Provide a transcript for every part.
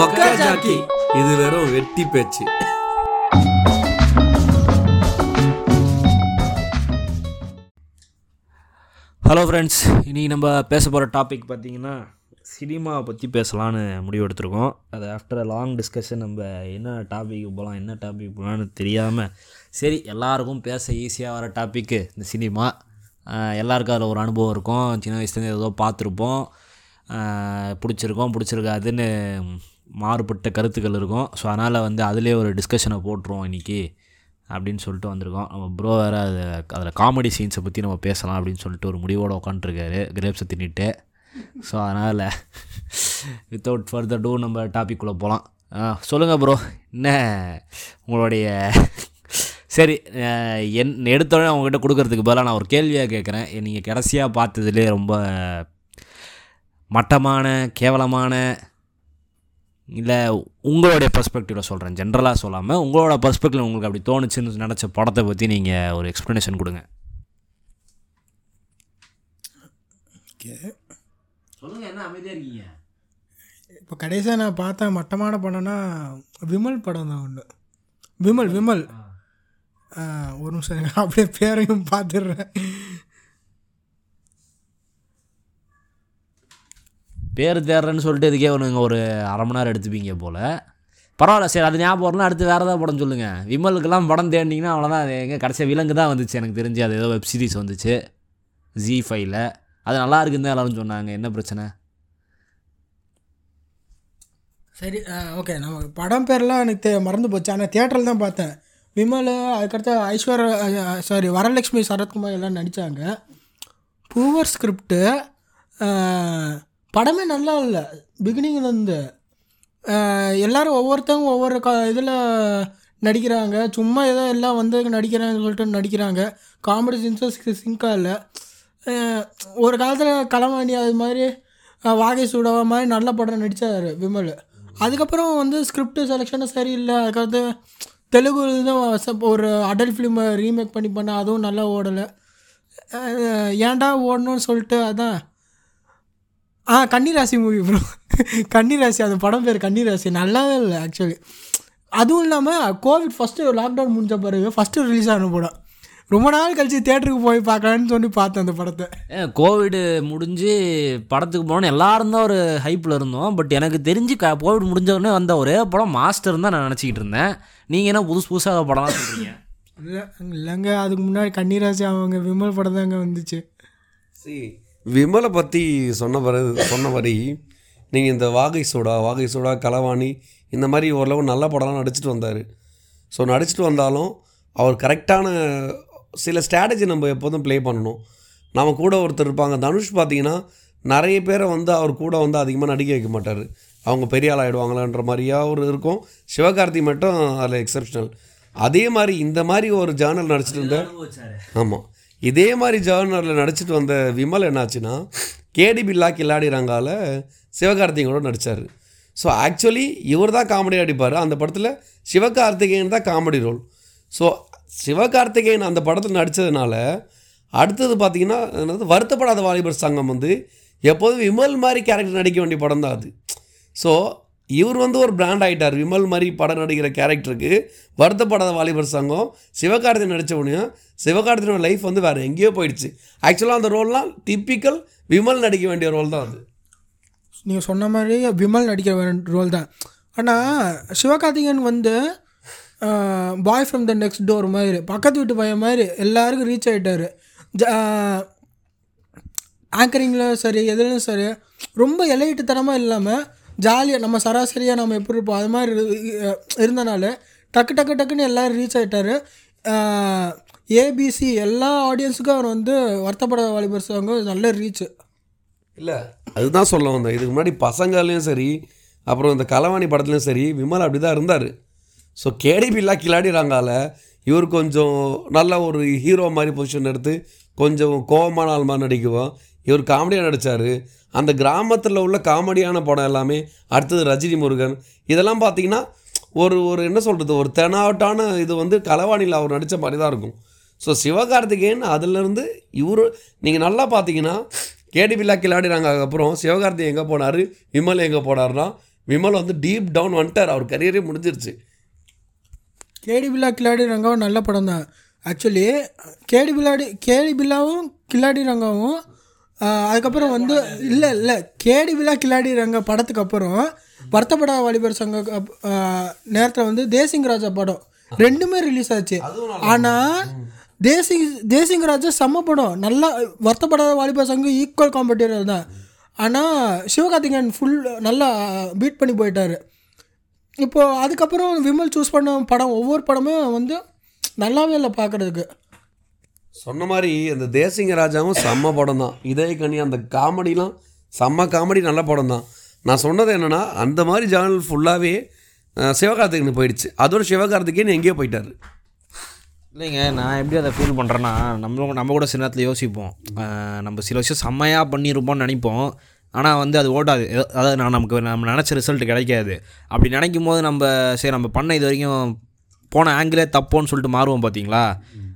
மொக்க ஜாக்கி. இது வெறும் வெட்டி பேச்சு. ஹலோ ஃப்ரெண்ட்ஸ் இன்றைக்கி நம்ம பேச போகிற டாபிக் பார்த்தீங்கன்னா சினிமாவை பற்றி பேசலான்னு முடிவு எடுத்திருக்கோம். அது ஆஃப்டர் லாங் டிஸ்கஷன் நம்ம என்ன டாபிக் போகலாம் என்ன டாபிக் போகலான்னு தெரியாமல் சரி எல்லாருக்கும் பேச ஈஸியாக வர டாப்பிக்கு இந்த சினிமா. எல்லாருக்கும் அதில் ஒரு அனுபவம் இருக்கும். சின்ன வயசுலேருந்து ஏதோ பார்த்துருப்போம். பிடிச்சிருக்கோம் பிடிச்சிருக்காதுன்னு மாறுபட்ட கருத்துக்கள் இருக்கும். ஸோ அதனால் வந்து அதிலே ஒரு டிஸ்கஷனை போட்டுருவோம் இன்றைக்கி அப்படின்னு சொல்லிட்டு வந்திருக்கோம். நம்ம ப்ரோ வேறு அது அதில் காமெடி சீன்ஸை பற்றி நம்ம பேசலாம் அப்படின்னு சொல்லிட்டு ஒரு முடிவோடு உட்காந்துருக்காரு கிரேப்ஸை தின்னுட்டு ஸோ அதனால் வித்தவுட் ஃபர்தர் டூ நம்ம டாபிக்குள்ளே போகலாம் சொல்லுங்கள் ப்ரோ என்ன உங்களுடைய சரி என் எடுத்தோடனே அவங்ககிட்ட கொடுக்கறதுக்கு பதிலாக நான் ஒரு கேள்வியாக கேட்குறேன் நீங்கள் கடைசியாக பார்த்ததுலே ரொம்ப மட்டமான கேவலமான இல்லை உங்களுடைய பர்ஸ்பெக்டிவில் சொல்கிறேன் ஜென்ரலாக சொல்லாமல் உங்களோட பர்ஸ்பெக்டிவ் உங்களுக்கு அப்படி தோணுச்சுன்னு நினச்ச படத்தை பற்றி நீங்கள் ஒரு எக்ஸ்ப்ளனேஷன் கொடுங்க. ஓகே. சொல்லுங்கள் என்ன அமைதியாக இருக்கீங்க? இப்போ கடைசியாக நான் பார்த்த மட்டமான படம்னா விமல் படம் தான் ஒன்று விமல் விமல். ஒரு நிமிஷம். அப்படியே பேரையும் பார்த்துடுறேன். பேர் தேடுறேன்னு சொல்லிட்டு இதுக்கே ஒன்று ஒரு அரை மணி நேரம் எடுத்துப்பீங்க போல். பரவாயில்ல சரி அது ஞாபகம் வரலாம் அடுத்து வேறு ஏதாவது படம் சொல்லுங்கள் விமலுக்கெல்லாம் படம் தேடினீங்கன்னா அவ்வளோதான் அது எங்கே கடைசியாக விலங்கு தான் வந்துச்சு எனக்கு தெரிஞ்சு. அது ஏதோ வெப் சீரிஸ் வந்துச்சு ஜி ஃபைவ்ல அது நல்லா இருக்குன்னு தான் எல்லாரும் சொன்னாங்க என்ன பிரச்சனை? சரி ஓகே நம்ம படம் பேர்லாம் எனக்கு தெ- மறந்து போச்சு. ஆனால் தேட்டரில் தான் பார்த்தேன். விமல் அதுக்கடுத்து ஐஸ்வர்யா சாரி வரலட்சுமி சரத்குமார் எல்லாம் நடித்தாங்க பூவர் ஸ்கிரிப்டு படமே நல்லா இல்லை. பிகினிங்லேருந்து எல்லோரும் ஒவ்வொருத்தவங்க ஒவ்வொரு க இதில் நடிக்கிறாங்க. சும்மா ஏதோ எல்லாம் வந்து நடிக்கிறாங்கன்னு சொல்லிட்டு நடிக்கிறாங்க. காமெடி சீன்ஸும் சிங்காக இல்லை. ஒரு காலத்தில் களவாணி அது மாதிரி வாகை சூடவா மாதிரி நல்ல படம் நடித்தார் விமல். அதுக்கப்புறம் வந்து ஸ்கிரிப்ட் செலெக்ஷனும் சரியில்லை. அதுக்கடுத்து தெலுங்கு தான் ஒரு அடல்ட் ஃபிலிமை ரீமேக் பண்ணி பண்ண அதுவும் நல்லா ஓடலை. ஏன்டா ஓடணும்னு சொல்லிட்டு அதான் ஆ கன்னிராசி மூவி ப்ரோ கன்னிராசி அந்த படம் பேர் கன்னிராசி. நல்லாவே இல்லை ஆக்சுவலி அதுவும் இல்லாமல் கோவிட் ஃபஸ்ட்டு லாக்டவுன் முடிஞ்ச பிறகு ஃபஸ்ட்டு ரிலீஸ் ஆன படம். ரொம்ப நாள் கழிச்சு தேட்டருக்கு போய் பார்க்கலான்னு சொல்லி பார்த்தேன் அந்த படத்தை. கோவிடு முடிஞ்சு படத்துக்கு போனோன்னு எல்லாரும் தான் ஒரு ஹைப்பில் இருந்தோம். பட் எனக்கு தெரிஞ்சு க கோவிட் முடிஞ்ச உடனே வந்த ஒரே படம் மாஸ்டர் தான் நான் நினச்சிக்கிட்டு இருந்தேன். நீங்கள் என்ன புதுசு புதுசாக படம்லாம் சொல்கிறீங்க இல்லை இல்லைங்க அதுக்கு முன்னாடி கன்னிராசி அவங்க விமல் படம் தாங்க வந்துச்சு. சி விமலை பற்றி சொன்ன பிறகு சொன்ன வரி நீங்கள் இந்த வாகை சோடா வாகை சோடா களவாணி இந்த மாதிரி ஓரளவு நல்ல படம்லாம் நடிச்சிட்டு வந்தார். ஸோ நடிச்சிட்டு வந்தாலும் அவர் கரெக்டான சில ஸ்ட்ராட்டஜி நம்ம எப்போதும் ப்ளே பண்ணணும். நம்ம கூட ஒருத்தர் இருப்பாங்க தனுஷ் பார்த்தீங்கன்னா நிறைய பேரை வந்து அவர் கூட வந்து அதிகமாக நடிக்க வைக்க மாட்டார். அவங்க பெரிய ஆள் ஆகிடுவாங்களான்ற மாதிரியா ஒரு இருக்கும். சிவகார்த்தி மட்டும் அதில் எக்ஸப்ஷனல் அதே மாதிரி இந்த மாதிரி ஒரு ஜேர்னல் நடிச்சிட்டு இருந்த ஆமாம் இதே மாதிரி ஜவர்னரில் நடிச்சிட்டு வந்த விமல் என்னாச்சுன்னா கேடி பில்லா கில்லாடிறாங்கால சிவகார்த்திகேயன் கூட நடித்தார் ஸோ ஆக்சுவலி இவர் தான் காமெடி அடிப்பார் அந்த படத்தில் சிவகார்த்திகேயன் தான் காமெடி ரோல் ஸோ சிவகார்த்திகேயன் அந்த படத்தில் நடித்ததுனால அடுத்தது பார்த்தீங்கன்னா என்னது வருத்தப்படாத வாலிபர் சங்கம் வந்து எப்போதும் விமல் மாதிரி கேரக்டர் நடிக்க வேண்டிய படம் தான் அது. ஸோ இவர் வந்து ஒரு பிராண்ட் ஆகிட்டார் விமல் மாதிரி படம் நடிக்கிற கேரக்டருக்கு வருத்தப்படாத வாலிபர் சங்கம். சிவகார்த்திகேயன் நடித்த உடனே சிவகார்த்திகனோட லைஃப் வந்து வேறு எங்கேயோ போயிடுச்சு. ஆக்சுவலாக அந்த ரோல்லாம் டிப்பிக்கல் விமல் நடிக்க வேண்டிய ரோல் தான் அது. நீங்கள் சொன்ன மாதிரி விமல் நடிக்கிற ரோல் தான். ஆனால் சிவகார்த்திகேயன் வந்து boy from the next door மாதிரி பக்கத்து வீட்டு பையன் மாதிரி எல்லாருக்கும் ரீச் ஆகிட்டார் ஆங்கரிங்கில் சரி எதுலையும் சரி ரொம்ப இலையிட்டுத்தனமாக இல்லாமல் ஜாலியாக நம்ம சராசரியாக நம்ம எப்படி இருப்போம் அது மாதிரி இரு- இருந்தனால டக்கு டக்கு டக்குன்னு எல்லோரும் ரீச் ஆகிட்டாரு ஏபிசி எல்லா ஆடியன்ஸுக்கும் அவர் வந்து வருத்தப்பட வாலிபர் சாங்க நல்ல ரீச் இல்லை அதுதான் சொல்ல வந்தேன். இதுக்கு முன்னாடி பசங்கள்லேயும் சரி அப்புறம் இந்த கலவாணி படத்துலையும் சரி விமல் அப்படி தான் இருந்தார் ஸோ கேடிபில்லா கிளாடிறாங்கால இவர் கொஞ்சம் நல்ல ஒரு ஹீரோ மாதிரி பொசிஷன் எடுத்து கொஞ்சம் கோபமான ஆள் மாதிரி நடிக்குவோம் இவர் காமெடியாக நடித்தார் அந்த கிராமத்தில் உள்ள காமெடியான படம் எல்லாமே அடுத்தது ரஜினி முருகன். இதெல்லாம் பார்த்தீங்கன்னா ஒரு ஒரு என்ன சொல்கிறது ஒரு தெனாவட்டான இது வந்து கலவாணியில் அவர் நடித்த மாதிரி தான் இருக்கும். ஸோ சிவகார்த்திகேயன் அதுலேருந்து இவர் நீங்கள் நல்லா பார்த்தீங்கன்னா கேடி பில்லா கிளாடினாங்க அதுக்கப்புறம் சிவகார்த்திகேயன் எங்கே போனார் விமல் எங்கே போனார்னா விமல் வந்து டீப் டவுன் வந்துட்டார் அவர் கரியரே முடிஞ்சிருச்சு. கேடி பில்லா கில்லாடி ரங்காவும் நல்ல படம் தான் ஆக்சுவலி கேடி பில்லாடி கேடி பில்லாவும் கில்லாடி ரங்காவும் அதுக்கப்புறம் வந்து இல்லை இல்லை கேடி பில்லா கில்லாடி ரங்கா படத்துக்கு அப்புறம். வருத்தப்படா வாலிபர் சங்க நேரத்தில் வந்து தேசிங் ராஜா படம். ரெண்டுமே ரிலீஸ் ஆச்சு. ஆனால் தேசிங் தேசிங் ராஜா செம்ம படம். நல்லா வருத்தப்படாத வாலிபர் சங்கம் ஈக்குவல் காம்படிட்டர் தான். ஆனால் சிவகார்த்திகேயன் ஃபுல் நல்லா பீட் பண்ணி போயிட்டாரு. இப்போ அதுக்கப்புறம் விமல் சூஸ் பண்ண படம் ஒவ்வொரு படமும் வந்து நல்லாவே இல்லை பார்க்குறதுக்கு சொன்ன மாதிரி அந்த தேசிங்க ராஜாவும் செம்ம படம் தான் இதய கனி அந்த காமெடிலாம் செம்ம காமெடி நல்ல படம் தான் நான் சொன்னது என்னென்னா அந்த மாதிரி ஜானல் ஃபுல்லாகவே சிவகார்த்திகேயன் போயிடுச்சு. அதோட சிவகார்த்திகேயன் எங்கேயோ போயிட்டார். இல்லைங்க நான் எப்படி அதை ஃபீல் பண்ணுறேன்னா நம்ம நம்ம கூட சில நேரத்தில் யோசிப்போம். நம்ம சில விஷயம் செம்மையாக பண்ணியிருப்போம்னு நினைப்போம். ஆனால் வந்து அது ஓடாது அதாவது நான் நமக்கு நம்ம நினச்ச ரிசல்ட் கிடைக்காது. அப்படி நினைக்கும் போது நம்ம சரி நம்ம பண்ண இது வரைக்கும் போன ஆங்கிளே தப்போன்னு சொல்லிட்டு மாறுவோம் பார்த்தீங்களா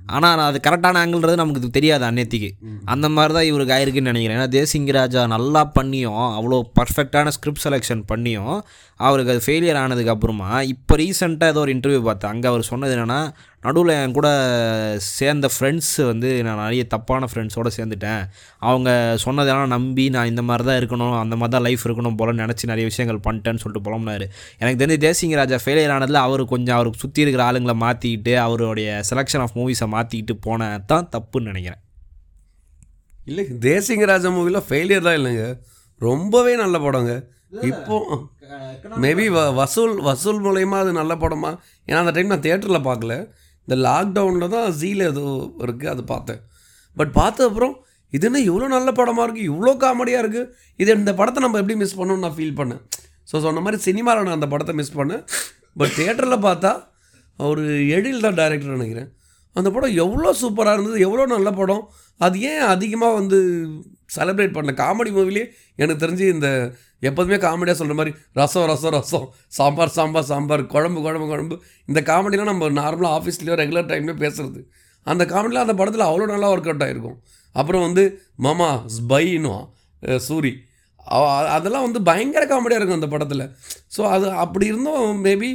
ஆனால் அது கரெக்டான ஆங்கிள்ன்றது நமக்கு தெரியாது அந்நேத்திக்கு. அந்த மாதிரி தான் இவருக்கு ஆயிருக்குன்னு நினைக்கிறேன். ஏன்னா தேசிங்க ராஜா நல்லா பண்ணியும் அவ்வளோ பர்ஃபெக்டான ஸ்கிரிப்ட் செலெக்ஷன் பண்ணியும் அவருக்கு அது ஃபெயிலியர் ஆனதுக்கப்புறமா இப்போ ரீசெண்டாக ஏதோ ஒரு இன்டர்வியூ பார்த்தேன். அங்கே அவர் சொன்னது என்னென்னா நடுவில் என் கூட சேர்ந்த ஃப்ரெண்ட்ஸ் வந்து நான் நிறைய தப்பான ஃப்ரெண்ட்ஸோடு சேர்ந்துட்டேன். அவங்க சொன்னதெல்லாம் நம்பி நான் இந்த மாதிரி தான் இருக்கணும் அந்த மாதிரி தான் லைஃப் இருக்கணும் போல நினச்சி நிறைய விஷயங்கள் பண்ணிட்டேன்னு சொல்லிட்டு புலம்புனாரு. எனக்கு தெரிஞ்சு தேசிங்க ராஜா ஃபெயிலியர் ஆனதில் அவர் கொஞ்சம் அவருக்கு சுற்றி இருக்கிற ஆளுங்களை மாற்றிக்கிட்டு அவருடைய செலெக்ஷன் ஆஃப் மூவிஸை மாற்றிக்கிட்டு போன தான் தப்புன்னு நினைக்கிறேன். இல்லை தேசிங்க ராஜா மூவிலாம் ஃபெயிலியர் தான் இல்லைங்க. ரொம்பவே நல்ல படங்க. இப்போ மேபி வ வசூல் வசூல் மூலயமா அது நல்ல படமா? ஏன்னா அந்த டைம் நான் தேட்டரில் பார்க்கல. இந்த லாக்டவுனில் தான் ஜீல ஏதோ இருக்குது அது பார்த்தேன். பட் பார்த்த அப்புறம் இது என்ன இவ்வளோ நல்ல படமாக இருக்குது இவ்வளோ காமெடியாக இருக்குது இது இந்த படத்தை நம்ம எப்படி மிஸ் பண்ணோம்னு நான் ஃபீல் பண்ணேன். ஸோ சொன்ன மாதிரி சினிமாவில் நான் அந்த படத்தை மிஸ் பண்ணேன். பட் தேட்டரில் பார்த்தா அவர் எழில் தான் டைரக்டர் நினைக்கிறேன். அந்த படம் எவ்வளோ சூப்பராக இருந்தது எவ்வளோ நல்ல படம் அது ஏன் அதிகமாக வந்து செலிப்ரேட் பண்ணல? காமெடி மூவிலே எனக்கு தெரிஞ்சு இந்த எப்போதுமே காமெடியாக சொல்கிற மாதிரி ரசம் ரசம் ரசம் சாம்பார் சாம்பார் சாம்பார் குழம்பு குழம்பு குழம்பு. இந்த காமெடிலாம் நம்ம நார்மலாக ஆஃபீஸ்லேயோ ரெகுலர் டைம்லேயோ பேசுறது. அந்த காமெடிலாம் அந்த படத்தில் அவ்வளோ நல்லா ஒர்க் அவுட் ஆகிருக்கும் அப்புறம் வந்து மாமா ஸ்பைனும் சூரி. அதெல்லாம் வந்து பயங்கர காமெடியாக இருக்கும் அந்த படத்தில். ஸோ அது அப்படி இருந்தும் மேபி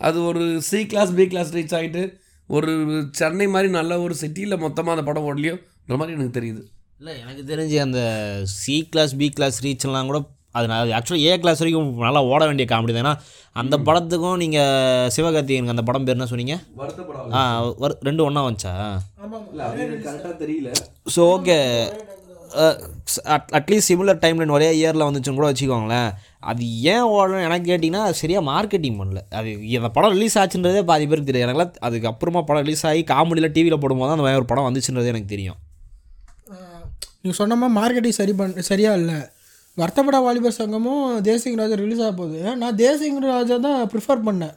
அது ஒரு C class B class reach ஆகிட்டு ஒரு சென்னை மாதிரி நல்ல ஒரு சிட்டியில் மொத்தமாக அந்த படம் ஓடலையோன்ற மாதிரி எனக்கு தெரியுது. இல்லை எனக்கு தெரிஞ்சு அந்த சி கிளாஸ் பி கிளாஸ் ரீச்லாம் கூட அது நான் ஆக்சுவலாக ஏ கிளாஸ் வரைக்கும் நல்லா ஓட வேண்டிய காமெடி தான். ஏன்னா அந்த படத்துக்கும் நீங்கள் சிவகார்த்திகேயனுக்கு அந்த படம் பேர் என்ன சொன்னீங்க? ஆ வர்- ரெண்டு ஒன்றா வந்துச்சா? கரெக்டாக தெரியல. So okay at least similar timeline ஒரே இயரில் வந்துச்சுன்னு கூட வச்சுக்கோங்களேன். அது ஏன் ஓடணும் எனக்கு கேட்டிங்கன்னா அது சரியாக மார்க்கெட்டிங் பண்ணல. அது அந்த படம் ரிலீஸ் ஆச்சுன்றதே பாதி பேருக்கு தெரியும் எனக்குலாம் அதுக்கு அப்புறமா படம் ரிலீஸ் ஆகி காமெடியில் டிவியில் போடும்போது தான் அந்த மாதிரி ஒரு படம் வந்துச்சுன்றதே எனக்கு தெரியும். நீங்கள் சொன்ன மாதிரி மார்க்கெட்டிங் சரி பண் சரியா இல்லை. வருத்தப்பட வாலிபர் சங்கமும் தேசிங் ராஜா ரிலீஸ் ஆக போகுது. நான் தேசிங் ராஜா தான் ப்ரிஃபர் பண்ணேன்.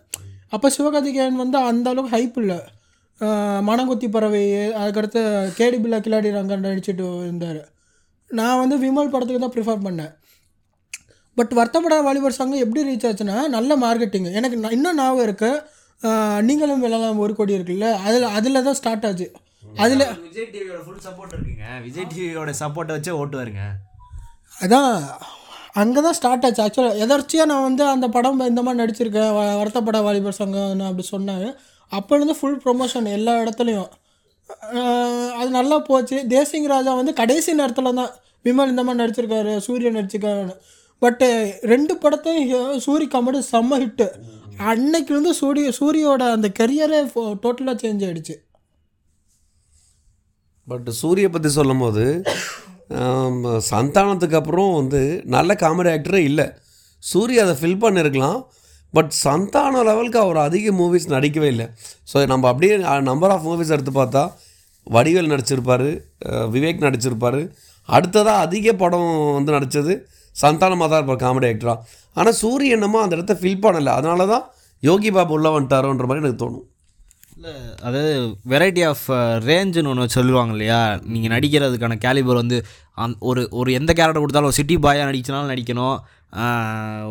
அப்போ சிவகார்த்திகேயன் வந்து அந்த அளவுக்கு ஹைப் இல்லை. மணங்குத்தி பறவை அதுக்கடுத்து கேடி பில்லா கில்லாடி ரங்கன் நடிச்சிட்டு இருந்தார். நான் வந்து விமல் படத்துக்கு தான் ப்ரிஃபர் பண்ணேன். பட் வருத்தப்பட வாலிபர் சங்கம் எப்படி ரீச் ஆச்சுன்னா நல்ல மார்க்கெட்டிங் எனக்கு இன்னும் ஞாபகம் இருக்கு. ஆஹ் நீங்களும் வெள்ளலாம் ஒரு கோடி இருக்குல்ல அதில் அதில் தான் ஸ்டார்ட் ஆச்சு. அதில் விஜய் டிவியோட ஃபுல் சப்போர்ட் இருக்குங்க. விஜய் டிவியோட சப்போர்ட்டை வச்சே ஓட்டுவாருங்க. அதான் அங்கே தான் ஸ்டார்ட் ஆச்சு ஆக்சுவலாக எதர்ச்சியாக நான் வந்து அந்த படம் இந்த மாதிரி நடிச்சிருக்கேன். வ- வருத்தப்பட வாலிபர் சங்கம் நான் அப்படி சொன்னாங்க அப்போலேருந்து ஃபுல் ப்ரொமோஷன் எல்லா இடத்துலையும். அது நல்லா போச்சு. தேசிங் ராஜா வந்து கடைசி நேரத்தில் தான் விமல் இந்த மாதிரி நடிச்சிருக்காரு சூரியன் நடிச்சிருக்காரு பட்டு ரெண்டு படத்தையும் சூரிய சூரி காமெடி செம்ம ஹிட்டு அன்னைக்கு வந்து சூரிய சூரியோட அந்த கெரியரே டோட்டலாக சேஞ்ச் ஆகிடுச்சு பட் சூரிய பற்றி சொல்லும்போது சந்தானத்துக்கு அப்புறம் வந்து நல்ல காமெடி ஆக்டரே இல்லை. சூரிய அதை ஃபில் பண்ணியிருக்கலாம் பட் சந்தான லெவலுக்கு அவர் அதிக மூவிஸ் நடிக்கவே இல்லை. ஸோ நம்ம அப்படியே நம்பர் ஆஃப் மூவிஸ் எடுத்து பார்த்தா வடிவேல் நடிச்சிருப்பார் விவேக் நடிச்சிருப்பார். அடுத்ததாக அதிக படம் வந்து நடித்தது சந்தானமாக தான் இருப்பார் காமெடி ஆக்டராக ஆனால் சூரிய என்னமோ அந்த இடத்த ஃபில் பண்ணலை. அதனால தான் யோகி பாபு உள்ள வந்துட்டாரோன்ற மாதிரி எனக்கு தோணும். இல்லை அதாவது வெரைட்டி ஆஃப் ரேஞ்சுன்னு uh, ஒன்று சொல்லுவாங்க இல்லையா? நீங்கள் நடிக்கிறதுக்கான கேலிபர் வந்து அந் ஒரு ஒரு எந்த கேரக்டர் கொடுத்தாலும் சிட்டி பாயாக நடிச்சினாலும் நடிக்கணும்.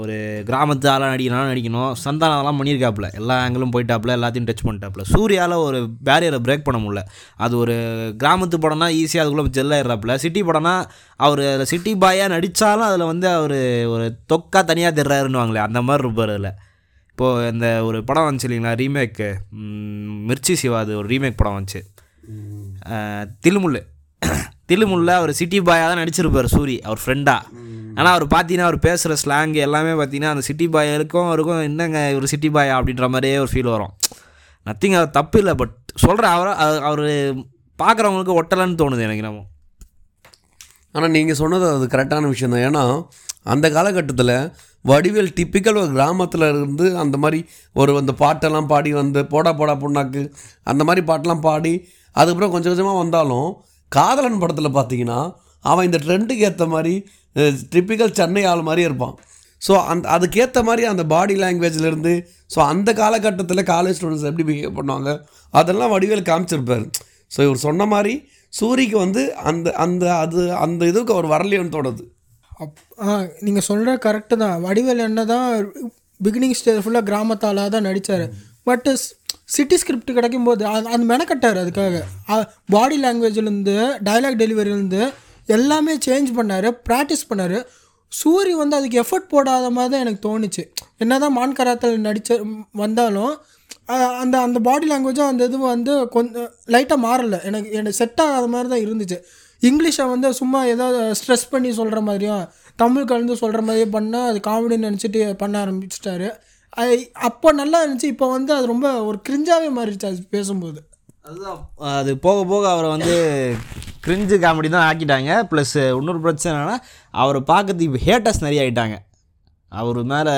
ஒரு கிராமத்து ஆளாக நடிக்கணும் நடிக்கணும். அதெல்லாம் பண்ணியிருக்காப்புல. எல்லா ஆங்கிலும் போயிட்டாப்புல. எல்லாத்தையும் டச் பண்ணிட்டாப்புல. சூர்யாவில் ஒரு பேரியரை பிரேக் பண்ண முடியல. அது ஒரு கிராமத்து படம்னா ஈஸியாக அதுக்குள்ளே ஜெல்லாயிடுறாப்புல சிட்டி படம்னா அவர் அதில் சிட்டி பாயாக நடித்தாலும் அதில் வந்து அவர் ஒரு தொக்கா தனியாக தெரிறாருன்னுவாங்களே அந்த மாதிரி இருப்பார் அதில். இப்போது இந்த ஒரு படம் வந்துச்சு இல்லைங்களா ரீமேக்கு மிர்ச்சி சிவா அது ஒரு ரீமேக் படம் வந்துச்சு. தில்லுமுல்லு தில்லுமுல்ல அவர் சிட்டி பாயாக தான் நடிச்சிருப்பார் சூரி அவர் ஃப்ரெண்டாக ஆனால் அவர் பார்த்தீங்கன்னா அவர் பேசுகிற ஸ்லாங் எல்லாமே பார்த்தீங்கன்னா அந்த சிட்டி பாய் இருக்கும் இருக்கும் என்னங்க ஒரு சிட்டி பாயா அப்படின்ற மாதிரியே ஒரு ஃபீல் வரும். நத்திங் அது தப்பு இல்லை பட் சொல்கிறேன் அவர் அவர் பார்க்குறவங்களுக்கு ஒட்டலைன்னு தோணுது எனக்கு நம்ம ஆனால் நீங்கள் சொன்னது அது கரெக்டான விஷயம் தான் ஏன்னா அந்த காலகட்டத்தில் வடிவேல் டிப்பிக்கல் ஒரு கிராமத்தில் இருந்து அந்த மாதிரி ஒரு அந்த பாட்டெல்லாம் பாடி வந்து போடா போடா புண்ணாக்கு அந்த மாதிரி பாட்டெல்லாம் பாடி அதுக்கப்புறம் கொஞ்சம் கொஞ்சமாக வந்தாலும் காதலன் படத்தில் பார்த்தீங்கன்னா அவன் இந்த ட்ரெண்டுக்கு ஏற்ற மாதிரி டிப்பிக்கல் சென்னை ஆள் மாதிரி இருப்பான். ஸோ அந்த அதுக்கேற்ற மாதிரி அந்த பாடி லாங்குவேஜ்லேருந்து ஸோ அந்த காலகட்டத்தில் காலேஜ் ஸ்டூடெண்ட்ஸ் எப்படி பிஹேவ் பண்ணுவாங்க அதெல்லாம் வடிவேல் காமிச்சிருப்பார். ஸோ இவர் சொன்ன மாதிரி சூரிக்கு வந்து அந்த அந்த அது அந்த இதுக்கு அவர் வரலையோன்னு தோணுது. அப் ஆ நீங்கள் சொல்கிற கரெக்டு தான். வடிவேல் என்ன தான் பிகினிங் ஸ்டேஜ் ஃபுல்லாக கிராமத்தாலாக தான் நடித்தார் பட்டு சிட்டி ஸ்கிரிப்ட் கிடைக்கும்போது அது அது மெனக்கட்டார் அதுக்காக. பாடி லாங்குவேஜ்லேருந்து டைலாக் டெலிவரியிலேருந்து எல்லாமே சேஞ்ச் பண்ணார் ப்ராக்டிஸ் பண்ணார். சூரி வந்து அதுக்கு எஃபர்ட் போடாத மாதிரி தான் எனக்கு தோணுச்சு. என்ன தான் மான் கராத்தில் நடித்த வந்தாலும் அந்த அந்த பாடி லாங்குவேஜும் அந்த இது வந்து கொஞ்சம் லைட்டாக மாறலை. எனக்கு எனக்கு செட் ஆகாத மாதிரி தான் இருந்துச்சு. இங்கிலீஷை வந்து சும்மா ஏதாவது ஸ்ட்ரெஸ் பண்ணி சொல்கிற மாதிரியும் தமிழ் கலந்து சொல்கிற மாதிரியே பண்ணால் அது காமெடின்னு நினச்சிட்டு பண்ண ஆரம்பிச்சிட்டாரு. அது அப்போ நல்லா இருந்துச்சு. இப்போ வந்து அது ரொம்ப ஒரு கிரிஞ்சாவே மாறிடுச்சு அது பேசும்போது. அதுதான். அது போக போக அவரை வந்து கிரிஞ்சு காமெடி தான் ஆக்கிட்டாங்க. ப்ளஸ் இன்னொரு பிரச்சனை அவரை பார்க்கறதுக்கு ஹேட்டர்ஸ் நிறைய ஆகிட்டாங்க அவர் மேலே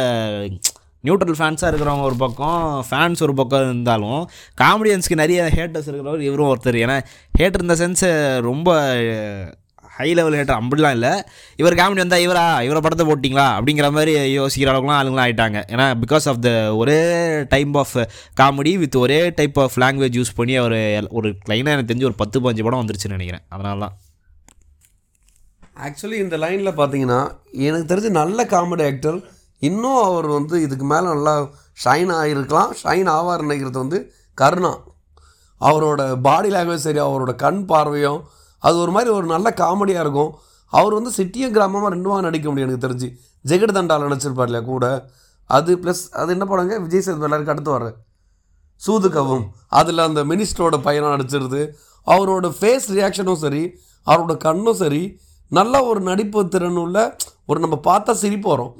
நியூட்ரல் ஃபேன்ஸாக இருக்கிறவங்க ஒரு பக்கம் ஃபேன்ஸ் ஒரு பக்கம் இருந்தாலும் காமெடியன்ஸ்க்கு நிறைய ஹேட்டர்ஸ் இருக்கிறவர் இவரும் ஒருத்தர். ஏன்னா ஹேட்டர் இந்த சென்ஸு ரொம்ப ஹை லெவல் ஹேட்டர் அப்படிலாம் இல்லை. இவர் காமெடி வந்தால் இவரா? இவரை படத்தை போட்டிங்களா? அப்படிங்கிற மாதிரி யோசிக்கிற அளவுக்குலாம் ஆளுங்களாம் ஆகிட்டாங்க ஏன்னா பிகாஸ் ஆஃப் த ஒரே டைப் ஆஃப் காமெடி வித் ஒரே டைப் ஆஃப் லாங்குவேஜ் யூஸ் பண்ணி அவர் ஒரு லைனாக எனக்கு தெரிஞ்சு ஒரு பத்து பதினஞ்சு படம் வந்துருச்சுன்னு நினைக்கிறேன். அதனால தான் ஆக்சுவலி இந்த லைனில் பார்த்தீங்கன்னா எனக்கு தெரிஞ்ச நல்ல காமெடி ஆக்டர் இன்னும் அவர் வந்து இதுக்கு மேலே நல்லா ஷைன் ஆகிருக்கலாம் ஷைன் ஆவார் நினைக்கிறது வந்து கருணா. அவரோட பாடி லாங்குவேஜ் சரி அவரோட கண் பார்வையும் அது ஒரு மாதிரி ஒரு நல்ல காமெடியாக இருக்கும். அவர் வந்து சிட்டியும் கிராமமாக ரெண்டுமாக நடிக்க முடியும் எனக்கு தெரிஞ்சு. ஜெகட் தண்டால் நடிச்சிருப்பார் இல்லையா கூட. அது ப்ளஸ் அது என்ன படங்க? விஜய் சேதுபதி எல்லாருக்கும் அடுத்து வர சூதுகவும். அதில் அந்த மினிஸ்டரோட பையனாக நடிச்சிருது. அவரோட ஃபேஸ் ரியாக்ஷனும் சரி அவரோட கண்ணும் சரி நல்ல ஒரு நடிப்பு திறன் உள்ள ஒரு நம்ம பார்த்தா சிரிப்பு வரும்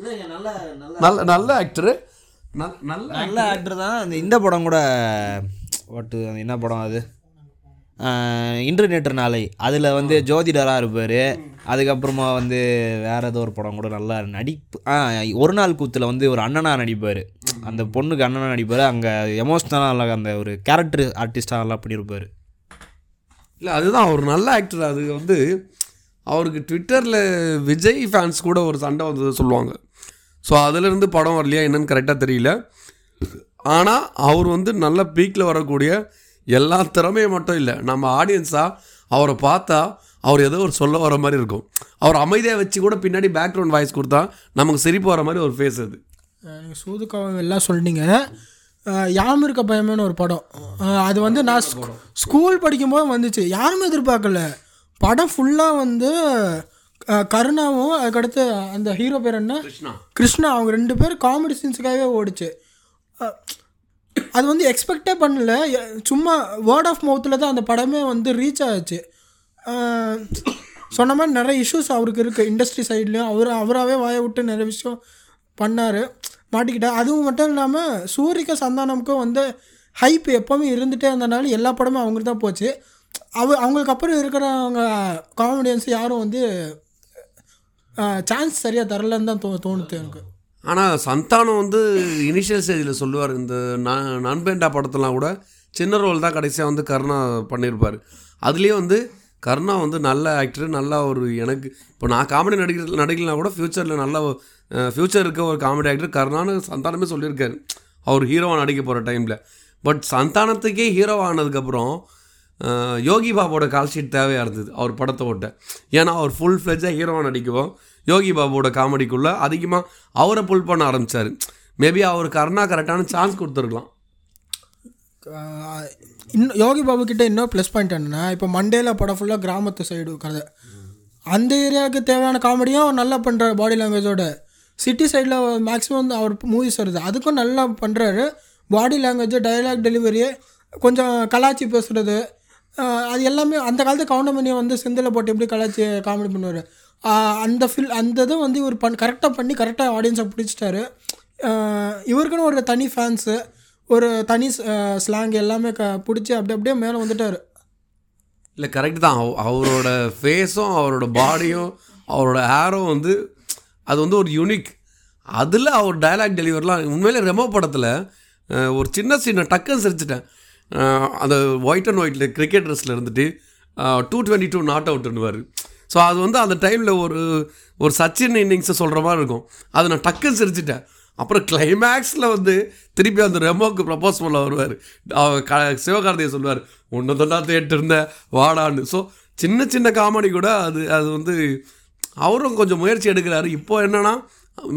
நல்ல நல்ல ஆக்டரு நல்ல நல்ல ஆக்டர் தான். அந்த இந்த படம் கூட வாட்டு அந்த என்ன படம் அது? இன்டர்நெட் நாளை. அதில் வந்து ஜோதிடராக இருப்பார். அதுக்கப்புறமா வந்து வேறு ஏதோ ஒரு படம் கூட நல்லா நடிப்பு ஒரு நாள் கூத்தில் வந்து ஒரு அண்ணனாக நடிப்பார். அந்த பொண்ணுக்கு அண்ணனாக நடிப்பார். அங்கே எமோஷ்னலாக அந்த ஒரு கேரக்டர் ஆர்டிஸ்டாக நல்லா பண்ணியிருப்பார் இல்லை அதுதான் அவர் நல்ல ஆக்டர் அது வந்து அவருக்கு ட்விட்டரில் விஜய் ஃபேன்ஸ் கூட ஒரு சண்டை வந்தது சொல்லுவாங்க. ஸோ அதிலிருந்து படம் வரலையா என்னன்னு கரெக்டாக தெரியல. ஆனால் அவர் வந்து நல்ல பீக்கில் வரக்கூடிய எல்லா திறமையும் மட்டும் இல்லை நம்ம ஆடியன்ஸாக அவரை பார்த்தா அவர் ஏதோ ஒரு சொல்ல வர மாதிரி இருக்கும். அவர் அமைதியாக வச்சு கூட பின்னாடி பேக்ரவுண்ட் வாய்ஸ் கொடுத்தா நமக்கு சிரிப்பு வர மாதிரி ஒரு ஃபேஸ் அது. நீங்கள் சூதுக்காவம் எல்லாம் சொல்லிட்டீங்க. யாம் இருக்க பயமேன்னு ஒரு படம். அது வந்து நான் ஸ்கூ- ஸ்கூல் படிக்கும்போது வந்துச்சு. யாருமே எதிர்பார்க்கல. படம் ஃபுல்லாக வந்து கருணாவும் அதுக்கடுத்து அந்த ஹீரோ பேர் என்ன? கிருஷ்ணா. கிருஷ்ணா அவங்க ரெண்டு பேரும் காமெடி சீன்ஸுக்காகவே ஓடிச்சு. அது வந்து எக்ஸ்பெக்டே பண்ணல. சும்மா வேர்ட் ஆஃப் மவுத்தில் தான் அந்த படமே வந்து ரீச் ஆச்சு. சொன்ன மாதிரி நிறைய இஷ்யூஸ் அவருக்கு இருக்குது இண்டஸ்ட்ரி சைட்லேயும் அவர் அவராகவே வாயை விட்டு நிறைய விஷயம் பண்ணார். மாட்டிக்கிட்டார். அதுவும் மட்டும் இல்லாமல் சூரிக்க சந்தானமுக்கும் வந்து ஹைப் எப்போவுமே இருந்துகிட்டே இருந்தனால எல்லா படமும் அவங்களுக்கு தான் போச்சு. அவ அவங்களுக்கு அப்புறம் இருக்கிறவங்க காமெடியன்ஸ் யாரும் வந்து சான்ஸ் சரியாக தரலன்னு தான் தோ தோணுது எனக்கு. ஆனால் சந்தானம் வந்து இனிஷியல் ஸ்டேஜில் சொல்லுவார். இந்த நான் நண்பேண்டா படத்தெல்லாம் கூட சின்ன ரோல் தான் கடைசியாக வந்து கருணா பண்ணியிருப்பார் அதுலேயே வந்து கருணா வந்து நல்ல ஆக்டர் நல்லா ஒரு எனக்கு இப்போ நான் காமெடி நடிக்கிற நடிக்கலாம் கூட ஃப்யூச்சரில் நல்ல ஃப்யூச்சர் இருக்க ஒரு காமெடி ஆக்டர் கருணான்னு சந்தானமே சொல்லியிருக்காரு. அவர் ஹீரோவாக நடிக்க போகிற டைமில் பட் சந்தானத்துக்கே ஹீரோவானதுக்கப்புறம் ஆனதுக்கப்புறம் யோகி பாபோட கால் ஷீட் தேவையாக இருந்தது. அவர் படத்தை ஓட்ட. ஏன்னா அவர் ஃபுல் ஃப்ளெஜாக ஹீரோவாக நடிக்கவும். யோகி பாபுவோட காமெடிக்குள்ளே அதிகமாக அவரை புல் பண்ண ஆரம்பித்தார் மேபி அவருக்கு அருணா கரெக்டான சான்ஸ் கொடுத்துருக்கலாம். இன்னும் யோகி பாபு கிட்ட இன்னும் ப்ளஸ் பாயிண்ட் என்னன்னா இப்போ மண்டேல படம் ஃபுல்லாக கிராமத்து சைடு கதை. அந்த ஏரியாவுக்கு தேவையான காமெடியும் அவர் நல்லா பண்ணுறாரு பாடி லாங்குவேஜோட சிட்டி சைடில் மேக்ஸிமம் அவர் மூவிஸ் வருது. அதுக்கும் நல்லா பண்ணுறாரு பாடி லாங்குவேஜ் டயலாக் டெலிவரி கொஞ்சம் கலாச்சி பேசுகிறது அது எல்லாமே அந்த காலத்து கவுண்டமணியை வந்து செந்தில் போட்டு எப்படி கலாச்சி காமெடி பண்ணுவார்? அந்த ஃபில் அந்த இதை வந்து இவர் பண் கரெக்டாக பண்ணி கரெக்டாக ஆடியன்ஸை பிடிச்சிட்டாரு. இவருக்குன்னு ஒரு தனி ஃபேன்ஸு ஒரு தனி ஸ்லாங் எல்லாமே க பிடிச்சி அப்படி அப்படியே மேலே வந்துட்டார். இல்லை கரெக்ட் தான். அவரோட ஃபேஸும் அவரோட பாடியும் அவரோட ஹேரும் வந்து அது வந்து ஒரு யூனிக் அதில் அவர் டயலாக் டெலிவரிலாம் உண்மையிலே ரெமோ படத்தில் ஒரு சின்ன சின்ன டக்குன்னு சிரிச்சிட்டேன். அந்த ஒயிட் அண்ட் ஒயிட்டில் கிரிக்கெட் ட்ரெஸ்ஸில் இருந்துட்டு டூ டுவெண்ட்டி டூ நாட் அவுட்டுன்னுவார் ஸோ அது வந்து அந்த டைமில் ஒரு ஒரு சச்சின் இன்னிங்ஸை சொல்கிற மாதிரி இருக்கும். அதை நான் டக்குன்னு சிரிச்சிட்டேன். அப்புறம் கிளைமேக்ஸில் வந்து திருப்பி அந்த ரெமோக்கு ப்ரப்போஸ் பண்ண வருவார். அவர் க சிவகார்த்தியை சொல்லுவார் ஒன்று தொண்டா தேட்டு இருந்தேன் வாடான்னு. ஸோ சின்ன சின்ன காமெடி கூட அது அது வந்து அவரும் கொஞ்சம் முயற்சி எடுக்கிறாரு. இப்போ என்னென்னா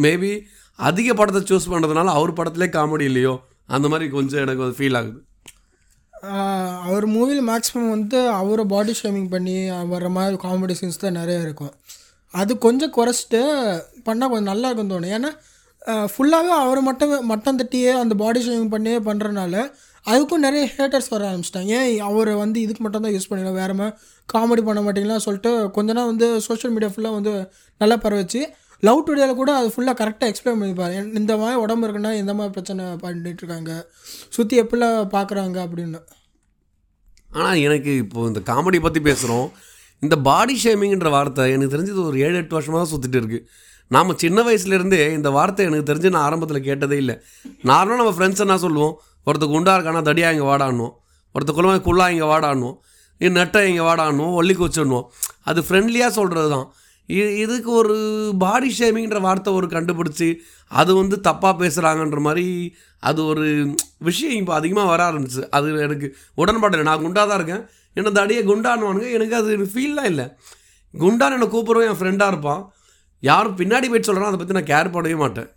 மேபி அதிக படத்தை சூஸ் பண்ணுறதுனால அவர் படத்திலே காமெடி இல்லையோ அந்த மாதிரி கொஞ்சம் எனக்கு ஃபீல் ஆகுது. அவர் மூவியில் மேக்ஸிமம் வந்து அவரை பாடி ஷேமிங் பண்ணி வர்ற மாதிரி காமெடி சீன்ஸ் தான் நிறைய இருக்கும். அது கொஞ்சம் குறைச்சிட்டு பண்ணால் கொஞ்சம் நல்லா இருக்கும் தோணும். ஏன்னா ஃபுல்லாகவே அவர் மட்டும் மட்டம் தட்டியே அந்த பாடி ஷேமிங் பண்ணியே பண்ணுறனால அதுக்கும் நிறைய ஹேட்டர்ஸ் வர ஆரம்பிச்சிட்டாங்க. ஏன் அவர் வந்து இதுக்கு மட்டும் தான் யூஸ் பண்ணிக்கலாம் வேறு மாதிரி காமெடி பண்ண மாட்டீங்களா சொல்லிட்டு கொஞ்ச நாள் வந்து சோஷியல் மீடியா ஃபுல்லாக வந்து நல்லா பரவச்சு லவ் டுடேல கூட அது ஃபுல்லாக கரெக்டாக எக்ஸ்பிளைன் பண்ணிப்பாரு. இந்த மாதிரி உடம்பு இருக்குன்னா எந்த மாதிரி பிரச்சனை பண்ணிட்டுருக்காங்க சுற்றி எப்படிலாம் பார்க்குறாங்க அப்படின்னு. ஆனால் எனக்கு இப்போ இந்த காமெடி பற்றி பேசுகிறோம் இந்த பாடி ஷேமிங்ன்ற வார்த்தை எனக்கு தெரிஞ்சது ஒரு ஏழு எட்டு வருஷமாக தான் சுற்றிட்டு இருக்குது நாம் சின்ன வயசுலேருந்தே இந்த வார்த்தை எனக்கு தெரிஞ்சு நான் ஆரம்பத்தில் கேட்டதே இல்லை. நார்மலாக நம்ம ஃப்ரெண்ட்ஸ் என்ன சொல்லுவோம்? ஒருத்தர் குண்டா இருக்கானா தடியா இங்கே வாடாடணும் ஒருத்தர் குள்ளமா குள்ளா இங்கே வாடாடணும் இது நெட்டை இங்கே வாடாடணும் ஒல்லி கொச்சிடணும் அது ஃப்ரெண்ட்லியாக சொல்கிறது தான் இது இதுக்கு ஒரு பாடி ஷேமிங்ன்ற வார்த்தை ஒரு கண்டுபிடிச்சி அது வந்து தப்பாக பேசுகிறாங்கன்ற மாதிரி அது ஒரு விஷயம் இப்போ அதிகமாக வர ஆரம்பிச்சு. அது எனக்கு உடன்பாடு இல்லை நான் குண்டாக தான் இருக்கேன். என்ன தடியை குண்டானுவானுங்க. எனக்கு அது ஃபீல்லாம் இல்லை. குண்டான்னு என்னை கூப்பிடுவோம் என் ஃப்ரெண்டாக இருப்பான். யாரும் பின்னாடி போயிட்டு சொல்கிறான் அதை பற்றி நான் கேர் பண்ணவே மாட்டேன்.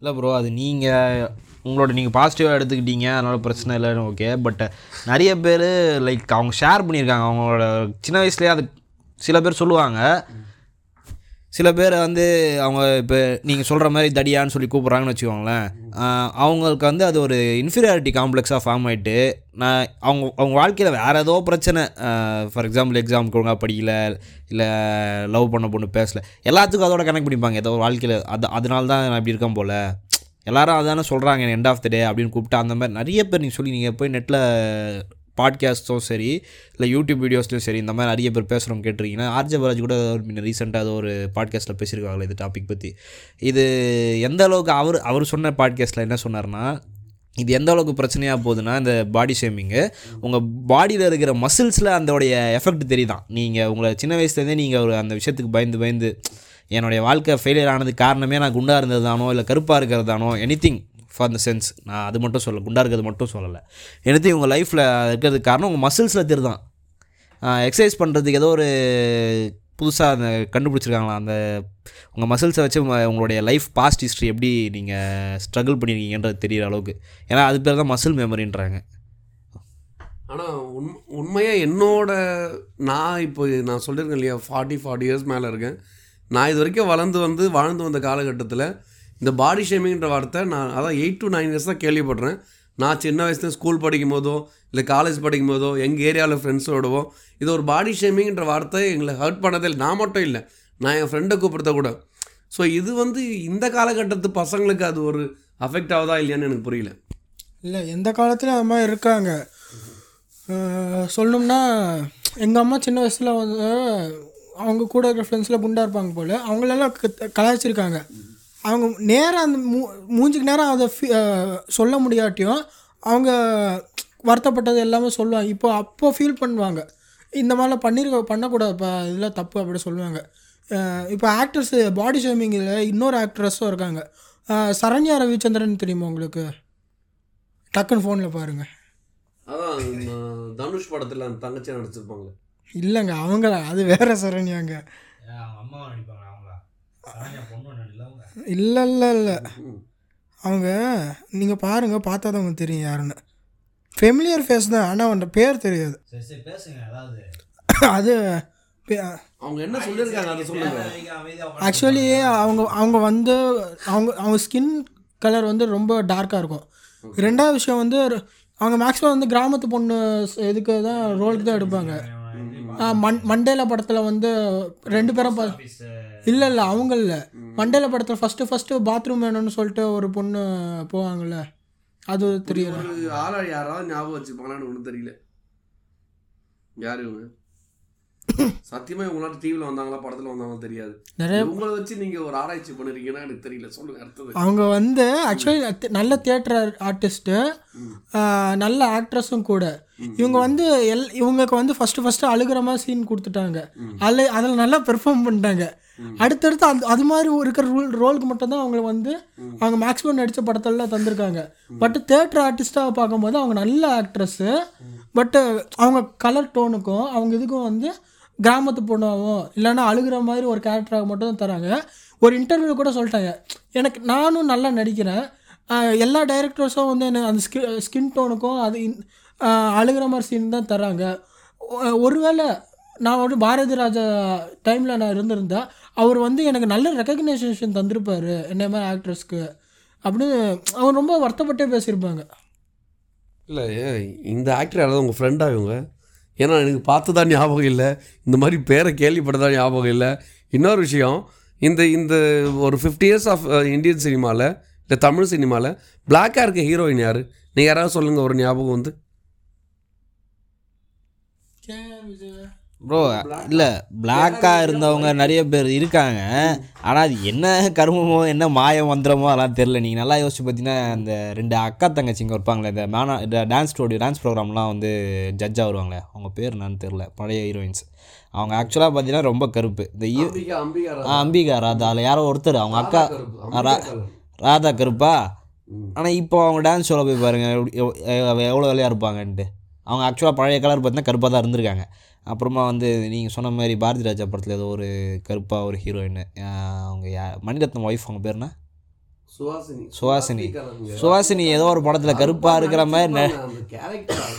இல்லை ப்ரோ அது நீங்கள் உங்களோட நீங்கள் பாசிட்டிவாக எடுத்துக்கிட்டீங்க. அதனால் பிரச்சனை இல்லைன்னு ஓகே பட் நிறைய பேர் லைக் அவங்க ஷேர் பண்ணியிருக்காங்க. அவங்களோட சின்ன வயசுலேயே அது சில பேர் சொல்லுவாங்க. சில பேர் வந்து அவங்க இப்போ நீங்கள் சொல்கிற மாதிரி தடியான்னு சொல்லி கூப்பிட்றாங்கன்னு வச்சுக்கோங்களேன். அவங்களுக்கு வந்து அது ஒரு இன்ஃபீரியாரிட்டி காம்ப்ளெக்ஸாக ஃபார்ம் ஆகிட்டு நான் அவங்க அவங்க வாழ்க்கையில் வேறு ஏதோ பிரச்சனை ஃபார் எக்ஸாம்பிள் எக்ஸாமுக்கு ஒழுங்காக படிக்கல இல்லை லவ் பண்ண பொண்ணு பேசலை எல்லாத்துக்கும் அதோட கனெக்ட் பண்ணிப்பாங்க. ஏதோ ஒரு வாழ்க்கையில் அது அதனால தான் நான் இப்படி இருக்கேன் போல். எல்லாரும் அதானே சொல்கிறாங்க எண்ட் ஆஃப் த டே அப்படின்னு கூப்பிட்டு அந்த மாதிரி நிறைய பேர் நீங்கள் சொல்லி நீங்கள் போய் நெட்டில் பாட்காஸ்ட்டும் சரி இல்லை யூடியூப் வீடியோஸ்லையும் சரி இந்த மாதிரி நிறைய பேர் பேசுகிறோம் கேட்டிருக்கீங்கன்னா ஆர்ஜே பாலாஜி கூட ரீசெண்டாக ஒரு பாட்காஸ்ட்டில் பேசியிருக்காங்களே இது டாபிக் பற்றி இது எந்த அளவுக்கு அவர் அவர் சொன்ன பாட்காஸ்ட்டில் என்ன சொன்னார்னா இது எந்த அளவுக்கு பிரச்சனையாக போகுதுன்னா இந்த பாடி ஷேமிங்கு உங்கள் பாடியில் இருக்கிற மசில்ஸில் அதோடைய எஃபெக்ட் தெரியுதான். நீங்கள் உங்களை சின்ன வயசுலேருந்தே நீங்கள் ஒரு அந்த விஷயத்துக்கு பயந்து பயந்து என்னுடைய வாழ்க்கை ஃபெயிலியர் ஆனதுக்கு காரணமே நான் குண்டாக இருந்தது தானோ இல்லை கருப்பாக இருக்கிறது தானோ எனிதிங் ஃபார் த சென்ஸ் நான் அது மட்டும் சொல்ல குண்டாக இருக்கிறது மட்டும் சொல்லலை. எனத்தையும் உங்கள் லைஃப்பில் இருக்கிறதுக்கு காரணம் உங்கள் மசில்ஸில் தான் எக்ஸசைஸ் பண்ணுறதுக்கு ஏதோ ஒரு புதுசாக அந்த கண்டுபிடிச்சிருக்காங்களா? அந்த உங்கள் மசில்ஸை வச்சு உங்களுடைய லைஃப் பாஸ்ட் ஹிஸ்ட்ரி எப்படி நீங்கள் ஸ்ட்ரகிள் பண்ணியிருக்கீங்கன்றது தெரியிற அளவுக்கு. ஏன்னா அது பேர் தான் மசில் மெமரின்றாங்க ஆனால் உண் உண்மையாக என்னோட நான் இப்போ நான் சொல்லியிருக்கேன் இல்லையா ஃபார்ட்டி ஃபார்ட்டி இயர்ஸ் மேலே இருக்கேன். நான் இது வரைக்கும் வளர்ந்து வந்து வாழ்ந்து வந்த காலகட்டத்தில் இந்த பாடி ஷேமிங்ன்ற வார்த்தை நான் அதான் எயிட் டு நைன் இயர்ஸ் தான் கேள்விப்படுறேன். நான் சின்ன வயசுல ஸ்கூல் படிக்கும் போதோ இல்லை காலேஜ் படிக்கும் போதோ எங்கள் ஏரியாவில் ஃப்ரெண்ட்ஸோடவோ இது ஒரு பாடி ஷேமிங்ன்ற வார்த்தை எங்களை ஹர்ட் பண்ணதே இல்லை. நான் மட்டும் இல்லை. நான் என் ஃப்ரெண்டை கூப்பிடுறத கூட. ஸோ இது வந்து இந்த காலகட்டத்து பசங்களுக்கு அது ஒரு அஃபெக்ட் ஆகுதா இல்லையான்னு எனக்கு புரியல. இல்லை எந்த காலத்துலையும் அது மாதிரி இருக்காங்க? சொல்லணும்னா எங்கள் அம்மா சின்ன வயசில் வந்து அவங்க கூட இருக்கிற ஃப்ரெண்ட்ஸில் குண்டாக இருப்பாங்க போல். அவங்களெல்லாம் கலாய்ச்சிருக்காங்க. அவங்க நேராக அந்த மூ மூஞ்சிக்கு நேரம் அதை சொல்ல முடியாட்டியும் அவங்க வருத்தப்பட்டது எல்லாமே சொல்லுவாங்க. இப்போ அப்போ ஃபீல் பண்ணுவாங்க. இந்த மாதிரிலாம் பண்ணிருக்க பண்ணக்கூடாதுப்பா இதெல்லாம் தப்பு அப்படி சொல்லுவாங்க. இப்போ ஆக்டர்ஸ் பாடி ஷேமிங்கில் இன்னொரு ஆக்ட்ரஸும் இருக்காங்க. சரண்யா ரவிச்சந்திரன் தெரியுமா உங்களுக்கு? டக்குன்னு ஃபோனில் பாருங்கள் அதான் தனுஷ் படத்தில் அந்த தங்கச்சியாக நடிச்சிருப்பாங்களே. இல்லைங்க அவங்க அது வேற சரண்யாங்க. அம்மா நடிப்பாங்க இல்லை இல்லை இல்லை அவங்க நீங்கள் பாருங்கள் பார்த்தா தான் உங்களுக்கு தெரியும் யாருன்னு. ஃபெமிலியர் ஃபேஸ் தான் ஆனால் அவன் பேர் தெரியாது. சரி சரி பேசுங்க அதாவது அது அவங்க என்ன சொல்லியிருக்காங்க அதை சொல்லுங்க. ஆக்சுவலி அவங்க அவங்க வந்து அவங்க அவங்க ஸ்கின் கலர் வந்து ரொம்ப டார்க்காக இருக்கும். ரெண்டாவது விஷயம் வந்து அவங்க மேக்ஸிமம் வந்து கிராமத்து பொண்ணு இதுக்கு தான் ரோலுக்கு தான் எடுப்பாங்க. மண் மண்டேல படத்தில் வந்து ரெண்டு பேரும் இல்லை இல்லை அவங்க இல்லை மண்டேல படத்தில் ஃபஸ்ட்டு ஃபஸ்ட்டு பாத்ரூம் வேணும்னு சொல்லிட்டு ஒரு பொண்ணு போவாங்கள்ல அது தெரியல ஆளை யாராவது ஞாபகம் வச்சுப்பாங்களான்னு ஒன்றும் தெரியல. யார் இவங்க? சத்தியமா இவங்களாம் டிவியில் வந்தாங்களா படத்தில் வந்தாங்களா தெரியாது. நிறைய உங்களை வச்சு நீங்க ஒரு ஆராய்ச்சி பண்ணிருக்கீங்கன்னா எனக்கு தெரியல. சொல்லுங்க அடுத்தது. அவங்க வந்து ஆக்சுவலி நல்ல தியேட்டர் ஆர்டிஸ்ட்டு நல்ல ஆக்ட்ரஸும் கூட. இவங்க வந்து எல் இவங்களுக்கு வந்து ஃபஸ்ட்டு ஃபஸ்ட்டு அழுகிற மாதிரி சீன் கொடுத்துட்டாங்க. அதில் அதில் நல்லா பெர்ஃபார்ம் பண்ணிட்டாங்க. அடுத்தடுத்து அந்த அது மாதிரி இருக்கிற ரோல் ரோலுக்கு மட்டும்தான் அவங்க வந்து அவங்க மேக்ஸிமம் நடித்த படத்தெல்லாம் தந்திருக்காங்க. பட் தேட்டர் ஆர்டிஸ்ட்டாக பார்க்கும்போது அவங்க நல்ல ஆக்ட்ரஸ்ஸு பட்டு அவங்க கலர் டோனுக்கும் அவங்க இதுக்கும் வந்து கிராமத்து பொண்ணாகவும் இல்லைன்னா அழுகிற மாதிரி ஒரு கேரக்டராக மட்டும் தான் தராங்க. ஒரு இன்டர்வியூ கூட சொல்லிட்டாங்க. எனக்கு நானும் நல்லா நடிக்கிறேன். எல்லா டைரக்டர்ஸும் வந்து என்ன அந்த ஸ்கி ஸ்கின் டோனுக்கும் அது இன்- அழுகிற மாதிரி சீன் தான் தராங்க. ஒருவேளை நான் வந்து பாரதி ராஜா டைமில் நான் இருந்திருந்தேன் அவர் வந்து எனக்கு நல்ல ரெக்கக்னைசேஷன் தந்திருப்பார் என்ன மாதிரி ஆக்ட்ரஸ்க்கு அப்படின்னு அவர் ரொம்ப வருத்தப்பட்டே பேசியிருப்பாங்க. இல்லை இந்த ஆக்டர் யாராவது உங்கள் ஃப்ரெண்டாக இவங்க? ஏன்னா எனக்கு பார்த்து தான் ஞாபகம் இல்லை. இந்த மாதிரி பேரை கேள்விப்பட்டதா ஞாபகம் இல்லை. இன்னொரு விஷயம் இந்த இந்த ஒரு ஃபிஃப்டி இயர்ஸ் ஆஃப் இந்தியன் சினிமாவில் இல்லை தமிழ் சினிமாவில் பிளாக்காக இருக்க ஹீரோயின் யார்? நீங்கள் யாராவது சொல்லுங்கள் ஒரு ஞாபகம் வந்து. ப்ரோ இல்லை பிளாக்காக இருந்தவங்க நிறைய பேர் இருக்காங்க. ஆனால் அது என்ன கருமமோ என்ன மாய மந்திரமோ அதெல்லாம் தெரில நீங்கள் நல்லா யோசிச்சு பார்த்தீங்கன்னா அந்த ரெண்டு அக்கா தங்கச்சிங்க இருப்பாங்களே இந்த மேனா இந்த டான்ஸ் ஸ்டூடியோ டான்ஸ் ப்ரோக்ராம்லாம் வந்து ஜட்ஜாக வருவாங்களே அவங்க பேர் என்னன்னு தெரில பழைய ஹீரோயின்ஸ் அவங்க ஆக்சுவலாக பார்த்தீங்கன்னா ரொம்ப கருப்பு. இந்த அம்பிகா அம்பிகா ஆ, அம்பிகா ராதா. அதில் யாரோ ஒருத்தர். அவங்க அக்கா ரா- ராதா கருப்பா? ஆனால் இப்போ அவங்க டான்ஸ் ஷோவில் போய் பாருங்கள் எவ்வளோ வேலையாக இருப்பாங்கன்ட்டு. அவங்க ஆக்சுவலாக பழைய கலர் பார்த்தீங்கன்னா கருப்பாக தான் இருந்திருக்காங்க. அப்புறமா வந்து நீங்கள் சொன்ன மாதிரி பாரதி ராஜா படத்தில் ஏதோ ஒரு கருப்பாக ஒரு ஹீரோயின் அவங்க யா மணிரத்னம் ஒய்ஃப் அவங்க பேர் என்ன? சுஹாசினி சுஹாசினி ஏதோ ஒரு படத்தில் கருப்பாக இருக்கிற மாதிரி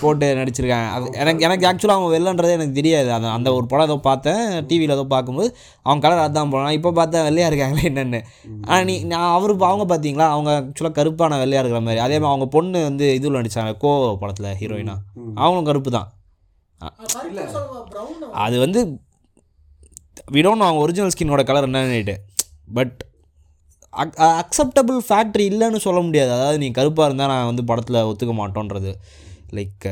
போட்டு நடிச்சிருக்காங்க. அது எனக்கு எனக்கு ஆக்சுவலாக அவங்க வெள்ளன்றதே எனக்கு தெரியாது. அந்த அந்த ஒரு படம் ஏதோ பார்த்தேன் டிவியில் ஏதோ பார்க்கும்போது அவங்க கலர் அதான் போனான் இப்போ பார்த்தா வெள்ளையாக இருக்காங்களே என்னென்னு. ஆனால் நீ நான் அவரு அவங்க பார்த்தீங்களா? அவங்க ஆக்சுவலாக கருப்பான வெள்ளையாக இருக்கிற மாதிரி. அதே மாதிரி அவங்க பொண்ணு வந்து இதில் நடிச்சாங்க கோ படத்தில் ஹீரோயினா அவங்களும் கருப்பு தான். அது வந்து விடோன்னு அவங்க ஒரிஜினல் ஸ்கின்னோட கலர் என்னன்னுட்டு. பட் அக் அக்செப்டபுள் ஃபேக்ட்ரி இல்லைன்னு சொல்ல முடியாது. அதாவது நீ கருப்பாக இருந்தால் நான் வந்து படத்தில் ஒத்துக்க மாட்டோன்றது. லைக்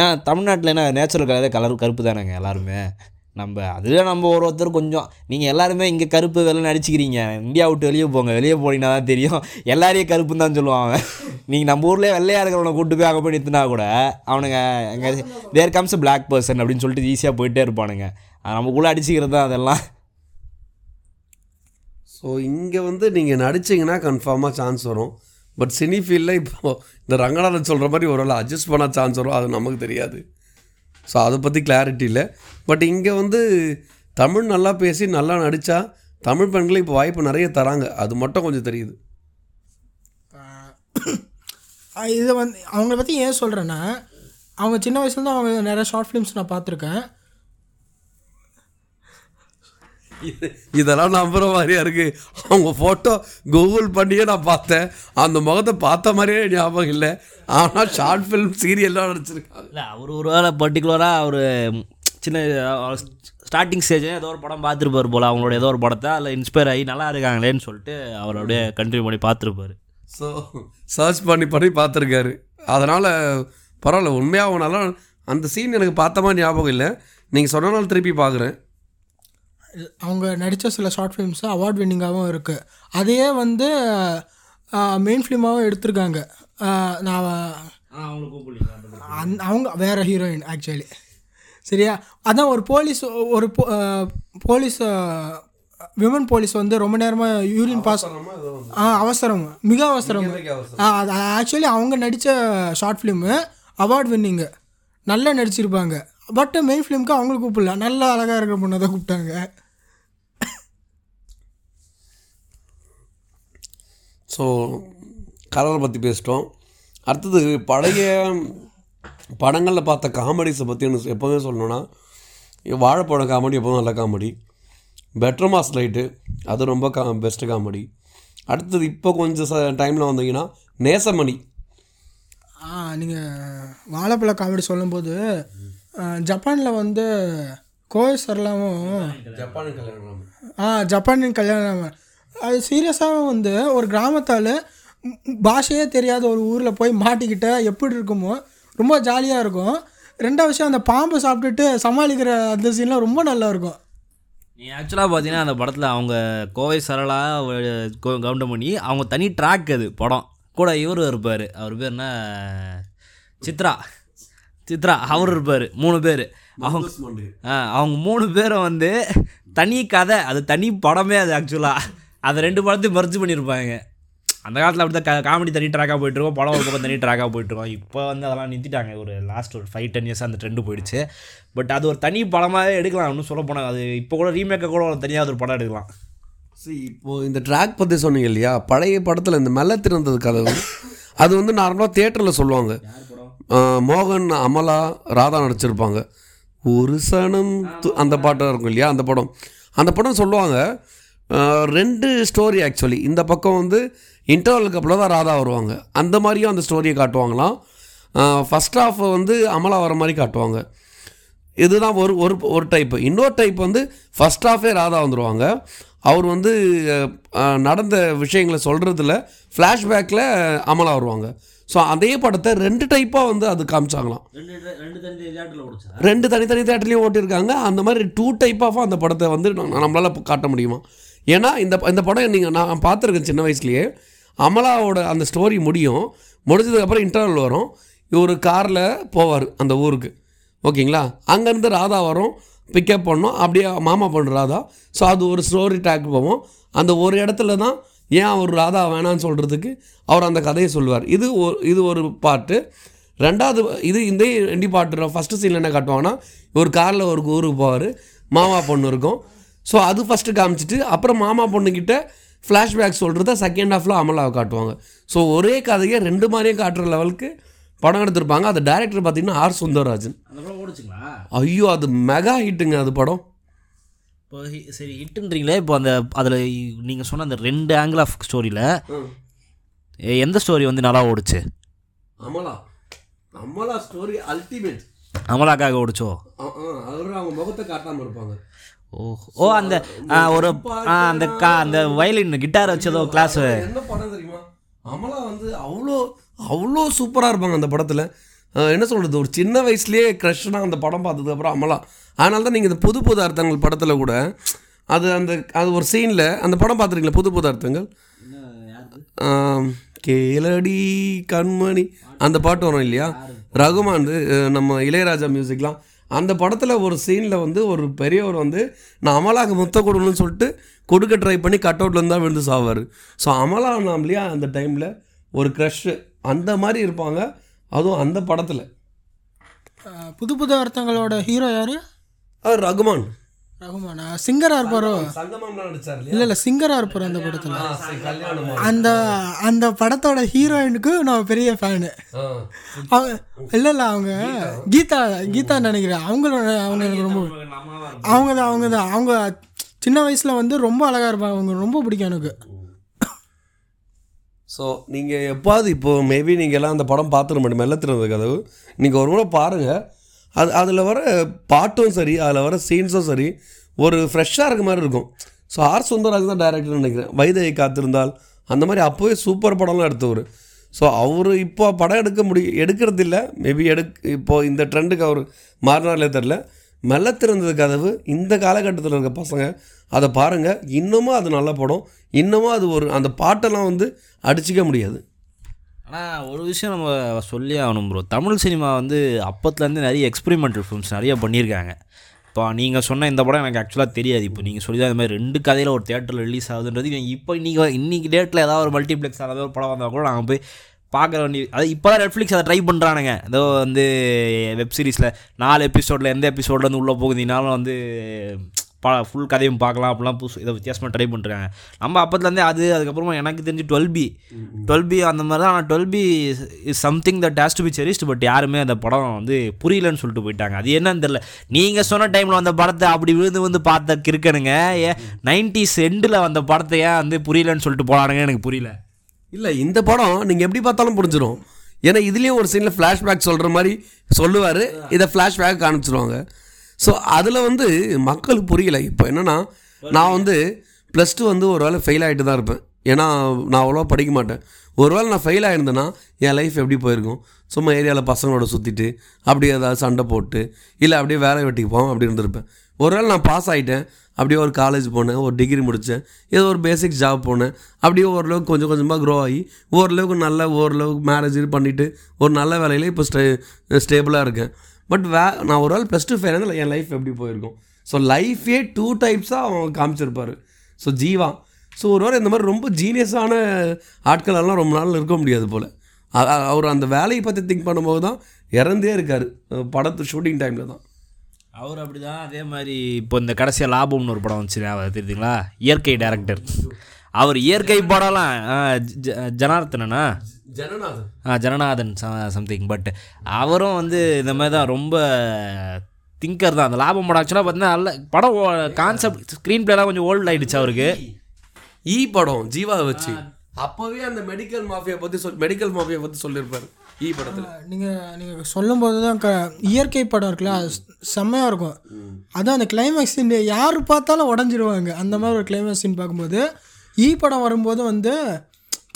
ஏன் தமிழ்நாட்டில் என்ன நேச்சுரல் கலரே கலர் கருப்பு தானேங்க எல்லாருமே. நம்ம அதில் நம்ம ஒரு ஒருத்தர் கொஞ்சம் நீங்கள் எல்லாருமே இங்கே கருப்பு வெள்ளை நடிச்சிக்கிறீங்க. இந்தியா விட்டு வெளியே போங்க. வெளியே போனீங்கன்னா தான் தெரியும். எல்லாரையும் கருப்புன்னு தான் சொல்லுவான் அவன். நீங்கள் நம்ம ஊர்லேயே வெள்ளையாக இருக்கிறவனை கூட்டு போய் அங்கே போய் நிறுத்தினா கூட அவனுங்க எங்கே தேர் கம்ஸ் பிளாக் பர்சன் அப்படின்னு சொல்லிட்டு ஈஸியாக போயிட்டே இருப்பானுங்க. அது கூட அடிச்சிக்கிறது தான் அதெல்லாம். ஸோ இங்கே வந்து நீங்கள் நடிச்சிங்கன்னா கன்ஃபார்மாக சான்ஸ் வரும். பட் சினி ஃபீல்டில் இப்போ இந்த ரங்கநாதன் சொல்கிற மாதிரி ஒரு வேளை அட்ஜஸ்ட் பண்ண சான்ஸ் வரும். அது நமக்கு தெரியாது. ஸோ அதை பற்றி கிளாரிட்டி இல்லை. பட் இங்கே வந்து தமிழ் நல்லா பேசி நல்லா நடித்தா தமிழ் பெண்களுக்கு இப்போ வாய்ப்பு நிறைய தராங்க. அது மட்டும் கொஞ்சம் தெரியுது. இதை வந்து அவங்கள பற்றி ஏன் சொல்கிறேன்னா அவங்க சின்ன வயசுலேருந்து அவங்க நிறைய ஷார்ட் ஃபிலிம்ஸ் நான் பார்த்துருக்கேன் இது இதெல்லாம் நம்புற மாதிரியா இருக்கு. அவங்க ஃபோட்டோ கூகுள் பண்ணியே நான் பார்த்தேன். அந்த முகத்தை பார்த்த மாதிரியே ஞாபகம் இல்லை. ஆனால் ஷார்ட் ஃபிலிம் சீரியல்லாம் நடிச்சிருக்காங்க. இல்லை அவர் ஒரு வேளை பர்டிகுலராக அவர் சின்ன ஸ்டார்டிங் ஸ்டேஜ் ஏதோ ஒரு படம் பார்த்துருப்பார் போல். அவங்களோட ஏதோ ஒரு படத்தை அதில் இன்ஸ்பயர் ஆகி நல்லா இருக்காங்களேன்னு சொல்லிட்டு அவர் அப்படியே கண்டினியூ பண்ணி பார்த்துருப்பாரு. ஸோ சர்ச் பண்ணி பண்ணி பார்த்துருக்காரு. அதனால் பரவாயில்ல உண்மையாக நல்லா அந்த சீன் எனக்கு பார்த்த மாதிரி ஞாபகம் இல்லை. நீங்கள் சொன்னனால திருப்பி பார்க்குறேன். அவங்க நடித்த சில ஷார்ட் ஃபிலிம்ஸ் அவார்ட் வின்னிங்காகவும் இருக்குது அதையே வந்து மெயின் ஃபிலிமாகவும் எடுத்திருக்காங்க. நான் அந் அவங்க வேறு ஹீரோயின் ஆக்சுவலி சரியா? அதான் ஒரு போலீஸ் ஒரு போலீஸ் விமன் போலீஸ் வந்து ரொம்ப நேரமாக யூரின் பாஸ் ஆ அவசரம். மிக அவசரம். ஆ அது ஆக்சுவலி அவங்க நடித்த ஷார்ட் ஃபிலிமு அவார்ட் வின்னிங்கு நல்லா நடிச்சிருப்பாங்க. பட் மெயின் ஃபிலிமுக்கு அவங்களுக்கு கூப்பிடல. நல்லா அழகாக இருக்கிற பொண்ணை தான் கூப்பிட்டாங்க. ஸோ கலரை பற்றி பேசிட்டோம். அடுத்தது பழைய படங்களில் பார்த்த காமெடிஸை பற்றி எனக்கு எப்போவுமே சொல்லணும்னா வாழைப்பழம் காமெடி எப்போதும் நல்ல காமெடி. பெட்டர் மாஸ் லைட்டு அது ரொம்ப கா பெஸ்ட்டு காமெடி. அடுத்தது இப்போ கொஞ்சம் ச டைமில் வந்தீங்கன்னா நேசமணி. ஆ நீங்கள் வாழைப்பழ காமெடி சொல்லும்போது ஜப்பானில் வந்து கோவை சரலாமும் ஜப்பானு கல்யாணம். ஆ ஜப்பானின் கல்யாணம். அது சீரியஸாக வந்து ஒரு கிராமத்தால் பாஷையே தெரியாத ஒரு ஊரில் போய் மாட்டிக்கிட்ட எப்படி இருக்குமோ ரொம்ப ஜாலியாக இருக்கும். ரெண்டாவது விஷயம் அந்த பாம்பு சாப்பிட்டுட்டு சமாளிக்கிற அந்த சீன்லாம் ரொம்ப நல்லா இருக்கும். நீ ஆக்சுவலாக பார்த்தீங்கன்னா அந்த படத்தில் அவங்க கோவை சரளா கவுண்டமணி அவங்க தனி ட்ராக் அது படம். கூட இவர் இருப்பார். அவர் பேர் என்ன? சித்ரா. சித்ரா அவர் இருப்பார். மூணு பேர். அவங்க ஆ அவங்க மூணு பேரும் வந்து தனி கதை அது தனி படமே அது ஆக்சுவலாக அதை ரெண்டு படத்தையும் மர்ஜ் பண்ணியிருப்பாங்க அந்த காலத்தில் அப்படி தான் காமெடி தனி ட்ராக்காக போயிட்டுருக்கோம் படம் ஒரு பக்கம் தனி ட்ராக்காக போயிட்டுருக்கோம். இப்போ வந்து அதெல்லாம் நிறுத்திட்டாங்க. ஒரு லாஸ்ட் ஒரு ஃபைவ் டென் இயர்ஸ் அந்த ட்ரெண்டு போயிடுச்சு. பட் அது ஒரு தனி படமாகவே எடுக்கலாம். இன்னும் சொல்ல போனால் அது இப்போ கூட ரீமேக்கை கூட ஒரு தனியாக ஒரு படம் எடுக்கலாம். சி இப்போது இந்த ட்ராக் பற்றி சொன்னீங்க இல்லையா? பழைய படத்தில் இந்த மெல்ல திறந்தது கதவு அது வந்து நார்மலாக தேட்டரில் சொல்லுவாங்க. மோகன் அமலா ராதா நடிச்சிருப்பாங்க. ஒரு சனம் அந்த பாட்டாக இருக்கும் இல்லையா? அந்த படம். அந்த படம் சொல்லுவாங்க ரெண்டு ஸ்டோரி ஆக்சுவலி இந்த பக்கம் வந்து இன்டர்வலுக்கு அப்புறம் தான் ராதா வருவாங்க. அந்த மாதிரியும் அந்த ஸ்டோரியை காட்டுவாங்களாம். ஃபஸ்ட் ஹாஃப் வந்து அமலா வர மாதிரி காட்டுவாங்க. இதுதான் ஒரு ஒரு ஒரு டைப்பு இன்னொரு டைப் வந்து ஃபஸ்ட் ஹாஃபே ராதா வந்துடுவாங்க அவர் வந்து நடந்த விஷயங்களை சொல்கிறதுல ஃப்ளாஷ்பேக்கில் அமலா வருவாங்க. ஸோ அதே படத்தை ரெண்டு டைப்பாக வந்து அது காமிச்சாங்களாம். ரெண்டு தனித்தனி தேட்டர்லேயும் ஓட்டியிருக்காங்க. அந்த மாதிரி டூ டைப் ஆஃப் அந்த படத்தை வந்து நம்ம- நம்மளால காட்ட முடியுமா? ஏன்னா இந்த இந்த படம் நீங்கள் நான் பார்த்துருக்கேன் சின்ன வயசுலேயே. அமலாவோட அந்த ஸ்டோரி முடியும். முடிஞ்சதுக்கப்புறம் இன்டர்வல் வரும். இவர் காரில் போவார் அந்த ஊருக்கு. ஓகேங்களா? அங்கேருந்து ராதா வரும். பிக்கப் பண்ணோம். அப்படியே மாமா பொண்ணு ராதா. ஸோ அது ஒரு ஸ்டோரி டேக் போவோம். அந்த ஒரு இடத்துல தான் ஏன் அவர் ராதா வேணான்னு சொல்கிறதுக்கு அவர் அந்த கதையை சொல்லுவார். இது ஒரு இது ஒரு பாட்டு. ரெண்டாவது இது இந்த ரெண்டு பாட்டு ஃபஸ்ட்டு சீனில் என்ன காட்டுவாங்கன்னா ஒரு காரில் ஒரு ஊருக்கு போவார். மாமா பொண்ணு இருக்கும். ஸோ அது ஃபஸ்ட்டு காமிச்சிட்டு அப்புறம் மாமா பொண்ணுக்கிட்ட ஃப்ளாஷ்பேக் சொல்கிறத செகண்ட் ஹாஃபில் அமலாவை காட்டுவாங்க. ஸோ ஒரே கதையை ரெண்டு மாதிரியும் காட்டுற லெவலுக்கு படம் எடுத்திருப்பாங்க. அது டைரக்டர் பார்த்தீங்கன்னா ஆர் சுந்தரராஜன். அந்த ஐயோ அது மெகா ஹிட்டுங்க அது படம். இப்போ சரி ஹிட்டுன்றீங்களே இப்போ அந்த அதில் நீங்கள் சொன்ன அந்த ரெண்டு ஆங்கிள் ஆஃப் ஸ்டோரியில் எந்த ஸ்டோரி வந்து நல்லா ஓடுச்சு? அமலா. அமலா ஸ்டோரி அல்டிமேட் அமலாக்காக ஓடிச்சோ? அவர் அவங்க முகத்தை காட்டாமல் இருப்பாங்க. ஓ ஓ அந்த ஒரு அந்த கா அந்த வயலின் கிட்டார் வச்சதோ கிளாஸ் என்ன படம் தெரியுமா? அமலா வந்து அவ்வளோ அவ்வளோ சூப்பராக இருப்பாங்க அந்த படத்தில். என்ன சொல்கிறது ஒரு சின்ன வயசுலேயே க்ரஷ்னா அந்த படம் பார்த்ததுக்கப்புறம் அமலா. அதனால தான் நீங்கள் இந்த புது புது அர்த்தங்கள் படத்தில் கூட அது அந்த அது ஒரு சீனில் அந்த படம் பார்த்துருக்கீங்களா புது புது அர்த்தங்கள்? கேளடி கண்மணி அந்த பாட்டு வரும் இல்லையா? ரகுமான் நம்ம இளையராஜா மியூசிக்லாம் அந்த படத்தில் ஒரு சீனில் வந்து ஒரு பெரியவர் வந்து நான் அமலாக்கு முத்த கொடுன்னு சொல்லிட்டு கொடுக்க ட்ரை பண்ணி கட் அவுட்லேருந்து தான் விழுந்து சாவார். ஸோ அமலா நாம்லையா அந்த டைமில் ஒரு க்ரஷ்ஷு அந்த மாதிரி இருப்பாங்க. அதுவும் அந்த படத்தில். புது புது அர்த்தங்களோட ஹீரோ யார்? ரகுமான். ரகுமானா? சிங்கராக இருப்பாரோ? இல்லை இல்லை சிங்கராக இருப்பார் அந்த படத்தில். அந்த அந்த படத்தோட ஹீரோயினுக்கு நான் பெரிய ஃபேனு அவங்க இல்லை இல்லை அவங்க கீதா கீதா நினைக்கிறேன். அவங்களோட அவங்க எனக்கு ரொம்ப அவங்க தான் அவங்க தான். அவங்க சின்ன வயசில் வந்து ரொம்ப அழகாக இருப்பாங்க. அவங்க ரொம்ப பிடிக்கும் எனக்கு. ஸோ நீங்கள் எப்பாவது இப்போது மேபி நீங்கள் எல்லாம் அந்த படம் பார்த்துட மாட்டேன் மெல்ல திறந்த கதவு. நீங்கள் ஒரு முறை பாருங்கள் அது அதில் வர பாட்டும் சரி அதில் வர சீன்ஸும் சரி ஒரு ஃப்ரெஷ்ஷாக இருக்க மாதிரி இருக்கும். ஸோ ஆர் சுந்தரராஜ் தான் டேரக்டர்னு நினைக்கிறேன். வைதையை காத்திருந்தால் அந்த மாதிரி அப்போவே சூப்பர் படம்லாம் எடுத்தவர். ஸோ அவர் இப்போ படம் எடுக்க முடியும் எடுக்கிறது இல்லை மேபி எடுக் இப்போது இந்த ட்ரெண்டுக்கு அவர் மாறினார்லே தெரில மெல்ல திறந்தது கதவு. இந்த காலகட்டத்தில் இருக்க பசங்க அதை பாருங்கள் இன்னமும் அது நல்ல படம். இன்னமும் அது ஒரு அந்த பாட்டெல்லாம் வந்து அடிச்சிக்க முடியாது. ஆனால் ஒரு விஷயம் நம்ம சொல்லி ஆகணும் ப்ரோ தமிழ் சினிமா வந்து அப்பத்துலேருந்து நிறைய எக்ஸ்பெரிமெண்டல் ஃபிலிம்ஸ் நிறைய பண்ணியிருக்காங்க. இப்போ நீங்கள் சொன்ன இந்த படம் எனக்கு ஆக்சுவலாக தெரியாது. இப்போ நீங்கள் சொல்லி தான் இந்த மாதிரி ரெண்டு கதையில் ஒரு தேட்டரில் ரிலீஸ் ஆகுதுன்றது இப்போ இன்றைக்கி இன்றைக்கி டேட்டில் ஏதாவது ஒரு மல்டிப்ளெக்ஸ் ஏதாவது ஒரு படம் வந்தால் கூட நாங்கள் போய் பார்க்குற வேண்டிய அது இப்போ தான் நெட்ஃப்ளிக்ஸ் அதை ட்ரை பண்ணுறானுங்க ஏதோ வந்து வெப் சீரிஸில் நாலு எபிசோடில் எந்த எபிசோட்லேருந்து உள்ளே போகுதுனாலும் வந்து பா ஃபுல் கதையும் பார்க்கலாம் அப்படிலாம் புதுசு இதை வித்தியாசமாக ட்ரை பண்ணுறாங்க நம்ம அப்போத்துலேருந்தே அது அதுக்கப்புறமா எனக்கு தெரிஞ்சு டுவெல் பி. டுவெல் பி அந்த மாதிரி தான் ஆனால் twelve B is something that has to be cherished but யாருமே அந்த படம் வந்து புரியலன்னு சொல்லிட்டு போயிட்டாங்க. அது என்னன்னு தெரியல. நீங்கள் சொன்ன டைமில் வந்த படத்தை அப்படி விழுந்து வந்து பார்த்த கிறுக்கனுங்க ஏன் நைன்டிஸ் எண்டில் வந்த படத்தை ஏன் வந்து புரியலன்னு சொல்லிட்டு போனானுங்க எனக்கு புரியல. இல்லை இந்த படம் நீங்கள் எப்படி பார்த்தாலும் புரிஞ்சிடும் ஏன்னா இதுலேயும் ஒரு சீனில் ஃப்ளாஷ்பேக் சொல்கிற மாதிரி சொல்லுவார். இதை ஃப்ளாஷ்பேக் காமிச்சிருவாங்க. ஸோ அதில் வந்து மக்களுக்கு புரியலை. இப்போ என்னென்னா நான் வந்து ப்ளஸ் டூ வந்து ஒரு வேளை ஃபெயில் ஆகிட்டு தான் இருப்பேன். ஏன்னா நான் அவ்வளோவா படிக்க மாட்டேன். ஒரு வேளை நான் ஃபெயில் ஆகிருந்தேன்னா என் லைஃப் எப்படி போயிருக்கும்? சும்மா ஏரியாவில் பசங்களோட சுற்றிட்டு அப்படியே ஏதாவது சண்டை போட்டு இல்லை அப்படியே வேலை வெட்டிக்கு போவோம் அப்படி இருந்திருப்பேன். ஒரு வேளை நான் பாஸ் ஆகிட்டேன் அப்படியே ஒரு காலேஜ் போனேன் ஒரு டிகிரி முடித்தேன் ஏதோ ஒரு பேசிக் ஜாப் போனேன் அப்படியே ஓரளவுக்கு கொஞ்சம் கொஞ்சமாக க்ரோ ஆகி ஓரளவுக்கு நல்ல ஓரளவுக்கு மேரேஜ் பண்ணிவிட்டு ஒரு நல்ல வேலையில் இப்போ ஸ்டே ஸ்டேபிளாக இருக்கேன். பட் வே நான் ஒரு ஆள் ப்ளஸ் டூ ஃபெயில் என் லைஃப் எப்படி போயிருக்கும்? ஸோ லைஃபே டூ டைப்ஸாக அவன் காமிச்சிருப்பார். ஸோ ஜீவா. ஸோ ஒரு வாரம் இந்த மாதிரி ரொம்ப ஜீனியஸான ஆட்களெல்லாம் ரொம்ப நாள் இருக்க முடியாது போல். அவர் அந்த வேலையை பற்றி திங்க் பண்ணும்போது தான் இறந்தே இருக்கார். படத்து ஷூட்டிங் டைமில் தான். அவர் அப்படி தான் அதே மாதிரி இப்போ இந்த கடைசியாக லாபம்னு ஒரு படம் வந்துச்சு அவர் தெரியுதுங்களா? இயற்கை டேரக்டர் அவர் இயற்கை படம்லாம் ஜனார்த்தனா ஜனநாதன். ஆ ஜனநாதன் சம்திங் பட் அவரும் வந்து இந்த மாதிரி தான் ரொம்ப திங்கர் தான். அந்த லாபம் படம் ஆக்சுவலாக பார்த்தீங்கன்னா நல்ல படம் கான்செப்ட் ஸ்க்ரீன் பிளேலாம் கொஞ்சம் ஓல்ட் ஆயிடுச்சு அவருக்கு. ஈ படம் ஜீவாவை வச்சு. அப்போவே அந்த மெடிக்கல் மாஃபியா பற்றி சொல் மெடிக்கல் மாஃபியா பற்றி சொல்லியிருப்பாரு ஈ படத்தில். நீங்கள் நீங்கள் சொல்லும்போது தான் க இயற்கை படம் இருக்குல்ல அது செம்மையாக இருக்கும். அதான் அந்த கிளைமேக்ஸ் சீன் யார் பார்த்தாலும் உடஞ்சிருவாங்க. அந்த மாதிரி ஒரு கிளைமேக்ஸ் சீன் பார்க்கும்போது ஈ படம் வரும்போது வந்து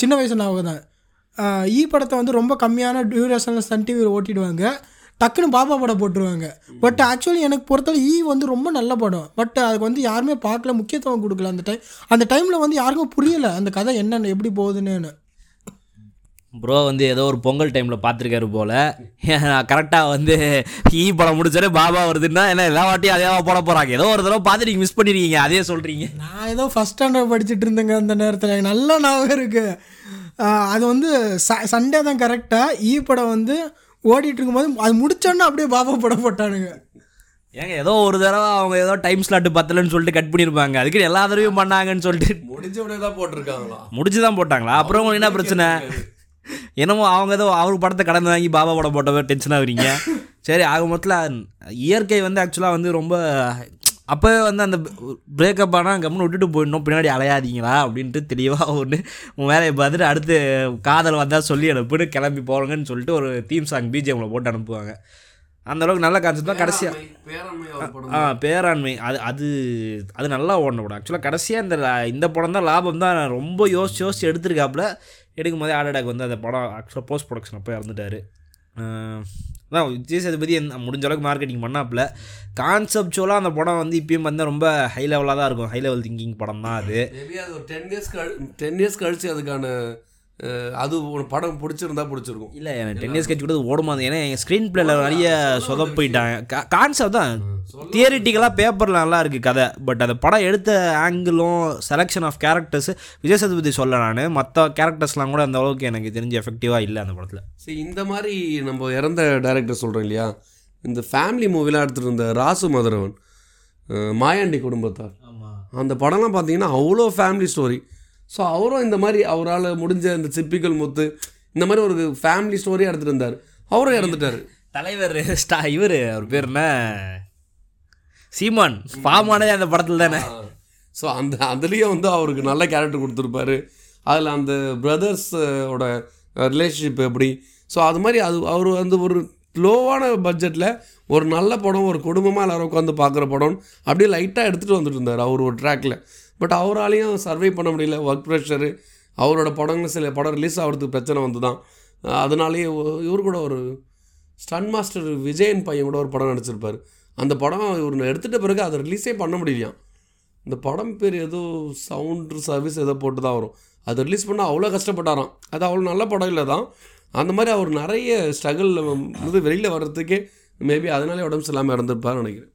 சின்ன வயசு ஞாபகம் தான். ஈ படத்தை வந்து ரொம்ப கம்மியான டியூரேஷனில் சன் டிவியில் ஓட்டிடுவாங்க. டக்குன்னு பாபா படம் போட்டுருவாங்க. பட் ஆக்சுவலி எனக்கு பொறுத்தவரை ஈ வந்து ரொம்ப நல்ல படம். பட் அதுக்கு வந்து யாருமே பார்க்கல முக்கியத்துவம் கொடுக்கல அந்த டைம். அந்த டைமில் வந்து யாருக்கும் புரியல அந்த கதை என்னென்ன எப்படி போகுதுன்னு. ப்ரோ வந்து ஏதோ ஒரு பொங்கல் டைமில் பார்த்துருக்காரு போல். கரெக்டாக வந்து ஈ படம் முடிச்சாலே பாபா வருதுன்னா என்ன எல்லா வாட்டியும் அதே போட போகிறாங்க ஏதோ ஒரு தடவை பார்த்து நீங்கள் மிஸ் பண்ணிருக்கீங்க அதே சொல்கிறீங்க நான் ஏதோ ஃபஸ்ட் ஸ்டாண்டர்ட் படிச்சுட்டு இருந்தேங்க அந்த நேரத்தில். எனக்கு நல்ல ஞாபகம் இருக்கு. ஆஹ் அது வந்து ச சண்டே தான் கரெக்டாக ஈ படம் வந்து ஓடிட்டு இருக்கும்போது அது முடிச்சோன்னே அப்படியே பாபா படம் போட்டானுங்க. ஏங்க ஏதோ ஒரு தடவை அவங்க ஏதோ டைம் ஸ்லாட் பத்தலன்னு சொல்லிட்டு கட் பண்ணியிருப்பாங்க அதுக்கு எல்லா தடவையும் பண்ணாங்கன்னு சொல்லிட்டு முடிஞ்ச உடனே தான் போட்டிருக்காங்களா? முடிச்சு தான் போட்டாங்களா? அப்புறம் என்ன பிரச்சனை? என்னமோ அவங்க ஏதோ அவர் படத்தை கடன் வாங்கி பாபா படம் போட்டவே டென்ஷன் ஆகுறீங்க. சரி ஆக மொத்தத்தில் இயற்கை வந்து ஆக்சுவலாக வந்து ரொம்ப அப்போவே வந்து அந்த பிரேக்கப் ஆனால் கம்முன்னு விட்டுட்டு போயிடணும் பின்னாடி அலையாதீங்களா அப்படின்ட்டு தெளிவாக ஒன்று உன் வேலையை பார்த்துட்டு அடுத்து காதல் வந்தால் சொல்லி அனுப்புன்னு கிளம்பி போகிறோங்கன்னு சொல்லிட்டு ஒரு தீம் சாங் பிஜிஎம்ல போட்டு அனுப்புவாங்க. அந்த அளவுக்கு நல்ல கான்செப்ட் தான். கடைசியாக ஆ பேராண்மை அது அது அது நல்லா ஓடின படம். ஆக்சுவலாக கடைசியாக இந்த இந்த படம் தான் லாபம் தான். ரொம்ப யோசிச்சு யோசிச்சு எடுத்திருக்காப்புல. எடுக்கும் போதே ஹார்ட் அட்டாக் வந்து அந்த படம் ஆக்சுவலாக போஸ்ட் ப்ரொடக்ஷன் அப்போ இறந்துட்டார். அதான் விஜய் சேதுபதி முடிஞ்ச அளவுக்கு மார்க்கெட்டிங் பண்ணாப்புல. கான்செப்டுவலாக அந்த படம் வந்து இப்பயும் வந்து ரொம்ப ஹை லெவலாக தான் இருக்கும். ஹை லெவல் திங்கிங் படம் தான் அது. மேபி அது ஒரு டென் இயர்ஸ் கழி டென் இயர்ஸ் கழிச்சு அதுக்கான அது ஒரு படம் பிடிச்சிருந்தா பிடிச்சிருக்கும். இல்லை எனக்கு டென் இயர்ஸ் கட்சி கூட ஓடுமா ஏன்னா எங்கள் ஸ்க்ரீன் பிளேல நிறைய சொதப்பிட்டாங்க கான்செப்ட் தான். தியரிட்டிக்கலாக பேப்பரில் நல்லா இருக்குது கதை. பட் அந்த படம் எடுத்த ஆங்கிளும் selection of characters Vijay Sethupathi சொல்ல நான். மற்ற கேரக்டர்ஸ்லாம் கூட அந்த அளவுக்கு எனக்கு தெரிஞ்சு எஃபெக்டிவாக இல்லை அந்த படத்தில். சரி இந்த மாதிரி நம்ம இறந்த டைரக்டர் சொல்கிறோம் இல்லையா? இந்த ஃபேமிலி மூவிலாம் எடுத்துகிட்டு இருந்த ராசு மதுரவன் மாயாண்டி குடும்பத்தார். அந்த படம்லாம் பார்த்தீங்கன்னா அவ்வளோ ஃபேமிலி ஸ்டோரி ஸோ அவரும் இந்த மாதிரி அவரால் முடிஞ்ச இந்த சிப்பிக்கல் முத்து இந்த மாதிரி ஒரு ஃபேமிலி ஸ்டோரியாக எடுத்துகிட்டு இருந்தார் அவரும் இறந்துட்டார். தலைவர் ஸ்டா இவர் அவர் பேர் என்ன? சீமான். ஃபார்மானதே அந்த படத்தில் தானே. ஸோ அந்த அதுலேயும் வந்து அவருக்கு நல்ல கேரக்டர் கொடுத்துருப்பாரு. அதில் அந்த பிரதர்ஸோட ரிலேஷன்ஷிப் எப்படி? ஸோ அது மாதிரி அது அவர் வந்து ஒரு லோவான பட்ஜெட்டில் ஒரு நல்ல படம் ஒரு குடும்பமாக எல்லாரும் உட்காந்து பார்க்குற படம் அப்படியே லைட்டாக எடுத்துகிட்டு வந்துட்டு இருந்தார் அவர் ஒரு ட்ராக்கில் பட் அவராலையும் சர்வை பண்ண முடியல. ஒர்க் ப்ரெஷரு அவரோட படங்கள் சில படம் ரிலீஸ் ஆகிறதுக்கு பிரச்சனை வந்து தான் அதனாலேயே இவர் கூட ஒரு ஸ்டன் மாஸ்டர் விஜயன் பையன் கூட ஒரு படம் நடிச்சிருப்பார். அந்த படம் இவர் எடுத்துகிட்ட பிறகு அதை ரிலீஸே பண்ண முடியலையாம் இந்த படம் பேர் ஏதோ சவுண்ட் சர்வீஸ் ஏதோ போட்டு தான் வரும். அதை ரிலீஸ் பண்ணால் அவ்வளோ கஷ்டப்பட்டாராம். அது அவ்வளோ நல்ல படம் இல்லை தான் அந்த மாதிரி அவர் நிறைய ஸ்ட்ரகிளில் வந்து வெளியில் வர்றதுக்கே மேபி அதனாலே உடம்பு சரியில்லாமல் இறந்துருப்பார்னு நினைக்கிறேன்.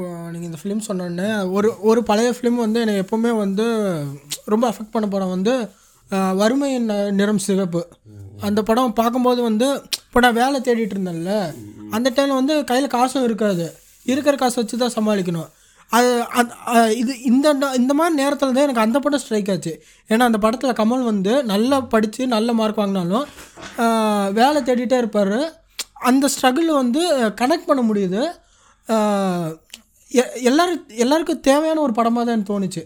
இப்போ நீங்கள் இந்த ஃபிலிம் சொன்னோடனே ஒரு ஒரு பழைய ஃபிலிம் வந்து என்னை எப்போவுமே வந்து ரொம்ப அஃபெக்ட் பண்ண படம் வந்து வறுமையின் நிறம் சிவப்பு அந்த படம் பார்க்கும்போது வந்து இப்போ நான் வேலை தேடிட்டு இருந்தேன்ல அந்த டைமில் வந்து கையில் காசும் இருக்காது. இருக்கிற காசு வச்சு தான் சமாளிக்கணும். அது இது இந்த இந்த மாதிரி நேரத்தில் தான் எனக்கு அந்த படம் ஸ்ட்ரைக் ஆச்சு. ஏன்னா அந்த படத்தில் கமல் வந்து நல்லா படித்து நல்ல மார்க் வாங்கினாலும் வேலை தேடிட்டே இருப்பார். அந்த ஸ்ட்ரகிள் வந்து கனெக்ட் பண்ண முடியுது. எல்லாரும் எல்லாருக்கும் தேவையான ஒரு படமாக தான் எனக்கு தோணுச்சு.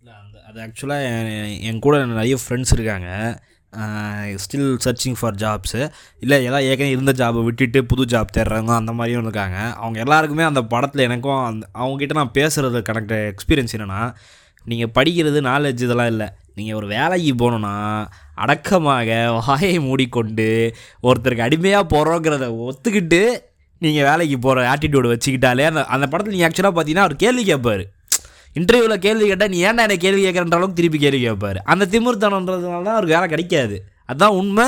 இல்லை அந்த அது ஆக்சுவலாக என் கூட நிறைய ஃப்ரெண்ட்ஸ் இருக்காங்க. ஸ்டில் சர்ச்சிங் ஃபார் ஜாப்ஸு இல்லை எல்லாம் ஏற்கனவே இருந்த ஜாபை விட்டுட்டு புது ஜாப் தேடுறவங்க அந்த மாதிரியும் இருக்காங்க. அவங்க எல்லாருக்குமே அந்த படத்தில் எனக்கும் அந்த அவங்ககிட்ட நான் பேசுகிறது கனெக்ட் எக்ஸ்பீரியன்ஸ் என்னென்னா நீங்கள் படிக்கிறது நாலேஜ் இதெல்லாம் இல்லை. நீங்கள் ஒரு வேலைக்கு போகணுன்னா அடக்கமாக வாயை மூடிக்கொண்டு ஒருத்தருக்கு அடிமையாக போகிறோங்கிறத ஒத்துக்கிட்டு நீங்கள் வேலைக்கு போகிற ஆட்டிடியூடு வச்சுக்கிட்டாலே அந்த அந்த படத்தில் நீங்கள் ஆக்சுவலாக பார்த்தீங்கன்னா அவர் கேள்வி கேட்பார் இன்டர்வியூவில் கேள்வி கேட்டால் நீ ஏன்டா என்னை கேள்வி கேட்குறன்ற அளவுக்கு திருப்பி கேள்வி கேட்பார் அந்த திமிர்த்தனன்றதுனால தான் அவருக்கு வேலை கிடைக்காது. அதான் உண்மை.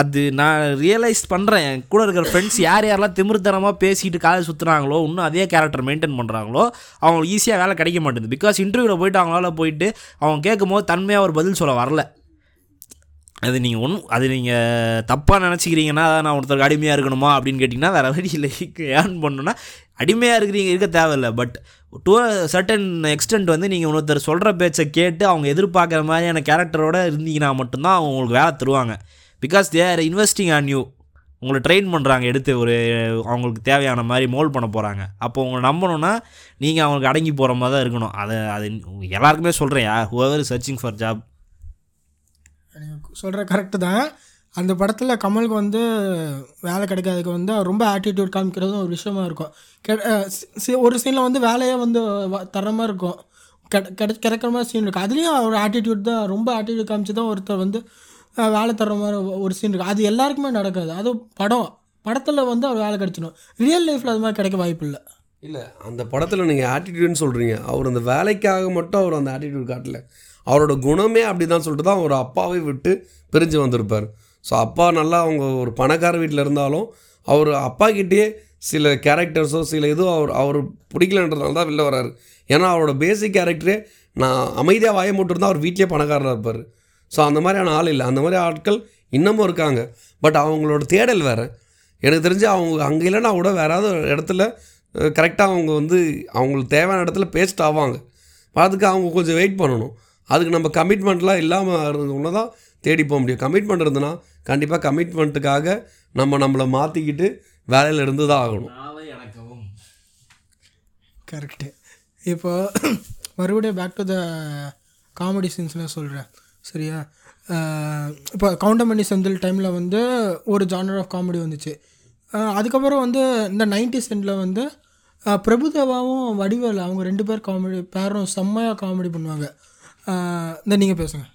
அது நான் ரியலைஸ் பண்ணுறேன் என் கூட இருக்கிற ஃப்ரெண்ட்ஸ் யார் யாரெல்லாம் திமிர்த்தனமாக பேசிட்டு காலை சுற்றுறாங்களோ இன்னும் அதே கேரக்டர் மெயின்டைன் பண்ணுறாங்களோ அவங்களுக்கு ஈஸியாக வேலை கிடைக்க மாட்டேங்குது. பிகாஸ் இன்டர்வியூவில் போயிட்டு அவங்களால போயிட்டு அவங்க கேட்கும் போது தன்மையாக ஒரு பதில் சொல்ல வரல. அது நீங்கள் ஒன்றும் அது நீங்கள் தப்பாக நினச்சிக்கிறீங்கன்னா நான் ஒருத்தருக்கு அடிமையாக இருக்கணுமா அப்படின்னு கேட்டிங்கன்னா வேறு வழி இல்லை. ஏர்ன் பண்ணணுன்னா அடிமையாக இருக்கிறீங்க இருக்க தேவையில்லை. பட் டு சர்டன் எக்ஸ்டென்ட் வந்து நீங்கள் ஒருத்தர் சொல்கிற பேச்சை கேட்டு அவங்க எதிர்பார்க்குற மாதிரியான கேரக்டரோடு இருந்தீங்கன்னா மட்டும்தான் அவங்க உங்களுக்கு வேலை தருவாங்க. Because they are investing on you உங்களை ட்ரெயின் பண்ணுறாங்க எடுத்து ஒரு அவங்களுக்கு தேவையான மாதிரி மோல்ட் பண்ண போகிறாங்க அப்போ உங்களை நம்பணும்னா நீங்கள் அவங்களுக்கு அடங்கி போகிற மாதிரி தான் இருக்கணும். அதை அது எல்லாருக்குமே சொல்கிறேன் ஹூவர் சர்ச்சிங் ஃபார் ஜாப் சொல்கிற கரெக்டு தான். அந்த படத்தில் கமலுக்கு வந்து வேலை கிடைக்காதுக்கு வந்து அவர் ரொம்ப ஆட்டிடியூட் காமிக்கிறதும் ஒரு விஷயமா இருக்கும். கெ ஒரு சீனில் வந்து வேலையே வந்து வ- தர மாதிரி இருக்கும். கெட கிடை கிடைக்கிற மாதிரி சீன் இருக்குது அதுலேயும் அவர் ஆட்டிடியூட் தான் ரொம்ப ஆட்டிடியூட் காமிச்சு தான் ஒருத்தர் வந்து வேலை தர்ற மாதிரி ஒரு சீன் இருக்குது அது எல்லாருக்குமே நடக்காது. அது படம். படத்தில் வந்து அவர் வேலை கிடைச்சிடும். ரியல் லைஃப்பில் அது மாதிரி கிடைக்க வாய்ப்பு இல்லை. இல்லை அந்த படத்தில் நீங்கள் ஆட்டிடியூட்னு சொல்கிறீங்க அவர் அந்த வேலைக்காக மட்டும் அவர் அந்த ஆட்டிடியூட் காட்டல. அவரோட குணமே அப்படி தான் சொல்லிட்டு தான் அவர் அப்பாவை விட்டு பிரிஞ்சு வந்திருப்பார். ஸோ அப்பா நல்லா அவங்க ஒரு பணக்கார வீட்டில் இருந்தாலும் அவர் அப்பா கிட்டேயே சில கேரக்டர்ஸோ சில இதுவும் அவர் அவர் பிடிக்கலன்றதுனால தான் வெளில வராரு ஏன்னா அவரோட பேசிக் கேரக்டரே நான் அமைதியாக வாய மட்டும் இருந்தால் அவர் வீட்டிலே பணக்காரராக இருப்பார். ஸோ அந்த மாதிரியான ஆள் இல்லை. அந்த மாதிரி ஆட்கள் இன்னமும் இருக்காங்க. பட் அவங்களோட தேடல் வேறு. எனக்கு தெரிஞ்சு அவங்க அங்கே இல்லைன்னா கூட வேற ஏதாவது ஒரு இடத்துல கரெக்டாக அவங்க வந்து அவங்களுக்கு தேவையான இடத்துல பேஸ்ட் ஆவாங்க. அதுக்கு அவங்க கொஞ்சம் வெயிட் பண்ணணும். அதுக்கு நம்ம கமிட்மெண்ட்லாம் இல்லாமல் இருந்தோம்னா தான் தேடி போக முடியும். கமிட்மெண்ட் இருந்ததுன்னா கண்டிப்பாக கமிட்மெண்ட்டுக்காக நம்ம நம்மளை மாற்றிக்கிட்டு வேலையில் இருந்து தான் ஆகணும். கரெக்டு இப்போ மறுபடியும் பேக் டு த காமெடி சீன்ஸ்லாம் சொல்கிறேன் சரியா? இப்போ கவுண்டமணி செந்தில் டைமில் வந்து ஒரு ஜானர் ஆஃப் காமெடி வந்துச்சு. அதுக்கப்புறம் வந்து இந்த நைன்டி சென்டில் வந்து பிரபுதேவாவும் வடிவேல் அவங்க ரெண்டு பேர் காமெடி பேரும் செம்மையாக காமெடி பண்ணுவாங்க. இந்த நீங்கள் பேசுங்கள்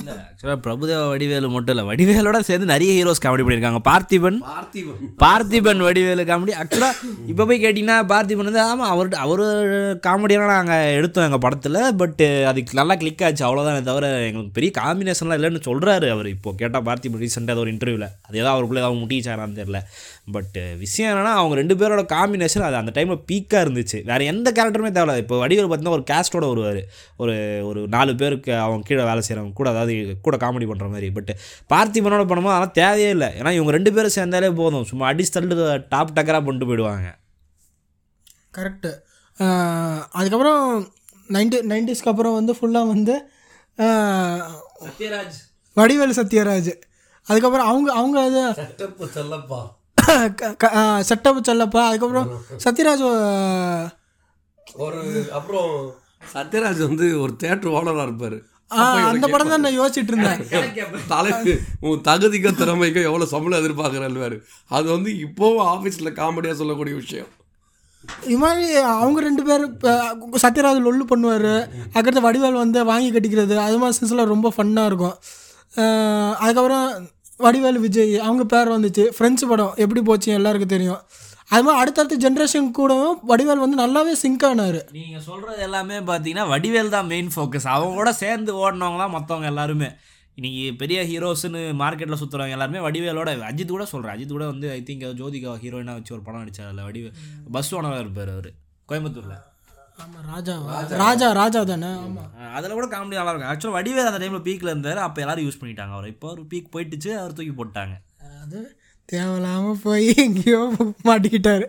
இல்லை ஆக்சுவலாக பிரபுதேவா வடிவேலு மட்டும் இல்லை வடிவேலோட சேர்ந்து நிறைய ஹீரோஸ் காமெடி பண்ணியிருக்காங்க பார்த்திபன் பார்த்திபன். பார்த்திபன் வடிவேலு காமெடி ஆக்சுவலாக இப்போ போய் கேட்டிங்கன்னா பார்த்திபன் வந்து ஆமாம் அவர்கிட்ட அவர் காமெடியெல்லாம் நாங்கள் எடுத்தோம் எங்கள் படத்தில் பட்டு அதுக்கு நல்லா கிளிக் ஆச்சு அவ்வளோதானே தவிர எங்களுக்கு பெரிய காம்பினேஷன்லாம் இல்லைன்னு சொல்கிறாரு அவர். இப்போ கேட்டால் பார்த்திபன் ரீசெண்டாக ஒரு இன்டர்வியூவில் அது ஏதாவது அவருக்குள்ளே ஏதாவது முட்டிச்சாரான்னு தெரில பட் விஷயம் என்னன்னா அவங்க ரெண்டு பேரோட காம்பினேஷன் அது அந்த டைமில் பீக்காக இருந்துச்சு. வேறு எந்த கேரக்டருமே தேவையில்ல. இப்போ வடிவேல் பார்த்தீங்கன்னா ஒரு கேஸ்டோட வருவார். ஒரு ஒரு நாலு பேருக்கு அவங்க கீழே வேலை செய்கிறவங்க கூட அதாவது கூட காமெடி பண்ணுற மாதிரி. பட் பார்த்திபனோட பண்ணும்போது அதெல்லாம் தேவையே இல்லை. ஏன்னா இவங்க ரெண்டு பேரும் சேர்ந்தாலே போதும். சும்மா அடிச்சு தள்ளு டாப் டக்கராக பண்ணிட்டு போயிடுவாங்க. கரெக்டு அதுக்கப்புறம் நைன்டி நைன்டிஸ்க்கு அப்புறம் வந்து ஃபுல்லாக வந்து சத்யராஜ். வடிவேலு சத்யராஜ். அதுக்கப்புறம் அவங்க அவங்க அது செட்டப்பு செல்லப்பா. செட்டப் செல்லப்பா. அதுக்கப்புறம் சத்யராஜ் ஒரு அப்புறம் சத்யராஜ் வந்து ஒரு தேட்டர் ஓனராக இருப்பார். அந்த படம் தான் நான் யோசிச்சுட்டு இருந்தேன். தலைக்கு உன் தகுதிக்கோ திறமைக்கோ எவ்வளோ சம்பளம் எதிர்பார்க்குறல்வாரு அது வந்து இப்போவும் ஆஃபீஸில் காமெடியாக சொல்லக்கூடிய விஷயம். இது மாதிரி அவங்க ரெண்டு பேர் சத்யராஜ் லொல்லு பண்ணுவார். அதுக்கடுத்து வடிவேல் வந்து வாங்கி கட்டிக்கிறது. அது மாதிரி சீன்ஸ்லாம் ரொம்ப ஃபன்னாக இருக்கும். அதுக்கப்புறம் வடிவேல் விஜய் அவங்க பேர் வந்துச்சு. ஃப்ரெண்ட்ஸ் படம். எப்படி போச்சு? எல்லாருக்கும் தெரியும். அது மாதிரி அடுத்தடுத்த ஜென்ரேஷன் கூடவும் வடிவேல் வந்து நல்லாவே சிங்க் ஆனார். நீங்கள் சொல்கிறது எல்லாமே பார்த்தீங்கன்னா வடிவேல் தான் மெயின் ஃபோக்கஸ் அவங்க கூட சேர்ந்து ஓடினவங்க தான் மற்றவங்க எல்லாருமே. இன்னைக்கு பெரிய ஹீரோஸ்னு மார்க்கெட்டில் சுற்றுறவங்க எல்லாருமே வடிவேலோட அஜித் கூட சொல்கிறேன் அஜித் கூட வந்து ஐ திங்க் ஜோதிகா ஹீரோயினாக வச்சு ஒரு படம் நடிச்சார் அதில் வடிவேல் பஸ் ஓனராக இருப்பார் அவர் கோயம்புத்தூரில். ஆமாம் ராஜா ராஜா ராஜா தானே? ஆமாம் அதில் கூட காமெடி நல்லா இருக்கும். ஆக்சுவலாக வடிவேல் அந்த டைமில் பீக்கில் இருந்தார் அப்போ எல்லாரும் யூஸ் பண்ணிட்டாங்க அவர். இப்போ ஒரு பீக் போயிட்டுச்சு அவர் தூக்கி போட்டாங்க. அது தேவையில்லாமல் போய் எங்கேயோ மாட்டிக்கிட்டாரு.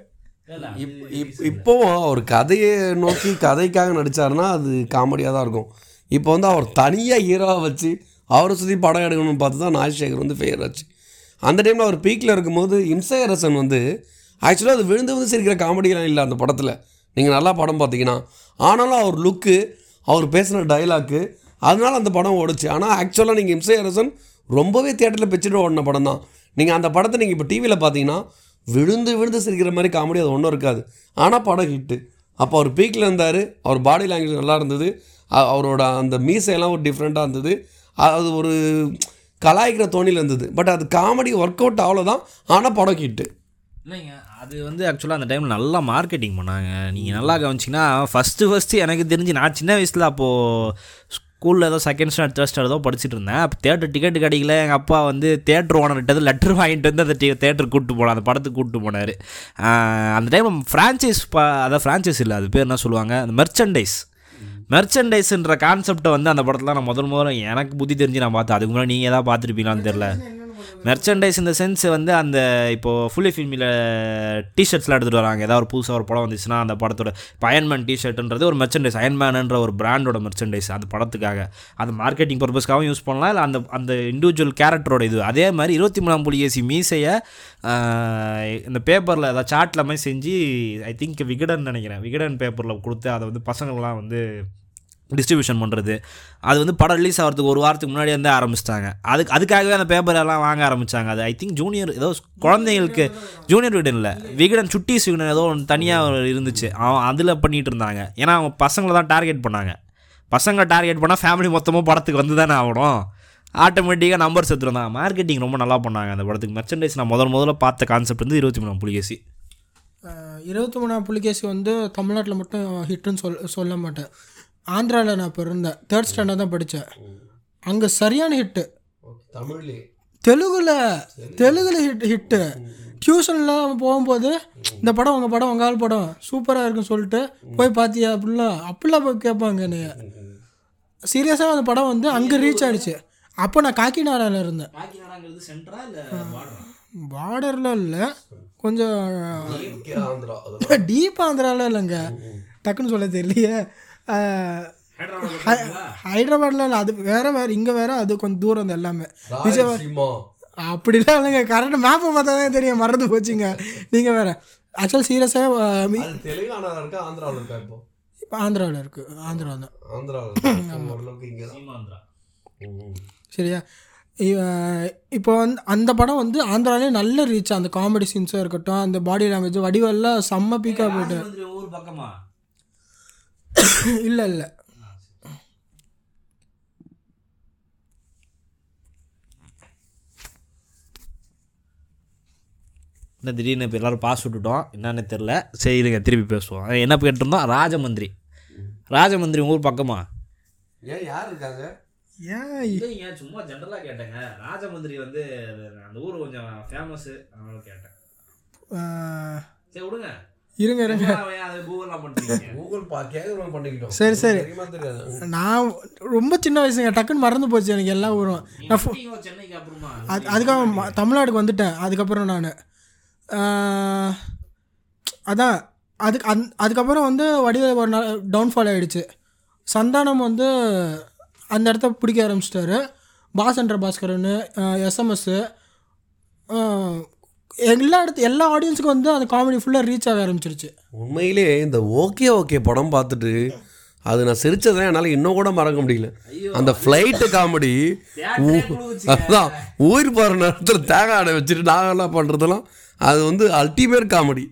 இப் இப் இப்போவும் அவர் கதையை நோக்கி கதைக்காக நடித்தாருன்னா அது காமெடியாக தான் இருக்கும். இப்போ வந்து அவர் தனியாக ஹீரோவை வச்சு அவரை சுற்றி படம் எடுக்கணும்னு பார்த்து தான் நாஜ்சேகர் வந்து ஃபெயர் ஆச்சு. அந்த டைமில் அவர் பீக்கில் இருக்கும்போது இம்சையரசன் வந்து ஆக்சுவலாக அது விழுந்து விழுந்து சிரிக்கிற காமெடியெலாம் இல்லை அந்த படத்தில். நீங்கள் நல்லா படம் பார்த்தீங்கன்னா. ஆனாலும் அவர் லுக்கு அவர் பேசின டைலாக்கு அதனால அந்த படம் ஓடுச்சு. ஆனால் ஆக்சுவலாக நீங்கள் இம்சையரசன் ரொம்பவே தியேட்டரில் பிச்சுட்டு ஓடின படம் தான். நீங்கள் அந்த படத்தை நீங்கள் இப்போ டிவியில் பார்த்தீங்கன்னா விழுந்து விழுந்து சிரிக்கிற மாதிரி காமெடி அது ஒன்றும் இருக்காது. ஆனால் படம் ஹிட்டு அப்போ அவர் பீக்கில் இருந்தார் அவர் பாடி லாங்குவேஜ் நல்லா இருந்தது அவரோட அந்த மீசையெல்லாம் ஒரு டிஃப்ரெண்ட்டாக இருந்தது. அது ஒரு கலாய்க்கிற தோணியில் இருந்தது. பட் அது காமெடி ஒர்க் அவுட் அவ்வளோதான் ஆனால் படம் ஹிட்டு இல்லைங்க அது வந்து ஆக்சுவலாக அந்த டைமில் நல்லா மார்க்கெட்டிங் பண்ணாங்க. நீங்கள் நல்லா கவனிச்சிங்கன்னா ஃபஸ்ட்டு ஃபஸ்ட்டு எனக்கு தெரிஞ்சு நான் சின்ன வயசில் அப்போது ஸ்கூலில் ஏதோ செகண்ட் ஸ்டாண்டர்ட் தேர்ட் ஸ்டாண்டர்ட் ஏதோ படிச்சுட்டு இருந்தேன் அப்போ தேட்டர் டிக்கெட் கிடைக்கல எங்கள் அப்பா வந்து தேட்டர் ஓனர்கிட்ட லெட்டர் வாங்கிட்டு வந்து அந்த தேட்டருக்கு கூப்பிட்டு போனார் அந்த படத்துக்கு கூப்பிட்டு போனார். அந்த டைம் ஃப்ரான்ச்சைஸ் பா அதான் ஃப்ரான்ச்சைஸ் இல்லை அது பேர் என்ன சொல்லுவாங்க? அந்த மெர்ச்சன்டைஸ் மெர்ச்சன்டைஸ்ன்ற கான்செப்டை வந்து அந்த படத்தில் நான் முதல் முதல்ல எனக்கு புத்தி தெரிஞ்சு நான் பார்த்தேன். அதுக்கு முன்னாடி நீங்கள் எதாவது பார்த்துருப்பீங்களான்னு தெரில மெர்ச்சன்டைஸ் இந்த சென்ஸ் வந்து அந்த இப்போது ஃபுல்லி ஃபில்மில் டிஷர்ட்ஸ்லாம் எடுத்துகிட்டு வராங்க. ஏதாவது ஒரு புதுசாக ஒரு படம் வந்துச்சுன்னா அந்த படத்தோட இப்போ அயன்மேன் டிஷர்ட்ன்றது ஒரு மெர்ச்சன்டைஸ் அயன்மேனுன்ற ஒரு பிராண்டோட மெர்ச்சன்டைஸ் அந்த படத்துக்காக. அது மார்க்கெட்டிங் பர்பஸ்க்காகவும் யூஸ் பண்ணலாம். இல்லை அந்த அந்த இண்டிவிஜுவல் கேரக்டரோட இது. அதே மாதிரி இருபத்தி மூணாம் புலிகேசி மீசையை இந்த பேப்பரில் ஏதாவது சாட்டில் மாதிரி செஞ்சு ஐ திங்க் விகடன் நினைக்கிறேன். விகடன் பேப்பரில் கொடுத்து அதை வந்து பசங்கள்லாம் வந்து டிஸ்ட்ரிபியூஷன் பண்ணுறது அது வந்து படம் ரிலீஸ் ஆகிறதுக்கு ஒரு வாரத்துக்கு முன்னாடி வந்து ஆரம்பிச்சிட்டாங்க. அதுக்கு அதுக்காகவே அந்த பேப்பர் எல்லாம் வாங்க ஆரம்பித்தாங்க அது ஐ திங்க் ஜூனியர் ஏதோ குழந்தைங்களுக்கு ஜூனியர் விகடன் இல்லை விகடன் சுட்டீஸ் விகடன் ஏதோ ஒன்று தனியாக இருந்துச்சு. அவன் அதில் பண்ணிகிட்டு இருந்தாங்க. ஏன்னா அவங்க பசங்களை தான் டார்கெட் பண்ணாங்க. பசங்களை டார்கெட் பண்ணால் ஃபேமிலி மொத்தமாக படத்துக்கு வந்து தானே ஆகணும். ஆட்டோமேட்டிக்காக நம்பர் செத்துருந்தாங்க மார்க்கெட்டிங் ரொம்ப நல்லா பண்ணாங்க அந்த படத்துக்கு. மெர்ச்சன்டைஸ் நான் முதல் முதல்ல பார்த்த கான்செப்ட் வந்து இருபத்தி மூணாம் புலிகேசி. இருபத்தி மூணாம் புலிகேசி வந்து தமிழ்நாட்டில் மட்டும் ஹிட்டுன்னு சொல் சொல்ல மாட்டேன். ஆந்திராவில் நான் இப்போ இருந்தேன் தேர்ட் ஸ்டாண்டர்ட் தான் படித்தேன் அங்கே சரியான ஹிட்டு தமிழ்லேயே தெலுங்குல தெலுங்குல ஹிட் ஹிட்டு டியூஷன்லாம் போகும்போது இந்த படம் உங்கள் படம் உங்கள் ஆள் படம் சூப்பராக இருக்குன்னு சொல்லிட்டு போய் பார்த்தியா அப்படிலாம் அப்படிலாம் போய் கேட்பாங்க என்னைய. சீரியஸாக அந்த படம் வந்து அங்கே ரீச் ஆயிடுச்சு. அப்போ நான் காக்கிநாடாவில் இருந்தேன். சென்ட்ரா இல்லை பார்டரில் இல்லை. கொஞ்சம் ஆந்திரா டீப் ஆந்திராவில் இல்லைங்க. டக்குன்னு சொல்ல தெரியலையே. ஹைதராபாத்தில் இல்லை அது வேற வேற இங்கே வேற அது கொஞ்சம் தூரம் வந்து எல்லாமே. ராயலசீமா. அப்படிலாம் இல்லைங்க கரெக்டாக மேப்பை பார்த்தா தான் தெரியும் மறந்து போச்சுங்க. நீங்கள் வேற ஆக்சுவல் சீரியஸாக அது தெலுங்கானால இருக்கா ஆந்திராவில் இருக்கா இப்போ? இப்போ ஆந்திராவில் இருக்குது ஆந்திரா தான். ஆந்திராவில் தான் சரியா? இப்போ வந்து அந்த படம் வந்து ஆந்திராலே நல்ல ரீச் அந்த காமெடி சீன்ஸாக இருக்கட்டும் அந்த பாடி லாங்குவேஜ் வடிவெல்லாம் செம்ம பீக்காக போயிட்டு. இல்லை இல்லை. என்ன திடீர்னு இப்போ எல்லோரும் பாஸ் விட்டுட்டோம். என்னன்னு தெரில சரி இருங்க திருப்பி பேசுவோம். என்ன கேட்டிருந்தோம்? ராஜமந்திரி. ராஜமந்திரி உங்கள் ஊர் பக்கமா? ஏன் யார் இருக்காங்க? ஏன் இல்லைங்க சும்மா ஜென்ரலாக கேட்டேங்க. ராஜமந்திரி வந்து அந்த ஊர் கொஞ்சம் ஃபேமஸ்ஸு அதனால கேட்டேன். சரி விடுங்க. இருங்க இருங்க. சரி சரி. நான் ரொம்ப சின்ன வயசுங்க. டக்குன்னு மறந்து போச்சு எனக்கு எல்லா ஊரும். நான் அது அதுக்காக தமிழ்நாடுக்கு வந்துட்டேன். அதுக்கப்புறம் நான். அதான். அதுக்கு அந் அதுக்கப்புறம் வந்து வடிவேல் ஒரு நாள் டவுன்ஃபால் ஆகிடுச்சு சந்தானம் வந்து அந்த இடத்த பிடிக்க ஆரம்பிச்சிட்டாரு. பாசன்ற பாஸ்கரன் எஸ்எம்எஸ்ஸு எல்லா இடத்து எல்லா ஆடியன்ஸுக்கும் வந்து அந்த காமெடி ஃபுல்லாக ரீச் ஆக ஆரம்பிச்சிருச்சு. உண்மையிலே இந்த ஓகே ஓகே படம் பார்த்துட்டு அது நான் சிரிச்சதை என்னால் இன்னும் கூட மறக்க முடியல. அந்த ஃப்ளைட்டு காமெடி அதான் உயிர் போகிற நேரத்தில் தேங்காய் அடை வச்சுட்டு நாங்கள்லாம் பண்ணுறதெல்லாம் அது வந்து அல்டிமேட் காமெடி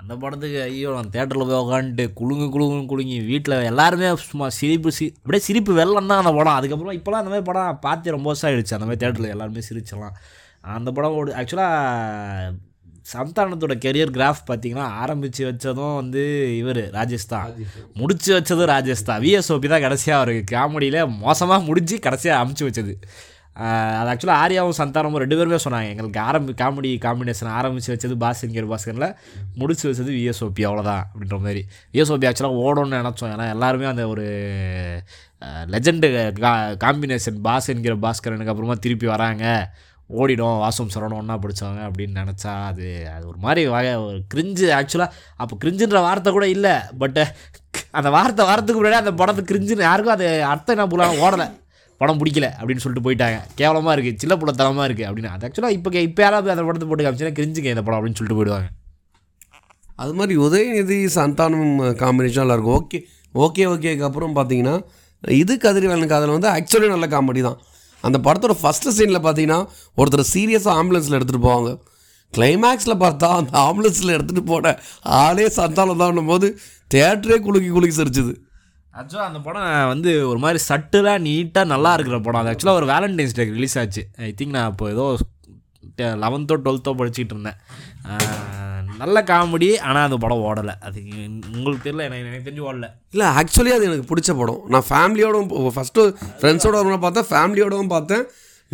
அந்த படத்துக்கு ஐயோ நான் தேட்டரில் போய் உட்காந்துட்டு குலுங்கு குலுங்கு குலுங்கி வீட்டில் எல்லாருமே சும்மா சிரிப்பு சி அப்படியே சிரிப்பு வெள்ளம் தான் அந்த படம். அதுக்கப்புறம் இப்போலாம் அந்த மாதிரி படம் பார்த்து ரொம்ப வருஷம் ஆயிடுச்சு. அந்த மாதிரி தேட்டரில் எல்லாருமே சிரிச்சலாம் அந்த படம் ஓடு ஆக்சுவலாக சந்தானத்தோட கெரியர் கிராஃப் பார்த்தீங்கன்னா ஆரம்பித்து வச்சதும் வந்து இவர் ராஜேஷ் தான். முடிச்சு வச்சதும் ராஜேஷ் தான். விஎஸ்ஓபி தான் கடைசியாக அவருக்கு காமெடியில் மோசமாக முடிஞ்சு கடைசியாக அமுச்சு வச்சது. அது ஆக்சுவலாக ஆர்யாவும் சந்தானமும் ரெண்டு பேருமே சொன்னாங்க எங்களுக்கு ஆரம்பி காமெடி காம்பினேஷன் ஆரம்பித்து வச்சது பாஸ்கர் பாஸ்கரில் முடிச்சு வச்சது விஎஸ்ஓபி அவ்வளோதான் அப்படின்ற மாதிரி. விஎஸ்ஓபி ஆக்சுவலாக ஓடணும்னு நினச்சோம். ஏன்னா எல்லாருமே அந்த ஒரு லெஜெண்டு காம்பினேஷன் பாஸ் என்கிற பாஸ்கரனுக்கு அப்புறமா திருப்பி வராங்க. ஓடிடும் வாசம் சரவணம் ஒன்றா படித்தவங்க அப்படின்னு நினச்சா அது அது ஒரு மாதிரி வகை ஒரு கிரிஞ்சு ஆக்சுவலாக அப்போ கிரிஞ்சுன்ற வார்த்தை கூட இல்லை பட்டு அந்த வார்த்தை வாரத்துக்கு முன்னாடி அந்த படத்துக்கு கிரிஞ்சுன்னு யாருக்கும் அது அர்த்தம் என்ன புலாம் ஓடலை. படம் பிடிக்கல அப்படின்னு சொல்லிட்டு போயிட்டாங்க. கேவலமாக இருக்குது சின்ன புள்ளத்தனமாக இருக்குது அப்படின்னு. அது ஆக்சுவலாக இப்போ இப்போ யாராவது அந்த படத்தை போட்டு காமிச்சுன்னா கிரிஞ்சுங்க இந்த படம் அப்படின்னு சொல்லிட்டு போயிடுவாங்க. அது மாதிரி உதயநிதி சந்தானம் காம்பினேஷன் நல்லாயிருக்கும் ஓகே ஓகே ஓகேக்கு அப்புறம் பார்த்தீங்கன்னா இது கதிரிவேலனுக்கு அதில் வந்து ஆக்சுவலி நல்ல காமெடி தான். அந்த படத்தோட ஃபஸ்ட்டு சீனில் பார்த்தீங்கன்னா ஒருத்தர் சீரியஸாக ஆம்புலன்ஸில் எடுத்துகிட்டு போவாங்க. கிளைமேக்ஸில் பார்த்தா அந்த ஆம்புலன்ஸில் எடுத்துகிட்டு போன ஆளே சந்தானம் தான் போது தேட்டரே குலுக்கி குலுக்கி சிரிச்சுது. ஆக்சுவலாக அந்த படம் வந்து ஒரு மாதிரி சட்டிலாக நீட்டாக நல்லா இருக்கிற படம். அது ஆக்சுவலாக ஒரு வேலண்டைன்ஸ் டே ரிலீஸ் ஆச்சு. ஐ திங்க் நான் இப்போ ஏதோ லெவன்த்தோ டுவெல்த்தோ படிச்சுட்டு இருந்தேன். நல்ல காமெடி ஆனால் அந்த படம் ஓடலை. அது உங்களுக்கு தெரியல எனக்கு எனக்கு தெரிஞ்சு ஓடல. இல்லை ஆக்சுவலி அது எனக்கு பிடிச்ச படம். நான் ஃபேமிலியோடவும் ஃபஸ்ட்டு ஃப்ரெண்ட்ஸோட வரணும் பார்த்தேன் ஃபேமிலியோடவும் பார்த்தேன்.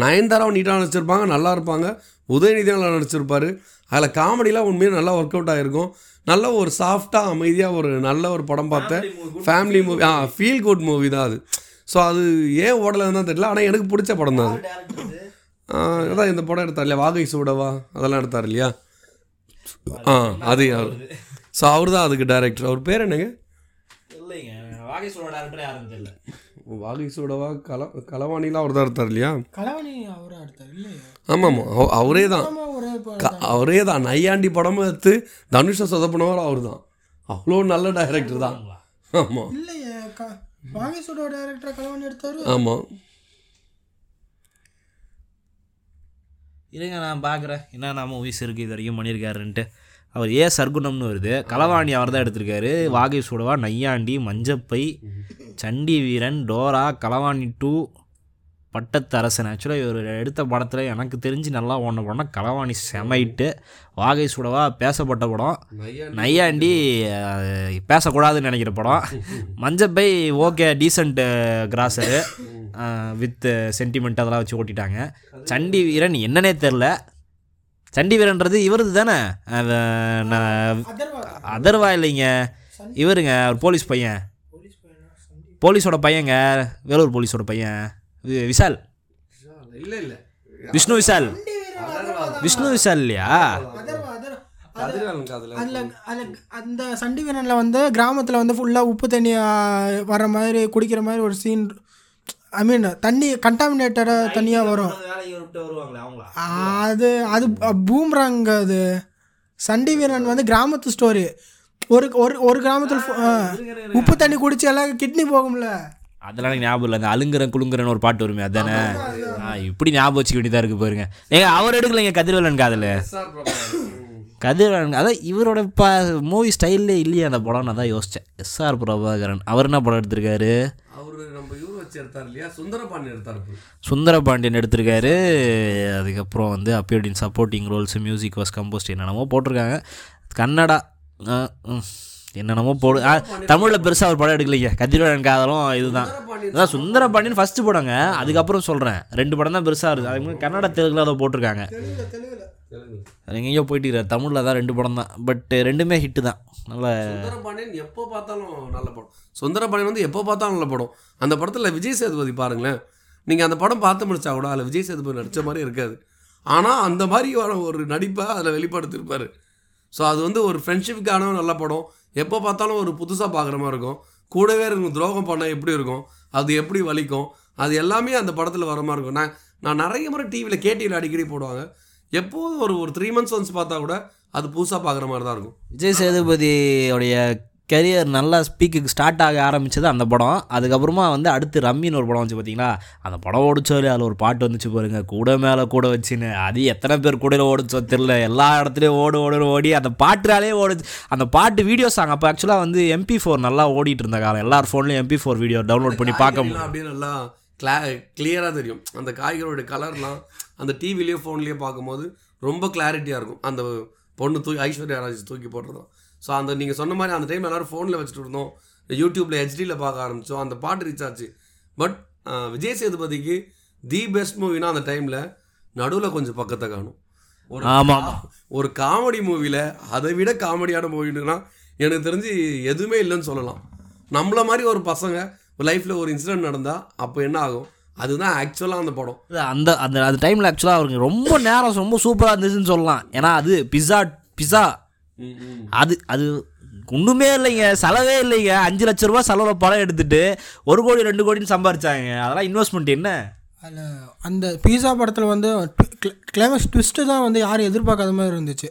நயன்தாராவும் நீட்டாக நடிச்சிருப்பாங்க நல்லா இருப்பாங்க. உதயநிதி நல்லா நடிச்சிருப்பாரு. அதில் காமெடிலாம் உண்மையாக நல்லா ஒர்க் அவுட் ஆகிருக்கும் நல்ல ஒரு சாஃப்டாக அமைதியாக ஒரு நல்ல ஒரு படம் பார்த்தேன். ஃபேமிலி மூவி ஆ ஃபீல் குட் மூவி தான் அது. ஸோ அது ஏன் ஓடலைன்னு தான் தெரியல ஆனால் எனக்கு பிடிச்ச படம் தான் அது. அதான் இந்த படம் எடுத்தார் இல்லையா? வாகை சூடவா அதெல்லாம் எடுத்தார் இல்லையா? ஆ அது அவர் ஸோ அவர் தான் அதுக்கு டைரக்டர் அவர் பேர் என்னங்க? இல்லைங்க வாகேஸ்வரோட டேரக்டர் யாரும் தெரியல. வாகை சூடவா கல கலவாணிலாம் அவர் தான் எடுத்தார் இல்லையா? கலவணி அவரா எடுத்தார்? இல்லையா. ஆமாம் ஆமாம் அவரே தான். அவரே தான். நையாண்டி படமும் எடுத்து தனுஷை சொதப்பினவர் அவர் தான் அவ்வளோ நல்ல டைரக்டர் தான். ஆமாம் இல்லையே க வாகேஷோட டைரக்டர் கலவணி எடுத்தாரு? ஆமாம் இருங்க நான் பார்க்குறேன். என்னென்ன மூவிஸ் இருக்குது இது வரைக்கும் பண்ணியிருக்காருன்ட்டு. அவர் ஏ சர்க்குணம்னு வருது. களவாணி அவர் தான் எடுத்திருக்காரு. வாகை சூடவா நையாண்டி மஞ்சப்பை சண்டி வீரன் டோரா களவாணி டூ பட்டத்தரசன். ஆக்சுவலாக இவர் எடுத்த படத்தில் எனக்கு தெரிஞ்சு நல்லா ஒன்று படம்னா களவாணி செமைட்டு. வாகை சுடவா பேசப்பட்ட படம். நையாண்டி. பேசக்கூடாதுன்னு நினைக்கிற படம். Manjapai okay decent grosser. With sentiment அதெல்லாம் வச்சு ஓட்டிட்டாங்க. சண்டி வீரன் என்னன்னே தெரில. சண்டி வீரன்றது இவரது தானே? அதர்வா இல்லைங்க. இவருங்க ஒரு போலீஸ் பையன். போலீஸோட பையங்க வேலூர் போலீஸோட பையன். விஷால். இல்லை இல்லை. விஷ்ணு விஷால். விஷ்ணு விஷால் இல்லையா அதர்வா, அதர்வா. கதிரவன் காதில் அதில் அதில் அந்த சண்டி வீரனில் வந்து கிராமத்தில் வந்து ஃபுல்லாக உப்பு தண்ணி வர மாதிரி குடிக்கிற மாதிரி ஒரு சீன் ஐ மீன் தண்ணி கண்டாமினேட்டடாக தண்ணியாக வரும். அது அது பூம்ராங் அது. சண்டி வீரன் வந்து கிராமத்து ஸ்டோரி ஒரு ஒரு ஒரு கிராமத்தில் உப்பு தண்ணி குடிச்சு எல்லாம் கிட்னி போகும்ல. அதெல்லாம் எனக்கு ஞாபகம் இல்லை. அந்த அலுங்குறன் குலுங்குறன் ஒரு பாட்டு வருமே அதானே? ஆ இப்படி ஞாபகம் வச்சுக்க வேண்டியதாக இருக்குது பாருங்க. ஏங்க அவர் எடுக்கலைங்க கதிர்வேலன் காதல்? கதிர்வேலன் அதான் இவரோட ப மூவி ஸ்டைல்லே இல்லையே அந்த படம் நான் தான் யோசித்தேன் எஸ்ஆர் பிரபாகரன் அவர் என்ன படம் எடுத்திருக்காரு? அவர் நம்ம இவர் வச்சு எடுத்தார் இல்லையா? சுந்தரபாண்டி எடுத்தார். சுந்தரபாண்டியன் எடுத்திருக்காரு. அதுக்கப்புறம் வந்து appeared in supporting roles music was composed என்னென்னமோ போட்டிருக்காங்க. கன்னடா என்னென்னமோ போடு தமிழில் பெருசாக ஒரு படம் எடுக்கலைங்க. கதிரவன் காதலும் இதுதான். அதான் சுந்தரபாண்டியன் ஃபஸ்ட்டு படங்க. அதுக்கப்புறம் சொல்கிறேன் ரெண்டு படம் தான் பெருசாக இருக்குது அதுக்கு கன்னடா தெலுங்குல அதை போட்டிருக்காங்க. எங்கேயோ போயிட்டு தமிழில் தான் ரெண்டு படம் தான். பட் ரெண்டுமே ஹிட்டு தான். நல்ல சுந்தரபாண்டியன் எப்போ பார்த்தாலும் நல்ல படம். சுந்தரபாண்டியன் வந்து எப்போ பார்த்தாலும் நல்ல படம். அந்த படத்தில் விஜய் சேதுபதி பாருங்களேன். நீங்கள் அந்த படம் பார்த்து முடிச்சா கூட அதில் விஜய் சேதுபதி நடித்த மாதிரி இருக்காது. ஆனால் அந்த மாதிரியான ஒரு நடிப்பை அதில் வெளிப்படுத்தியிருப்பார் ஸோ அது வந்து ஒரு ஃப்ரெண்ட்ஷிப்புக்கான நல்ல படம். எப்போ பார்த்தாலும் ஒரு புதுசாக பார்க்குற மாதிரி இருக்கும். கூடவே இருக்கும் துரோகம் பண்ணால் எப்படி இருக்கும்? அது எப்படி வலிக்கும்? அது எல்லாமே அந்த படத்தில் வர மாதிரி இருக்கும். நான் நான் நிறைய முறை டிவியில் கேடிவியில் அடிக்கடி போடுவாங்க. எப்போதும் ஒரு ஒரு த்ரீ மந்த்ஸ் ஒன்ஸ் பார்த்தா கூட அது புதுசாக பார்க்குற மாதிரி தான் இருக்கும். விஜய் சேதுபதியோடைய கரியர் நல்லா ஸ்பீக்குக்கு ஸ்டார்ட் ஆக ஆரம்பிச்சது அந்த படம். அதுக்கப்புறமா வந்து அடுத்து ரம்மின்னு ஒரு படம் வந்துச்சு பார்த்தீங்களா? அந்த படம் ஓடிச்சோலே அதில் ஒரு பாட்டு வந்துச்சு பாருங்க கூட மேலே கூட வச்சுன்னு அது எத்தனை பேர் கூட ஓடிச்சோ தெரில எல்லா இடத்துலையும் ஓடு ஓடு ஓடி அந்த பாட்டுனாலே ஓடுச்சு. அந்த பாட்டு வீடியோ சாங் அப்போ ஆக்சுவலாக வந்து எம்பி ஃபோர் நல்லா ஓடிட்டு இருந்த காலம். எல்லார் ஃபோன்லேயும் எம்பி ஃபோர் வீடியோ டவுன்லோட் பண்ணி பார்க்க முடியும் அப்படியே நல்லா கிளா கிளியராக தெரியும். அந்த காய்கறியோட கலர்லாம் அந்த டிவிலேயோ ஃபோன்லேயோ பார்க்கும்போது ரொம்ப கிளாரிட்டியாக இருக்கும். அந்த பொண்ணு தூக்கி ஐஸ்வர்யா ராஜ் தூக்கி போட்டுருந்தோம் ஸோ அந்த நீங்கள் சொன்ன மாதிரி அந்த டைம் எல்லாரும் ஃபோனில் வச்சுட்டு இருந்தோம். யூடியூப்பில் ஹெச்டியில் பார்க்க ஆரம்பித்தோம் அந்த பாட்டு ரீச் ஆச்சு. பட் விஜய் சேதுபதிக்கு தி பெஸ்ட் மூவினா அந்த டைமில் நடுவில் கொஞ்சம் பக்கத்தை காணும். ஒரு ஆமாம் ஒரு காமெடி மூவியில் அதை விட காமெடியான மூவினா எனக்கு தெரிஞ்சு எதுவுமே இல்லைன்னு சொல்லலாம். நம்மள மாதிரி ஒரு பசங்க லைஃப்பில் ஒரு இன்சிடென்ட் நடந்தால் அப்போ என்ன ஆகும்? அதுதான் ஆக்சுவலாக அந்த படம். அந்த அந்த அந்த டைமில் ஆக்சுவலாக அவருக்கு ரொம்ப நேரம் ரொம்ப சூப்பராக இருந்துச்சுன்னு சொல்லலாம். ஏன்னா அது பிஸா பிஸா அது அது ஒன்றுமே இல்லைங்க செலவே இல்லைங்க. அஞ்சு லட்ச ரூபா செலவில் படம் எடுத்துட்டு ஒரு கோடி ரெண்டு கோடின்னு சம்பாரிச்சாங்க. அதெல்லாம் இன்வெஸ்ட்மெண்ட் என்ன? அதில் அந்த பீஸா படத்தில் வந்து கிளைமேக்ஸ் ட்விஸ்ட்டு தான் வந்து யாரும் எதிர்பார்க்காத மாதிரி இருந்துச்சு.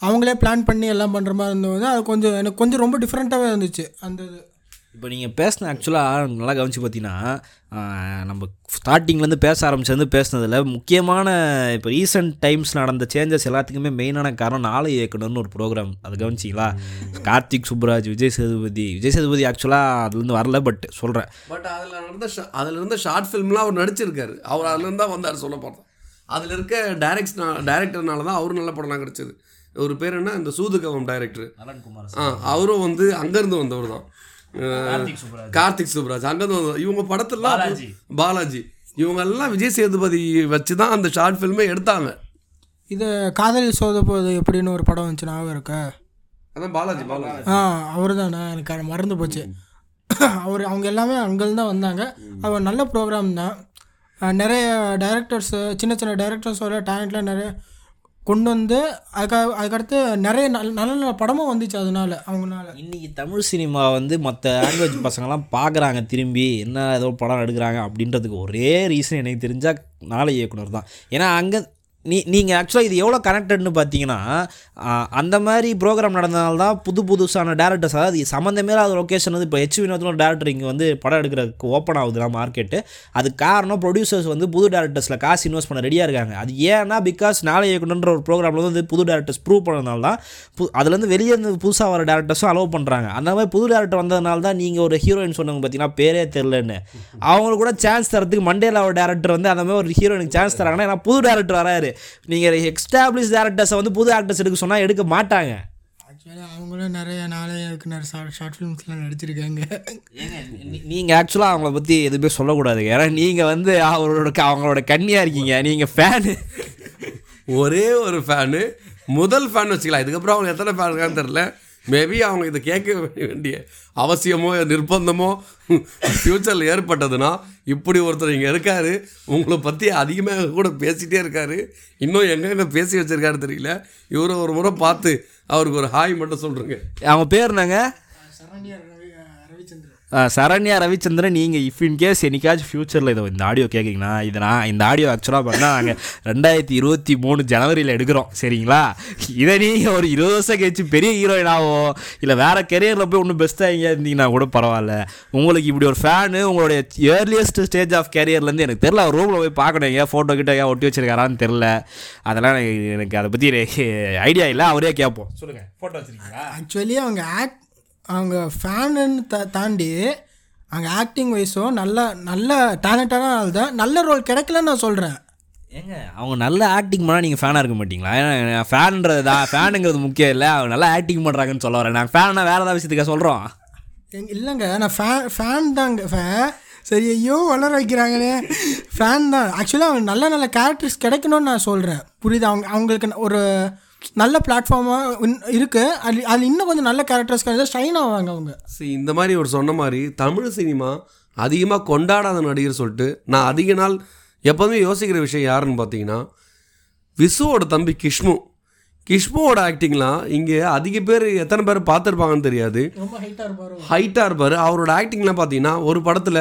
அவங்களே பிளான் பண்ணி எல்லாம் பண்ணுற மாதிரி இருந்தது அது கொஞ்சம் எனக்கு கொஞ்சம் ரொம்ப டிஃப்ரெண்ட்டாகவே இருந்துச்சு. அந்த இது. இப்போ நீங்கள் பேசின ஆக்சுவலாக நல்லா கவனிச்சு பார்த்தீங்கன்னா நம்ம ஸ்டார்டிங்லேருந்து பேச ஆரம்பிச்சது பேசுனதில் முக்கியமான இப்போ ரீசெண்ட் டைம்ஸ் நடந்த சேஞ்சஸ் எல்லாத்துக்குமே மெயினான காரணம் நாளை இயக்குனர்னு ஒரு ப்ரோக்ராம் அது கவனிச்சிங்களா? கார்த்திக் சுப்ராஜ் விஜய் சேதுபதி. விஜய் சேதுபதி ஆக்சுவலாக அதுலேருந்து வரல பட் சொல்கிறேன் பட் அதில் நடந்த அதில் இருந்த ஷார்ட் ஃபிலிம்லாம் அவர் நடிச்சிருக்காரு. அவர் அதுலேருந்து தான் வந்தார் சொல்ல போகிறோம் அதில் இருக்க டைரக்ஷன் டைரக்டர்னால தான் அவரும் நல்ல படம்லாம் கிடச்சிது. ஒரு பேர் என்ன? இந்த சூதுகவம் டைரக்டர் ஆ அவரும் வந்து அங்கேருந்து வந்தவர் தான். கார்த்திக் சுப்ராஜ். வந்தவர் இவங்க படத்தெல்லாம் பாலாஜி. பாலாஜி. இவங்க எல்லாம் விஜய் சேதுபதி வச்சு தான் அந்த ஷார்ட் ஃபில்மே எடுத்தாங்க. இது காதல் சோதப்போது எப்படின்னு ஒரு படம் வந்துச்சு ஞாபகம் இருக்கா? அதான் பாலாஜி பாலாஜி. ஆ அவர் தானே எனக்கு மறந்து போச்சு. அவர் அவங்க எல்லாமே அங்கேருந்து தான் வந்தாங்க. அவர் நல்ல ப்ரோக்ராம் தான். நிறைய டைரக்டர்ஸு சின்ன சின்ன டைரக்டர்ஸோட டேலண்ட்லாம் நிறைய கொண்டு வந்து அதுக்காக அதுக்கடுத்து நிறைய நல்ல நல்ல நல்ல படமும் வந்துச்சு அதனால அவங்கனால. இன்னைக்கு தமிழ் சினிமா வந்து மற்ற லாங்குவேஜ் பசங்கள்லாம் பார்க்குறாங்க திரும்பி என்ன ஏதோ படம் எடுக்கிறாங்க அப்படின்றதுக்கு ஒரே ரீசன் எனக்கு தெரிஞ்சால் நாளை இயக்குனர் தான். ஏன்னா அங்கே நீ நீங்கள் ஆக்சுவலாக இது எவ்வளோ கனெக்டட்னு பார்த்தீங்கன்னா அந்த மாதிரி ப்ரோக்ராம் நடந்தனால தான் புது புதுசான டேரக்டர்ஸ் அதாவது சம்மந்தமே இல்லாத லொக்கேஷன் வந்து இப்போ ஹெச் வினோத்தில் ஒரு டேரக்டர் இங்கே வந்து படம் எடுக்கிறதுக்கு ஓப்பன் ஆகுதுலாம் மார்க்கெட்டு அது காரணம் ப்ரொடியூசர்ஸ் வந்து புது டேரக்டர்ஸில் காசு இன்வெஸ்ட் பண்ண ரெடியாக இருக்காங்க. அது ஏன்னா பிகாஸ் நாளை இயக்குனன்ற ஒரு ப்ரோக்ராமில் வந்து புது டேரக்டர்ஸ் ப்ரூவ் பண்ணதுனால தான் பு அதுலேருந்து வெளியே இருந்து புதுசாக வர டேரக்டர்ஸும் அலோவ் பண்ணுறாங்க அந்த மாதிரி புது டேரக்டர் வந்ததுனால தான் நீங்கள் ஒரு ஹீரோயின் சொன்னவங்க பார்த்தீங்கன்னா பேரே தெரிலன்னு அவங்களுக்கு கூட சான்ஸ் தரத்துக்கு மண்டேல ஒரு டேரக்டர் வந்து அந்த மாதிரி ஒரு ஹீரோயினுக்கு சான்ஸ் தராங்கன்னா ஏன்னா புது டேரக்டர் வராரு. நீங்கள் எக்ஸ்டாப்ளிஷ் டேரக்டர்ஸை வந்து புது ஆக்டர்ஸ் எடுக்க சொன்னால் எடுக்க மாட்டாங்க. ஆக்சுவலி அவங்களும் நிறைய நாளே இருக்குனர். ஷார்ட் ஷார்ட் ஃபிலிம்ஸ்லாம் நடிச்சிருக்காங்க. நீங்கள் ஆக்சுவலாக அவங்கள பற்றி எதுவுமே சொல்லக்கூடாது. ஏன்னா நீங்கள் வந்து அவரோட அவங்களோட கன்னியாக இருக்கீங்க. நீங்கள் ஃபேனு ஒரே ஒரு ஃபேனு முதல் ஃபேன் வச்சுக்கலாம். இதுக்கப்புறம் அவங்க எத்தனை ஃபேன் இருக்கான்னு தெரில மேபி அவங்க இதை கேட்க வேண்டிய அவசியமோ நிர்பந்தமோ ஃப்யூச்சரில் ஏற்பட்டதுன்னா இப்படி ஒருத்தர் இங்கே இருக்கார். உங்களை பற்றி அதிகமாக கூட பேசிகிட்டே இருக்காரு. இன்னும் எங்கெங்கே பேசி வச்சிருக்காரு தெரியல. இவரை ஒரு முறை பார்த்து அவருக்கு ஒரு ஹாய் மட்டும் சொல்கிறேங்க அவங்க பேர் என்னங்க? சரண்யா ரவிச்சந்திரன் நீங்கள் இஃப் இன் கேஸ் என்னைக்காச்சும் ஃப்யூச்சரில் இதை இந்த ஆடியோ கேட்குறீங்கன்னா இது நான் இந்த ஆடியோ ஆக்சுவலாக பார்த்தா நாங்கள் ரெண்டாயிரத்தி இருபத்தி மூணு ஜனவரியில் எடுக்கிறோம். சரிங்களா? இதை நீங்கள் ஒரு இருபது வருஷம் கழிச்சு பெரிய ஹீரோயின் ஆகும் இல்லை வேறு கெரியரில் போய் ஒன்றும் பெஸ்ட்டாக எங்கேயா இருந்தீங்கன்னா கூட பரவாயில்ல. உங்களுக்கு இப்படி ஒரு ஃபேனு உங்களுடைய ஏர்லியஸ்ட் ஸ்டேஜ் ஆஃப் கேரியர்லேருந்து எனக்கு தெரில அவர் ரூமில் போய் பார்க்கணும் எங்கேயா ஃபோட்டோ கிட்ட எங்கேயா ஒட்டி வச்சிருக்காரான்னு தெரில அதெல்லாம் எனக்கு- எனக்கு அதை பற்றி ஐடியா இல்லை அவரே கேட்போம். சொல்லுங்கள் ஃபோட்டோ வச்சுருக்கீங்களா? ஆக்சுவலி அவங்க ஆக்ட் அவங்க ஃபேனுன்னு த தாண்டி அவங்க ஆக்டிங் வைஸும் நல்ல நல்ல டேலண்டான ஆள் தான் நல்ல ரோல் கிடைக்கலன்னு நான் சொல்கிறேன் ஏங்க அவங்க நல்ல ஆக்டிங் பண்ணால் நீங்கள் ஃபேனாக இருக்க மாட்டீங்களா? ஏன்னா ஃபேன்ன்றது தான் ஃபேனுங்கிறது முக்கியம் இல்லை. அவங்க நல்லா ஆக்டிங் பண்ணுறாங்கன்னு சொல்ல வரேன். நான் ஃபேனா வேறு ஏதாவது விஷயத்துக்காக சொல்கிறோம் இல்லைங்க நான் ஃபேன் ஃபேன் தாங்க ஃபேன் சரி ஐயோ வளர வைக்கிறாங்களே. ஃபேன் தான். ஆக்சுவலாக அவங்க நல்ல நல்ல கேரக்டர்ஸ் கிடைக்கணும்னு நான் சொல்கிறேன் புரியுது? அவங்க அவங்களுக்கு ஒரு நல்ல பிளாட்ஃபார்மாக இருக்குது அது அது இன்னும் கொஞ்சம் நல்ல கேரக்டர்ஸ் கிடைச்சா ஷைன் ஆவாங்க அவங்க. சரி இந்த மாதிரி ஒரு சொன்ன மாதிரி தமிழ் சினிமா அதிகமாக கொண்டாடாத நடிகர் சொல்லிட்டு நான் அதிக நாள் எப்போதுமே யோசிக்கிற விஷயம் யாருன்னு பார்த்தீங்கன்னா விசுவோட தம்பி கிஷ்மு கிஷ்முவோட ஆக்டிங்லாம் இங்கே அதிக பேர் எத்தனை பேர் பார்த்துருப்பாங்கன்னு தெரியாது. ரொம்ப ஹைட்டாக இருப்பார் ஹைட்டாக இருப்பார். அவரோட ஆக்டிங்லாம் பார்த்தீங்கன்னா ஒரு படத்தில்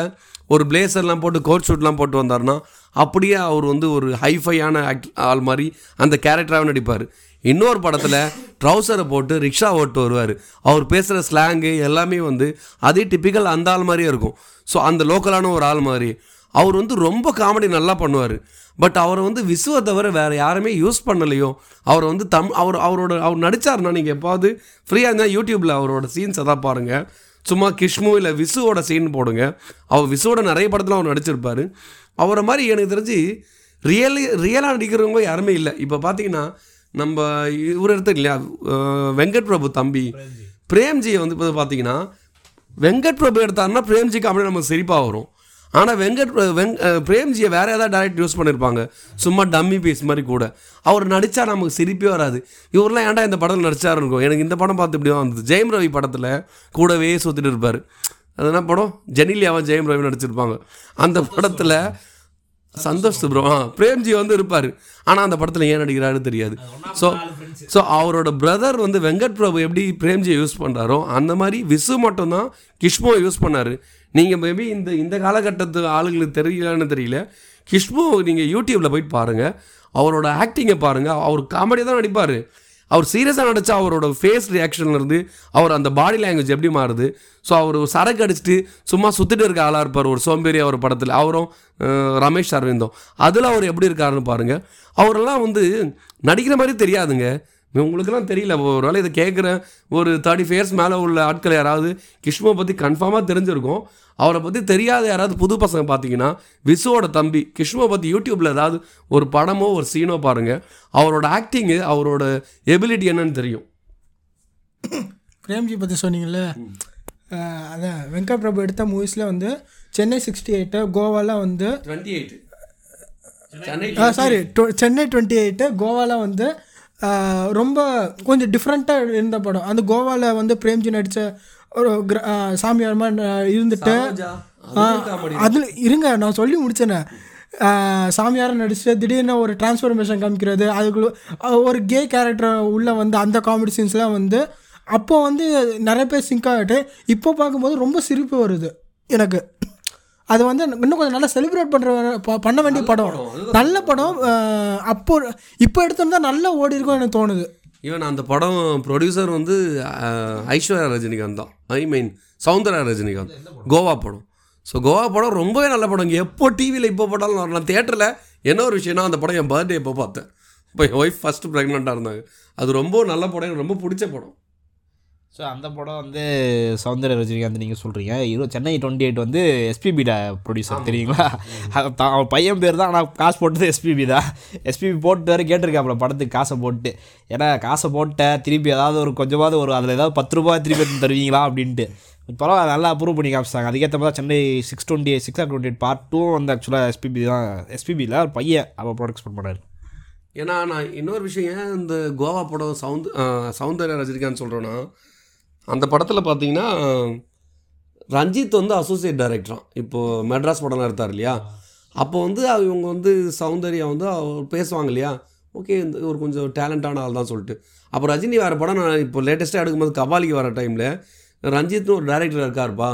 ஒரு பிளேசர்லாம் போட்டு கோட் ஷூட்லாம் போட்டு வந்தாருன்னா அப்படியே அவர் வந்து ஒரு ஹைஃபையான ஆக்ட் ஆள் மாதிரி அந்த கேரக்டராகவே நடிப்பார். இன்னொரு படத்தில் ட்ரௌசரை போட்டு ரிக்ஷா ஓட்டு வருவார். அவர் பேசுகிற ஸ்லாங்கு எல்லாமே வந்து அதே டிப்பிக்கல் அந்த ஆள் மாதிரியே இருக்கும். ஸோ அந்த லோக்கலான ஒரு ஆள் மாதிரி. அவர் வந்து ரொம்ப காமெடி நல்லா பண்ணுவார். பட் அவரை வந்து விசுவை தவிர வேறு யாருமே யூஸ் பண்ணலையோ அவரை வந்து தம் அவர் அவரோட அவர் நடித்தார்னா நீங்கள் எப்போது ஃப்ரீயாக இருந்தால் யூடியூப்பில் அவரோட சீன்ஸ் எதாவது பாருங்கள் சும்மா கிஷ்மு இல்லை விசுவோட சீன் போடுங்க. அவர் விசுவோட நிறைய படத்தில் அவர் நடிச்சிருப்பார். அவரை மாதிரி எனக்கு தெரிஞ்சு ரியலி ரியலாக நடிக்கிறவங்க யாருமே இல்லை. இப்போ பார்த்தீங்கன்னா நம்ம இவர் எடுத்து இல்லையா? வெங்கட் பிரபு தம்பி. பிரேம்ஜியை வந்து இப்போ பார்த்தீங்கன்னா வெங்கட் பிரபு எடுத்தாருன்னா பிரேம்ஜிக்கு அப்படியே நமக்கு சிரிப்பாக வரும். ஆனால் வெங்கட் வெங் பிரேம்ஜியை வேறு ஏதாவது டேரக்ட் யூஸ் பண்ணியிருப்பாங்க சும்மா டம்மி பீஸ் மாதிரி கூட. அவர் நடித்தா நமக்கு சிரிப்பே வராது. இவரெலாம் ஏன்டா இந்த படத்தில் நடிச்சாரு இருக்கும். எனக்கு இந்த படம் பார்த்து இப்படி தான் வந்தது. ஜெயம் ரவி படத்தில் கூடவே சுற்றிட்டு இருப்பார். அது என்ன படம்? ஜெனிலியாவும் ஜெயம் ரவி நடிச்சிருப்பாங்க. அந்த படத்தில் சந்தோஷ் ப்ரோ ஆ பிரேம்ஜி வந்து இருப்பார். ஆனால் அந்த படத்தில் ஏன் நடிக்கிறாருன்னு தெரியாது. ஸோ ஸோ அவரோட பிரதர் வந்து வெங்கட் பிரபு எப்படி பிரேம்ஜியை யூஸ் பண்ணுறாரோ அந்த மாதிரி விசு மட்டும்தான் கிஷ்மோவை யூஸ் பண்ணார். நீங்கள் மேபி இந்த இந்த காலகட்டத்து ஆளுங்களுக்கு தெரியலன்னு தெரியல. கிஷ்மோ நீங்கள் யூடியூப்பில் போயிட்டு பாருங்கள் அவரோட ஆக்டிங்கை பாருங்கள் அவர் காமெடியாக தான் நடிப்பார். அவர் சீரியஸாக நடிச்சா அவரோட ஃபேஸ் ரியாக்ஷன்லேருந்து அவர் அந்த பாடி லாங்குவேஜ் எப்படி மாறுது? ஸோ அவர் சரக்கு அடிச்சுட்டு சும்மா சுற்றிட்டு இருக்க ஆளாக இருப்பார். ஒரு சோம்பேறி அவர் படத்தில். அவரும் ரமேஷ் அரவிந்தும் அதில் அவர் எப்படி இருக்காருன்னு பாருங்கள் அவரெல்லாம் வந்து நடிக்கிற மாதிரி தெரியாதுங்க. உங்களுக்கெல்லாம் தெரியல. ஒரு வேளை இதை கேட்குற ஒரு தேர்ட்டி ஃபைவ் இயர்ஸ் மேலே உள்ள ஆட்கள் யாராவது கிஷ்மோ பற்றி கன்ஃபார்மாக தெரிஞ்சிருக்கும். அவரை பற்றி தெரியாத யாராவது புது பசங்க பார்த்தீங்கன்னா விசுவோட தம்பி கிஷ்மோ பற்றி யூடியூப்பில் ஏதாவது ஒரு படமோ ஒரு சீனோ பாருங்கள் அவரோட ஆக்டிங்கு அவரோட எபிலிட்டி என்னன்னு தெரியும். பிரேம்ஜி பற்றி சொன்னீங்கல்ல? அதான். வெங்கட் பிரபு எடுத்த மூவிஸில் வந்து சென்னை சிக்ஸ்டி எயிட்டு கோவாவில் வந்து twenty eight Chennai sorry Chennai twenty eight கோவாவில் வந்து ரொம்ப கொஞ்சம் டிஃப்ரெண்ட்டாக இருந்த படம். அந்த கோவாவில் வந்து பிரேம்ஜி நடித்த ஒரு சாமியார் மாதிரி இருந்துட்டு அதில் இருங்க நான் சொல்லி முடிச்சேனே. சாமியாரை நடிச்சுட்டு திடீர்னு ஒரு டிரான்ஸ்ஃபர்மேஷன் காமிக்கிறது அதுக்குள்ள ஒரு கே கேரக்டர் உள்ளே வந்து அந்த காமெடி சீன்ஸ்லாம் வந்து அப்போ வந்து நிறைய பேர் சிங்க் ஆகிட்டு இப்போ பார்க்கும்போது ரொம்ப சிரிப்பு வருது எனக்கு. அது வந்து இன்னும் கொஞ்சம் நல்லா செலிப்ரேட் பண்ணுற பண்ண வேண்டிய படம். நல்ல படம் அப்போ இப்போ எடுத்திருந்தா நல்லா ஓடி இருக்கும் எனக்கு தோணுது. ஈவன் அந்த படம் ப்ரொடியூசர் வந்து ஐஸ்வர்யா ரஜினிகாந்த் தான். ஐ மீன் சௌந்தர்யா ரஜினிகாந்த். கோவா படம். ஸோ கோவா படம் ரொம்பவே நல்ல படம். எப்போ டிவியில் இப்போ போட்டாலும் நான் நான் தேட்டரில் என்ன ஒரு விஷயம்னா அந்த படம் என் பர்த்டே எப்போ பார்த்தேன். இப்போ என் ஒய்ஃப் ஃபஸ்ட்டு ப்ரெக்னெண்ட்டாக இருந்தாங்க. அது ரொம்ப நல்ல படம். எனக்கு ரொம்ப பிடிச்ச படம். ஸோ அந்த படம் வந்து சௌந்தர்ய ரஜினிகாந்த் நீங்கள் சொல்கிறீங்க இரு சென்னை டுவெண்ட்டி எயிட் வந்து எஸ்பிபிட ப்ரொடியூசர் தெரியுங்களா? அவன் பையன் பேர் தான் ஆனால் காசு போட்டது எஸ்பிபி தான். எஸ்பிபி போட்டு வேறு கேட்டிருக்காப்புல படத்துக்கு காசை போட்டு. ஏன்னா காசை போட்ட திருப்பி ஏதாவது ஒரு கொஞ்சமாவது ஒரு அதில் ஏதாவது பத்து ரூபா திருப்பி தருவீங்களா அப்படின்ட்டு. பரவாயில்ல நல்லா அப்ரூவ் பண்ணி காமிச்சிட்டாங்க. அதுக்கேற்ற மாதிரி தான் Chennai six twenty six twenty eight part two வந்து ஆக்சுவலாக எஸ்பிபி தான். எஸ்பிபியில் ஒரு பையன் அவள் ப்ரொடக்ட்ஸ் பண்ணார். ஏன்னா நான் இன்னொரு விஷயம் ஏன் இந்த கோவா படம் சவுந்த அஹ், சௌந்தர்யா ரஜினிகாந்த் சொல்கிறேன்னா அந்த படத்தில் பார்த்தீங்கன்னா ரஞ்சித் வந்து அசோசியேட் டைரக்டரான் இப்போது மெட்ராஸ் படம்லாம் எடுத்தார் இல்லையா? அப்போ வந்து இவங்க வந்து சௌந்தர்யா வந்து அவர் பேசுவாங்க இல்லையா? ஓகே இந்த ஒரு கொஞ்சம் டேலண்டான ஆள் தான் சொல்லிட்டு. அப்போ ரஜினி வேறு படம் நான் இப்போ லேட்டஸ்ட்டாக எடுக்கும்போது கபாலிக்கு வர டைமில் ரஞ்சித்னு ஒரு டைரக்டர் இருக்காருப்பா.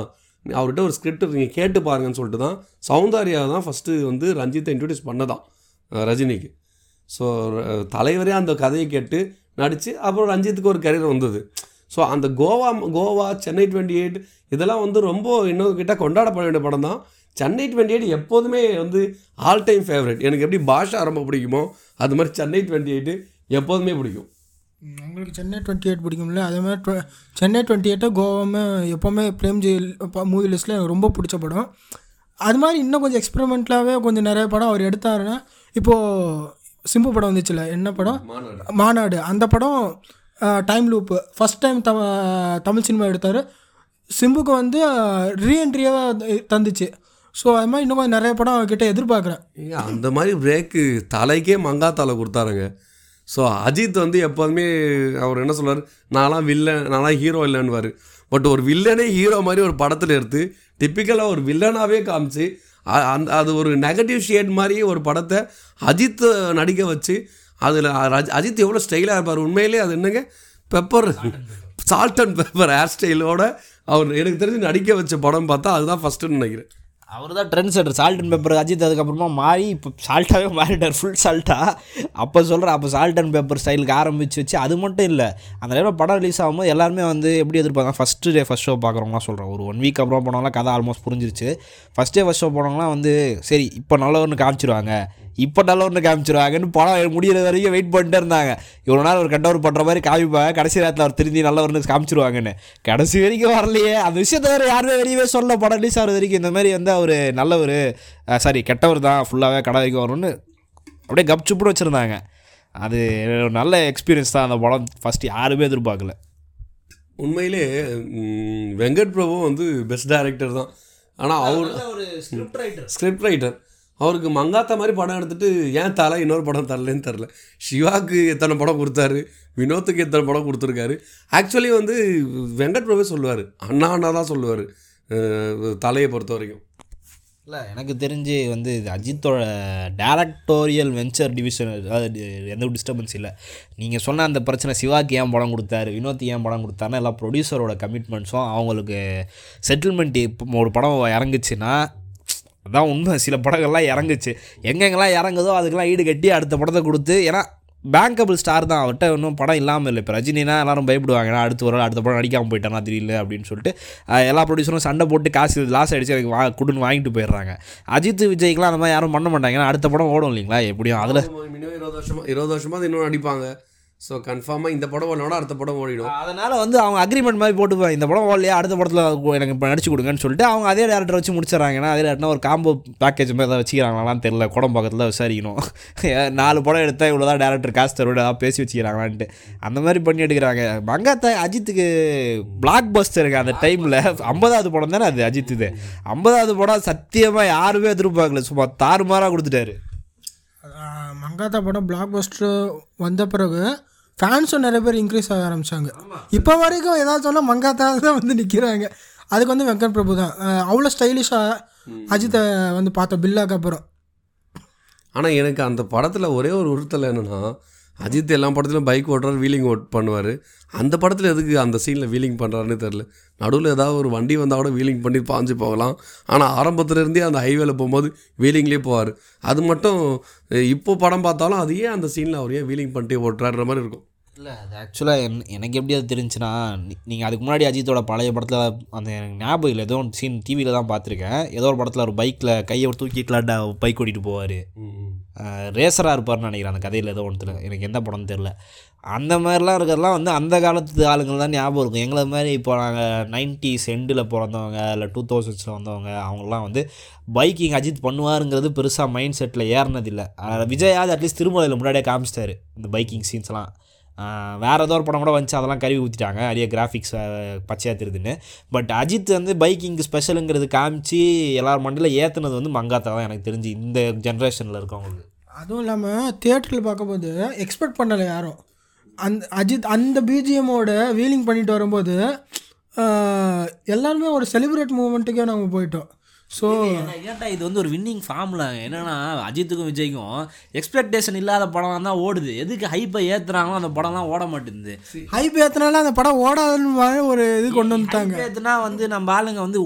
அவர்கிட்ட ஒரு ஸ்கிரிப்ட் நீங்கள் கேட்டு பாருங்கன்னு சொல்லிட்டு தான் சௌந்தர்யா தான் ஃபஸ்ட்டு வந்து ரஞ்சித்தை இன்ட்ரடியூஸ் பண்ணதான் ரஜினிக்கு. ஸோ தலைவரே அந்த கதையை கேட்டு நடித்து அப்புறம் ரஞ்சித்துக்கு ஒரு கரியர் வந்தது. ஸோ அந்த கோவா கோவா சென்னை டுவெண்ட்டி எயிட் இதெல்லாம் வந்து ரொம்ப இன்னும் கிட்ட கொண்டாடப்பட வேண்டிய படம் தான் சென்னை டுவெண்ட்டி எயிட் எப்போதுமே வந்து ஆல் டைம் ஃபேவரட் எனக்கு எப்படி பாஷா ரொம்ப பிடிக்குமோ அது மாதிரி சென்னை டுவெண்ட்டி எயிட்டு எப்போதுமே பிடிக்கும். உங்களுக்கு சென்னை டுவெண்ட்டி எயிட் பிடிக்கும்ல? அதே மாதிரி சென்னை டுவெண்ட்டி எயிட்டை கோவாமே எப்போவுமே பிரேம்ஜி மூவி லிஸ்ட்டில் எனக்கு ரொம்ப பிடிச்ச படம். அது மாதிரி இன்னும் கொஞ்சம் எக்ஸ்பெரிமெண்ட்லாகவே கொஞ்சம் நிறைய படம் அவர் எடுத்தாருன்னா இப்போது சிம்பு படம் வந்துச்சுல என்ன படம்? மாநாடு. அந்த படம் time loop first time the Tamil cinema எடுத்தார். சிம்புக்கு வந்து ரீஎன்ட்ரியாக தந்துச்சு. ஸோ அது மாதிரி இன்னும் கொஞ்சம் நிறைய படம் அவர்கிட்ட எதிர்பார்க்குறேன். அந்த மாதிரி பிரேக்கு தலைக்கே மங்காத்தால கொடுத்தாருங்க. ஸோ அஜித் வந்து எப்போதுமே அவர் என்ன சொல்வார் நான்லாம் வில்லன் நான்லாம் ஹீரோ இல்லைன்னுவார். பட் ஒரு வில்லனே ஹீரோ மாதிரி ஒரு படத்தில் எடுத்து டிப்பிக்கலாக ஒரு வில்லனாகவே காமிச்சு அ- அந்த அது ஒரு நெகட்டிவ் ஷேட் மாதிரி ஒரு படத்தை அஜித் நடிக்க வச்சு அதில் அஜித் எவ்வளோ ஸ்டைலாக இருப்பார்? உண்மையிலே அது என்னங்க? Pepper salt and pepper hair ஸ்டைலோட அவர் எனக்கு தெரிஞ்சு நடிக்க வச்ச படம் பார்த்தா அதுதான் ஃபஸ்ட்டுன்னு நினைக்கிறேன். அவர் தான் trend setter salt and pepper Ajith அதுக்கப்புறமா மாறி இப்போ சால்ட்டாகவே மாறிட்டார் ஃபுல் சால்ட்டாக அப்போ சொல்கிறேன் அப்போ சால்ட் அண்ட் பெப்பர் ஸ்டைலுக்கு ஆரம்பிச்சு வச்சு அது மட்டும் இல்லை அந்த நேரம் படம் ரிலீஸ் ஆகும்போது எல்லாருமே வந்து எப்படி எதிர்பார்க்கலாம் ஃபஸ்ட்டு டே ஃபஸ்ட் ஷோ பார்க்குறவங்களாம் சொல்கிறேன் ஒரு ஒன் வீக் அப்புறம் போனவங்களாம் கதை ஆல்மோஸ்ட் புரிஞ்சிருச்சு. ஃபஸ்ட் டே ஃபஸ்ட் ஷோ போனவங்களாம் வந்து சரி இப்போ நல்லவன்னு காமிச்சிருவாங்க. இப்போ நல்லவர்னு காமிச்சிருவாங்கன்னு படம் முடியிற வரைக்கும் வெயிட் பண்ணிட்டே இருந்தாங்க. இவ்வளோ நாள் ஒரு கண்டவர் பண்ணுற மாதிரி காமிப்பாங்க. கடைசி நேரத்தில் அவர் திருந்தி நல்லவர்னு காமிச்சிருவாங்கன்னு. கடைசி வரைக்கும் வரலையே. அந்த விஷயத்த வேறு யாருமே வெளியவே சொல்ல படம் ரிலீஸ் ஆகிற வரைக்கும் இந்த மாதிரி வந்து அவர் நல்லவர் சாரி கெட்டவர் தான் ஃபுல்லாகவே கடை வரைக்கும் வரும்னு அப்படியே கப்சுப்புன்னு வச்சுருந்தாங்க. அது ஒரு நல்ல எக்ஸ்பீரியன்ஸ் தான் அந்த படம் ஃபஸ்ட்டு யாருமே எதிர்பார்க்கல. உண்மையிலே வெங்கட் பிரபு வந்து பெஸ்ட் டைரக்டர் தான். ஆனால் அவர் ஒரு ஸ்கிரிப்ட் ரைட்டர் ஸ்கிரிப்ட் ரைட்டர் அவருக்கு மங்காத்தா மாதிரி படம் எடுத்துட்டு ஏன் தலை இன்னொரு படம் தரலன்னு தெரில சிவாக்கு எத்தனை படம் கொடுத்தாரு? வினோத்துக்கு எத்தனை படம் கொடுத்துருக்காரு? ஆக்சுவலி வந்து வெங்கட் பிரபு சொல்லுவார். அண்ணா அண்ணா தான் சொல்லுவார். தலையை பொறுத்த வரைக்கும். இல்லை எனக்கு தெரிஞ்சு வந்து இது அஜித்தோட டேரக்டோரியல் வெஞ்சர் டிவிஷன் அதாவது எந்த ஒரு டிஸ்டர்பன்ஸ் இல்லை. நீங்கள் சொன்ன அந்த பிரச்சனை சிவாக்கு ஏன் படம் கொடுத்தாரு வினோத் ஏன் படம் கொடுத்தாருன்னா எல்லாம் ப்ரொடியூசரோட கமிட்மெண்ட்ஸும் அவங்களுக்கு செட்டில்மெண்ட் இப்போ ஒரு படம் இறங்குச்சுன்னா அதான் உண்மை. சில படங்கள்லாம் இறங்குச்சு. எங்கெங்கெல்லாம் இறங்குதோ அதுக்கெல்லாம் ஈடு கட்டி அடுத்த படத்தை கொடுத்து ஏன்னா பேங்கபிள் ஸ்டார் தான். அவர்கிட்ட இன்னும் படம் இல்லாமல் இல்லை. இப்போ ரஜினினா எல்லாரும் பயப்படுவாங்க. ஏன்னா அடுத்த ஒரு அடுத்த படம் நடிக்காமல் போயிட்டானா தெரியல அப்படின்னு சொல்லிட்டு எல்லா ப்ரொடியூசரும் சண்டை போட்டு காசு லாஸ் அடிச்சு எனக்கு வா கொடுன்னு வாங்கிட்டு போயிடுறாங்க. அஜித் விஜய்க்குலாம் அந்த மாதிரி யாரும் பண்ண மாட்டாங்க. ஏன்னா அடுத்த படம் ஓடும் இல்லைங்களா? எப்படியும் அதில் மினிமம் இருபது வருஷமாக இருபது வருஷமாக இன்னும் நடிப்பாங்க. ஸோ கன்ஃபார்மாக இந்த படம் ஓடலோட அடுத்த படம் ஓடிடும். அதனால் வந்து அவங்க அக்ரிமெண்ட் மாதிரி போட்டுப்பாங்க இந்த படம் ஓடலையா அடுத்த படத்தில் எனக்கு இப்போ நடிச்சு கொடுங்கன்னு சொல்லிட்டு அவங்க அதே டேரக்டர் வச்சு முடிச்சிடறாங்கன்னா அதே டேரக்டர் ஒரு காம்போ பேக்கேஜ் மாதிரி ஏதாவது வச்சுக்கிறாங்களான்னு தெரியல. குடம் பக்கத்தில் விசாரிக்கணும். ஏன் நாலு படம் எடுத்தால் இவ்வளோ தான் டேரக்டர் காசு தருவோம் ஏதாவது பேசி வச்சுக்கிறாங்களான்ட்டு. அந்த மாதிரி பண்ணி எடுக்கிறாங்க. மங்காத்தா அஜித்துக்கு பிளாக் பஸ்டருங்க அந்த டைமில் ஐம்பதாவது படம் தானே அது அஜித் இது ஐம்பதாவது படம் சத்தியமாக யாருமே எதிர்பார்க்கல. சும்மா தாறுமாறாக கொடுத்துட்டாரு. மங்காத்தா படம் பிளாக் பஸ்டர் வந்த பிறகு ஃபேன்ஸும் நிறைய பேர் இன்க்ரீஸ் ஆக ஆரம்பிச்சாங்க. இப்போ வரைக்கும் ஏதாவது சொன்னால் மங்காத்தா தான் வந்து நிற்கிறாங்க அதுக்கு வந்து வெங்கட் பிரபு தான். அவ்வளோ ஸ்டைலிஷாக அஜித்தை வந்து பார்த்தோம் பில்லாக்கு அப்புறம். ஆனால் எனக்கு அந்த படத்தில் ஒரே ஒரு உறுத்தல் என்னென்னா அஜித் எல்லா படத்துலையும் பைக் ஓட்டுறாரு வீலிங் ஓட் பண்ணுவார். அந்த படத்தில் எதுக்கு அந்த சீனில் வீலிங் பண்ணுறாருன்னு தெரில நடுவில் ஏதாவது ஒரு வண்டி வந்தால் கூட வீலிங் பண்ணி பாஞ்சு போகலாம். ஆனால் ஆரம்பத்துலேருந்தே அந்த ஹைவேல போகும்போது வீலிங்லேயே போவார். அது மட்டும் இப்போ படம் பார்த்தாலும் அது ஏன் அந்த சீனில் அவர் ஏன் வீலிங் பண்ணிட்டே ஓட்டுறாருன்ற மாதிரி இருக்கும். இல்லை அது ஆக்சுவலாக என் எனக்கு எப்படி அது தெரிஞ்சுன்னா நீங்கள் அதுக்கு முன்னாடி அஜித்தோட பழைய படத்தில் அந்த எனக்கு ஞாபகம் இல்லை. ஏதோ ஒரு சீன் டிவியில் தான் பார்த்துருக்கேன். ஏதோ ஒரு படத்தில் ஒரு பைக்கில் கையை தூக்கிக்கலாட்டா பைக் ஓட்டிட்டு போவார். ரேசராக இருப்பார்னு நினைக்கிறேன் அந்த கதையில் ஏதோ ஒன்றுத்தில் எனக்கு எந்த படம்னு தெரில அந்த மாதிரிலாம் இருக்கிறதுலாம் வந்து அந்த காலத்து ஆளுங்கள் தான் ஞாபகம் இருக்கும். எங்களை மாதிரி இப்போ நாங்கள் நைன்டிஸ் எண்டில் பிறந்தவங்க இல்லை டூ தௌசண்ட்ஸில் வந்தவங்க அவங்களாம் வந்து பைக்கிங் அஜித் பண்ணுவாருங்கிறது பெருசாக மைண்ட் செட்டில் ஏறினதில்லை. விஜயாவது அட்லீஸ்ட் திருமலையில் முன்னாடியே காமிச்சிட்டாரு இந்த பைக்கிங் சீன்ஸ்லாம் வேறு ஏதோ ஒரு படம் கூட வந்துச்சு அதெல்லாம் கருவி ஊற்றிட்டாங்க நிறைய கிராஃபிக்ஸ் பச்சையாக தெரியுதுன்னு. பட் அஜித் வந்து பைக்கிங் ஸ்பெஷலுங்கிறது காமிச்சு எல்லார் மண்டியில் ஏற்றுனது வந்து மங்காத்தா தான் எனக்கு தெரிஞ்சு இந்த ஜென்ரேஷனில் இருக்கவங்களுக்கு. அதுவும் இல்லாமல் தேட்டரில் பார்க்கும்போது எக்ஸ்பெக்ட் பண்ணலை யாரும். அந்த அஜித் அந்த பிஜிஎம்மோட வீலிங் பண்ணிட்டு வரும்போது எல்லாருமே ஒரு செலிப்ரேட் மூமெண்ட்டுக்கே நாங்கள் போயிட்டோம். ஸோ ஏன்டா இது வந்து ஒரு வின்னிங் ஃபார்முலா என்னன்னா அஜித்துக்கும் விஜய்க்கும் எக்ஸ்பெக்டேஷன் இல்லாத படம் தான் ஓடுது. எதுக்கு ஹைப்பை ஏற்றுறாங்களோ அந்த படம்லாம் ஓட மாட்டேங்குது. ஹைப் ஏற்றினால அந்த படம் ஓடாதுன்னு ஒரு இது கொண்டு வந்துட்டாங்க. ஏத்துனா வந்து நம்ம ஆளுங்க வந்து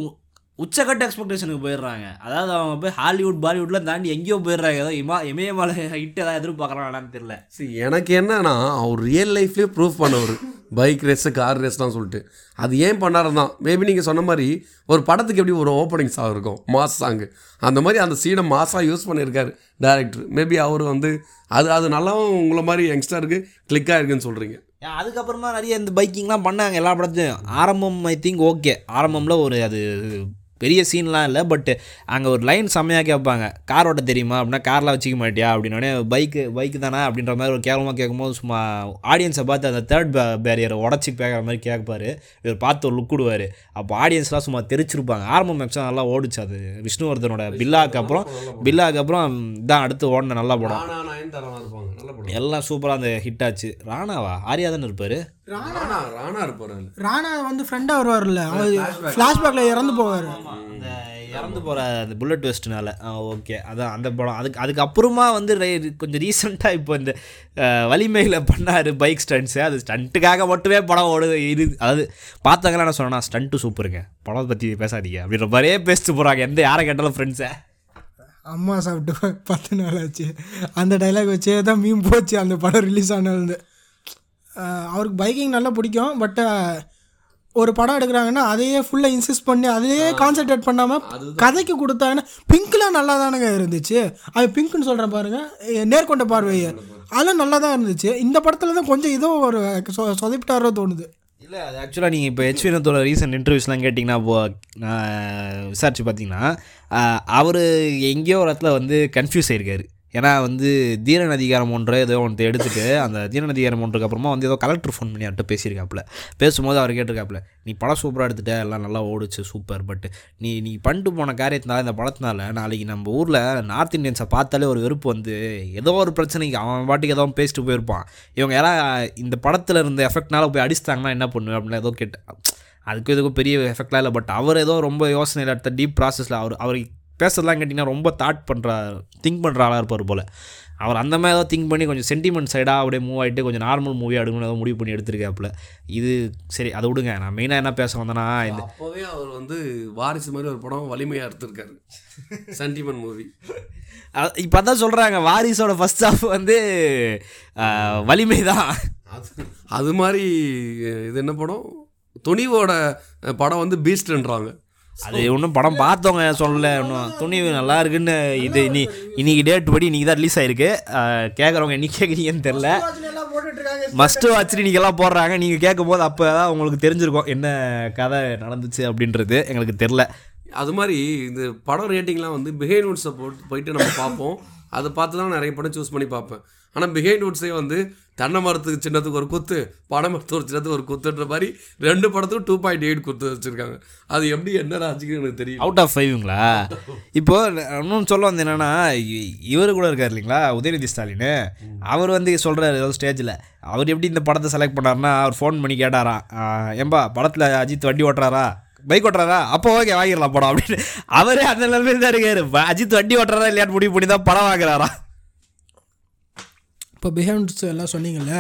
உச்சக்கட்ட எக்ஸ்பெக்டேஷனுக்கு போயிடுறாங்க. அதாவது அவங்க போய் ஹாலிவுட் பாலிவுட்லாம் தாண்டி எங்கேயோ போயிடுறாங்க. ஏதோ இமா இமயமலை ஹிட் ஏதாவது எதிர்பார்க்குறாங்களான்னு தெரியல. See, எனக்கு என்னன்னா அவர் ரியல் லைஃப்லேயே ப்ரூஃப் பண்ணவர். பைக் ரேஸு கார் ரேஸ்லாம் சொல்லிட்டு. அது ஏன் பண்ணாரு தான் மேபி நீங்கள் சொன்ன மாதிரி ஒரு படத்துக்கு எப்படி ஒரு ஓப்பனிங் சாங் இருக்கும்? மாஸ் சாங்கு அந்த மாதிரி அந்த சீனை மாஸாக யூஸ் பண்ணியிருக்காரு டேரக்டர் மேபி அவர் வந்து அது அது நல்லாவும் உங்களை மாதிரி யங்ஸ்டருக்கு கிளிக் ஆயிருக்குன்னு சொல்கிறீங்க அதுக்கப்புறமா நிறைய இந்த பைக்கிங்லாம் பண்ணாங்க எல்லா படத்தையும் ஆரம்பம் ஐ திங்க் ஓகே ஆரம்பமில் ஒரு அது பெரிய சீன்லாம் இல்லை பட் அங்கே ஒரு லைன் செம்மையாக கேட்பாங்க கார் ஓட்ட தெரியுமா? அப்படின்னா கார்லாம் வச்சுக்க மாட்டியா? அப்படின்னோடனே பைக்கு பைக்கு தானே? அப்படின்ற மாதிரி ஒரு கேவலமாக கேட்கும்போது சும்மா ஆடியன்ஸை பார்த்து அந்த தேர்ட் பே பேரியரை உடச்சி பேக்கிற மாதிரி கேட்பாரு. இவர் பார்த்து ஒரு லுக் விடுவார் அப்போ ஆடியன்ஸ்லாம் சும்மா தெரிச்சிருப்பாங்க. ஆரம்பம் மேக்ஸாக நல்லா ஓடுச்சு அது. விஷ்ணுவர்தனோட பில்லாக்கு அப்புறம். பில்லாக்கு அப்புறம் தான் அடுத்து ஓடின நல்ல படம். எல்லாம் சூப்பராக அந்த ஹிட் ஆச்சு. ராணாவா? ஆரியா தானே இருப்பார்? ராணா. ராணா இருப்பார். ராணா வந்து ஃப்ரெண்டாக வருவார்ல அவர் ஃப்ளாஷ்பேக்கில் இறந்து போவார். அந்த இறந்து போகிற அந்த புல்லட் வெஸ்ட்னால ஓகே அதான் அந்த படம். அதுக்கு அதுக்கப்புறமா வந்து கொஞ்சம் ரீசெண்டாக இப்போ இந்த வலிமையில் பண்ணார் பைக் ஸ்டண்ட்ஸு அது ஸ்டண்ட்டுக்காக மட்டுமே படம் ஓடுது. இது அதாவது பார்த்தவங்களாம் என்ன சொன்னா ஸ்டண்ட்டு சூப்பருங்க படம் பற்றி பேசாதீங்க. அப்படின்ற மாதிரியே பேசிட்டு போகிறாங்க எந்த யாரை கேட்டாலும் ஃப்ரெண்ட்ஸை அம்மா சாப்பிட்டு பத்து நாள் ஆச்சு. அந்த டைலாக் வச்சே தான் மீன் போச்சு. அந்த படம் ரிலீஸ் ஆனது அவருக்கு பைக்கிங் நல்லா பிடிக்கும் பட் ஒரு படம் எடுக்கிறாங்கன்னா அதையே ஃபுல்லாக இன்சிஸ்ட் பண்ணி அதையே கான்சென்ட்ரேட் பண்ணாமல் கதைக்கு கொடுத்தாங்கன்னா பிங்க்லாம் நல்லா தானுங்க இருந்துச்சு. அது பிங்க்னு சொல்கிறேன் பாருங்க. எ- நேர்கொண்ட பார்வை. அதெல்லாம் நல்லா தான் இருந்துச்சு. இந்த படத்தில் தான் கொஞ்சம் ஏதோ ஒரு சொதப்பிட்டாரோ தோணுது. இல்லை அது ஆக்சுவலாக நீங்கள் இப்போ ஹெச் வினத்தோட ரீசெண்ட் இன்டர்வியூஸ்லாம் கேட்டிங்கன்னா இப்போ நான் விசாரிச்சு பார்த்தீங்கன்னா அவர் எங்கேயோ ஒரு இடத்துல வந்து கன்ஃபியூஸ் ஆயிருக்காரு. ஏன்னா வந்து தீரன் அதிகாரம் ஒன்று ஏதோ ஒன்று எடுத்துகிட்டு அந்த தீரன் அதிகாரம் ஒன்றுக்கு அப்புறமா வந்து ஏதோ கலெக்டர் ஃபோன் பண்ணி அவர்கிட்ட பேசியிருக்காப்புல. பேசும்போது அவர் கேட்டிருக்காப்புல நீ படம் சூப்பராக எடுத்துட்ட எல்லாம் நல்லா ஓடுச்சு சூப்பர் பட் நீ நீ பண்ணிட்டு போன காரியத்தினால இந்த படத்தினால நாளைக்கு நம்ம ஊரில் நார்த் இந்தியன்ஸை பார்த்தாலே ஒரு வெறுப்பு வந்து ஏதோ ஒரு பிரச்சனைக்கு அவன் பாட்டுக்கு ஏதோ பேசிட்டு போயிருப்பான். இவங்க யாரா இந்த படத்தில் இருந்த எஃபெக்ட்னால போய் அடிச்சிட்டாங்கன்னா என்ன பண்ணுவேன்? அப்படின்னு ஏதோ கேட்டேன். அதுக்கு இதுக்கும் பெரிய எஃபெக்ட்லாம் இல்லை பட் அவர் ஏதோ ரொம்ப யோசனையில் எடுத்த டீப் ப்ராசஸில் அவர் அவருக்கு பேசுறதுலாம் கேட்டிங்கன்னா ரொம்ப தாட் பண்ணுற திங்க் பண்ணுற ஆளாக இருப்பார் போல். அவர் அந்த மாதிரி ஏதோ திங்க் பண்ணி கொஞ்சம் சென்டிமெண்ட் சைடாக அப்படியே மூவ் ஆகிட்டு கொஞ்சம் நார்மல் மூவி எடுக்கணும்னு ஏதோ முடிவு பண்ணி எடுத்திருக்காப்புல. இது சரி அதை விடுங்க. நான் மெயினாக என்ன பேச வந்தேன்னா இந்த அப்போவே அவர் வந்து வாரிசு மாதிரி ஒரு படம் வலிமையாக எடுத்திருக்காரு. சென்டிமெண்ட் மூவி இப்போ தான் சொல்கிறாங்க வாரிசோட ஃபர்ஸ்ட் ஹாஃப் வந்து வலிமை தான் அது அது மாதிரி இது என்ன படம்? துணிவோட படம் வந்து பீஸ்ட்ன்றாங்க அது ஒன்றும் படம் பார்த்தவங்க சொல்லல இன்னும் துணிவு நல்லா இருக்குன்னு இது இனி இன்னைக்கு டேட் படி இன்னைக்கு தான் ரிலீஸ் ஆயிருக்கு. கேட்குறவங்க இன்னைக்கு கேட்குறீங்கன்னு தெரில மஸ்ட் வாட்ச் நீங்கள்லாம் போடுறாங்க. நீங்கள் கேட்கும் போது அப்போ தான் உங்களுக்கு தெரிஞ்சிருக்கும் என்ன கதை நடந்துச்சு அப்படின்றது. எங்களுக்கு தெரில அது மாதிரி இந்த படம் ரேட்டிங்லாம் வந்து பிஹைண்ட் வுட்ஸை போட்டு போயிட்டு நம்ம பார்ப்போம். அதை பார்த்து தான் நிறைய படம் சூஸ் பண்ணி பார்ப்பேன். ஆனால் பிஹைண்ட் வுட்ஸே வந்து தென்னை மரத்துக்கு சின்னத்துக்கு ஒரு குத்து பனை மரத்துக்கு ஒரு சின்னத்துக்கு ஒரு குத்துன்ற மாதிரி ரெண்டு படத்துக்கும் டூ பாயிண்ட் எயிட் குத்து வச்சுருக்காங்க. அது எப்படி என்ன ராஜிக்கு எனக்கு தெரியும் அவுட் ஆஃப் ஃபைவ்ங்களா இப்போ இன்னொன்று சொல்ல வந்து என்னன்னா இ- இவர் கூட இருக்கார் இல்லைங்களா? உதயநிதி ஸ்டாலின் அவர் வந்து சொல்கிறார் ஏதோ ஸ்டேஜில் அவர் எப்படி இந்த படத்தை செலக்ட் பண்ணாருன்னா அவர் ஃபோன் பண்ணி கேட்டாராம் ஏம்பா படத்தில் அஜித் வண்டி ஓட்டுறாரா? பைக் ஓட்டுறாரா அப்போ ஓகே வாங்கிடலாம் படம் அப்படின்னு. அவரே அந்த நிலைமையில் தான் இருக்காரு. "ப- அஜித் வண்டி ஓட்டுறாரா இல்லையான்னு முடிவு பண்ணி தான் படம் வாங்குறாரா? இப்போ பிஹேவ்ஸ் எல்லாம் சொன்னீங்கல்ல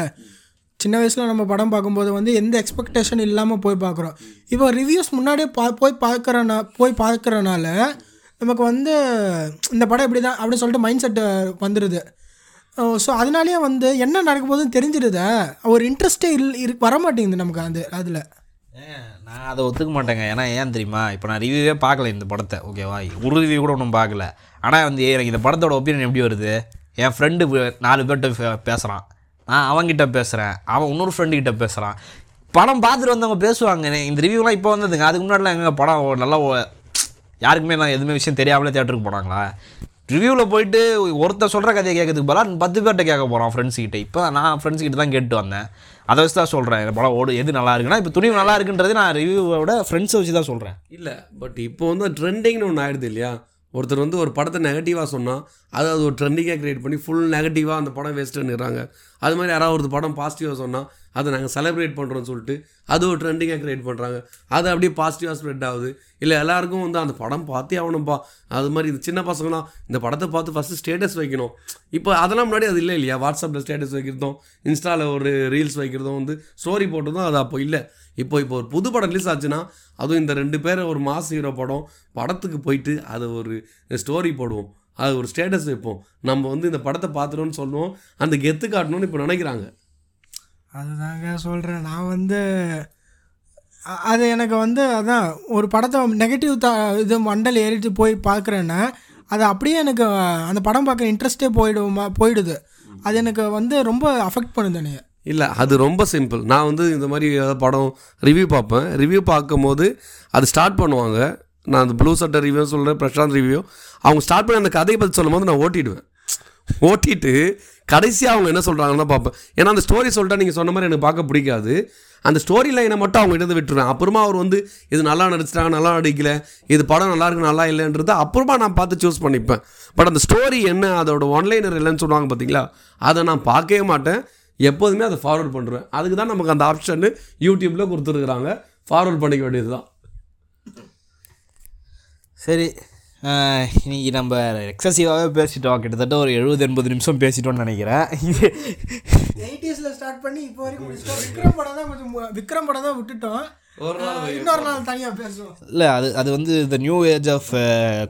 சின்ன வயசில் நம்ம படம் பார்க்கும்போது வந்து எந்த எக்ஸ்பெக்டேஷன் இல்லாமல் போய் பார்க்குறோம். இப்போ ரிவ்யூஸ் முன்னாடியே பா போய் பார்க்குறனா போய் பார்க்குறனால நமக்கு வந்து இந்த படம் இப்படி தான் அப்படின்னு சொல்லிட்டு மைண்ட் செட்டு வந்துடுது ஸோ அதனாலேயே வந்து என்ன நடக்க போகுதுன்னு தெரிஞ்சிடுதா ஒரு இன்ட்ரெஸ்டே இல் இரு வரமாட்டேங்குது நமக்கு அந்த அதில். நான் அதை ஒத்துக்க மாட்டேங்க. ஏன்னா ஏன் தெரியுமா? இப்போ நான் ரிவ்யூவே பார்க்கல இந்த படத்தை. ஓகேவா ஒரு ரிவ்யூ கூட ஒன்றும் பார்க்கல. ஆனால் வந்து எனக்கு இந்த படத்தோட ஒப்பீனியன் எப்படி வருது? என் ஃப்ரெண்டு நாலு பேர்கிட்ட பேசுகிறான் நான் அவன்கிட்ட பேசுகிறேன் அவன் இன்னொரு ஃப்ரெண்டுக்கிட்ட பேசுகிறான் படம் பார்த்துட்டு வந்தவங்க பேசுவாங்க. இந்த ரிவ்யூலாம் இப்போ வந்ததுங்க. அதுக்கு முன்னாடிலாம் எங்கள் படம் நல்லா ஓ- யாருக்குமே நான் எதுவுமே விஷயம் தெரியாமலே தேட்டருக்கு போனாங்களா? ரிவ்யூவில் போயிட்டு ஒருத்தர் சொல்கிற கதையை கேட்கறதுக்கு பதிலாக பத்து பேர்கிட்ட கேட்க போகிறான் ஃப்ரெண்ட்ஸ்கிட்ட இப்போ நான் ஃப்ரெண்ட்ஸ்கிட்ட தான் கேட்டு வந்தேன். அதை வச்சு தான் சொல்கிறேன் இந்த படம் ஓடு எது நல்லா இருக்குன்னா இப்போ துணிவு நல்லா இருக்குன்றது நான் ரிவ்யூவோட ஃப்ரெண்ட்ஸை வச்சு தான் சொல்கிறேன் இல்லை பட் இப்போ வந்து ட்ரெண்டிங்னு ஒன்று ஆயிடுது இல்லையா? ஒருத்தர் வந்து ஒரு படத்தை நெகட்டிவாக சொன்னால் அது அது ஒரு ட்ரெண்டிங்காக க்ரியேட் பண்ணி ஃபுல் நெகட்டிவாக அந்த படம் வேஸ்ட்டுன்னுறாங்க அது மாதிரி யாராவது ஒரு படம் பாசிட்டிவாக சொன்னால் அதை நாங்கள் செலிப்ரேட் பண்ணுறோம்னு சொல்லிட்டு அது ஒரு ட்ரெண்டிங்காக க்ரியேட் பண்ணுறாங்க அது அப்படியே பாசிட்டிவாக ஸ்ப்ரெட் ஆகுது. இல்லை எல்லாருக்கும் வந்து அந்த படம் பார்த்தே ஆகணும்ப்பா அது மாதிரி இந்த சின்ன பசங்களாம் இந்த படத்தை பார்த்து ஃபஸ்ட்டு ஸ்டேட்டஸ் வைக்கணும். இப்போ அதெல்லாம் முன்னாடி அது இல்லை இல்லையா? வாட்ஸ்அப்பில் ஸ்டேட்டஸ் வைக்கிறதும் இன்ஸ்டாவில் ஒரு ரீல்ஸ் வைக்கிறதும் வந்து ஸ்டோரி போட்டதும் அது அப்போ இல்லை. இப்போ இப்போ ஒரு புது படம் ரிலீஸ் ஆச்சுன்னா அதுவும் இந்த ரெண்டு பேர் ஒரு மாஸ் ஹீரோ படம் படத்துக்கு போயிட்டு அதை ஒரு ஸ்டோரி போடுவோம். அது ஒரு ஸ்டேட்டஸ் வைப்போம். நம்ம வந்து இந்த படத்தை பார்த்துட்டோம்னு சொல்லுவோம். அந்த கெத்து காட்டணும்னு இப்போ நினைக்கிறாங்க. அதுதாங்க சொல்கிறேன் நான் வந்து அது எனக்கு வந்து அதான் ஒரு படத்தை நெகட்டிவ் த இது மண்டல் ஏறிட்டு போய் பார்க்குறேன்னா அது அப்படியே எனக்கு அந்த படம் பார்க்க இன்ட்ரெஸ்டே போயிடுமா போயிடுது. அது எனக்கு வந்து ரொம்ப அஃபெக்ட் பண்ணுது என்னைய. இல்லை அது ரொம்ப சிம்பிள் நான் வந்து இந்த மாதிரி ஏதாவது படம் ரிவ்யூ பார்ப்பேன். ரிவ்யூ பார்க்கும்போது அது ஸ்டார்ட் பண்ணுவாங்க. நான் அந்த ப்ளூ சட்டை ரிவ்யூ சொல்கிறேன் பிரசாந்த் ரிவ்யூ அவங்க ஸ்டார்ட் பண்ணி அந்த கதையை பற்றி சொல்லும்போது நான் ஓட்டிடுவேன். ஓட்டிட்டு கடைசியாக அவங்க என்ன சொல்கிறாங்கன்னு தான் பார்ப்பேன். ஏன்னா அந்த ஸ்டோரி சொல்லிட்டா நீங்கள் சொன்ன மாதிரி எனக்கு பார்க்க பிடிக்காது. அந்த ஸ்டோரி லைனை மட்டும் அவங்க எடுத்து விட்டுருவேன். அப்புறமா அவர் வந்து இது நல்லா நடிச்சிட்டாங்க நல்லா நடிக்கல. இது படம் நல்லா இருக்கு நல்லா இல்லைன்றது அப்புறமா நான் பார்த்து சூஸ் பண்ணிப்பேன். பட் அந்த ஸ்டோரி என்ன அதோட ஒன்லைனர் இல்லைன்னு சொல்லுவாங்க பார்த்தீங்களா? அதை நான் பார்க்கவே மாட்டேன். எப்போதுமே அதை ஃபார்வர்ட் பண்ணுறேன் அதுக்கு தான் நமக்கு அந்த ஆப்ஷன் யூடியூப்பில் கொடுத்துருக்குறாங்க. ஃபார்வர்ட் பண்ணிக்க வேண்டியது தான் சரி. ஆஹ், இன்னைக்கு நம்ம எக்ஸசிவாகவே பேசிட்டோம். கிட்டத்தட்ட ஒரு எழுபது எண்பது நிமிஷம் பேசிட்டோம்னு நினைக்கிறேன். இது எயிட்டிஸில் ஸ்டார்ட் பண்ணி இப்போ வரைக்கும் விக்ரம் படம் தான் கொஞ்சம் விக்ரம் படம் தான் விட்டுட்டோம். ஒரு நாள் இன்னொரு நாள் தனியாக பேசுவோம். இல்லை அது அது வந்து இந்த நியூ ஏஜ் ஆஃப்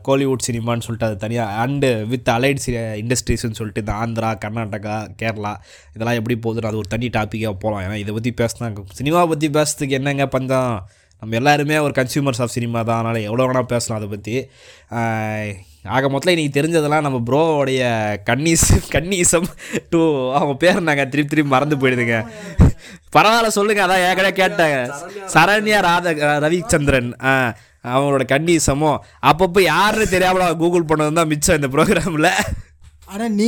கோலிவுட் சினிமான்னு சொல்லிட்டு அது தனியாக அண்டு வித் அலைட் சி இண்டஸ்ட்ரீஸ்னு சொல்லிட்டு இந்த ஆந்திரா கர்நாடகா கேரளா இதெல்லாம் எப்படி போகுதுன்னு அது ஒரு தனி டாப்பிக்காக போகலாம் ஏன்னா இதை பற்றி பேசினா சினிமாவை பற்றி பேசுறதுக்கு என்னங்க பஞ்சம்? நம்ம எல்லாருமே ஒரு கன்சியூமர்ஸ் ஆஃப் சினிமா தான். அதனால் எவ்வளோ வேணால் பேசலாம் அதை பற்றி ஆக மொத்தம் இன்றைக்கி தெரிஞ்சதெல்லாம் நம்ம ப்ரோவோடைய கன்னீஸ் கன்னீசம் டூ அவங்க பேர் நாங்கள் திருப்பி திருப்பி மறந்து போயிடுதுங்க. பரவாயில்ல சொல்லுங்கள் அதான் ஏற்கனவே கேட்டாங்க சரண்யா ராத ரவிச்சந்திரன். அவங்களோட கன்னீசமோ அப்பப்போ யாருன்னு தெரியாமல் கூகுள் பண்ணது தான் மிச்சம் இந்த ப்ரோக்ராமில் ஆனால் நீ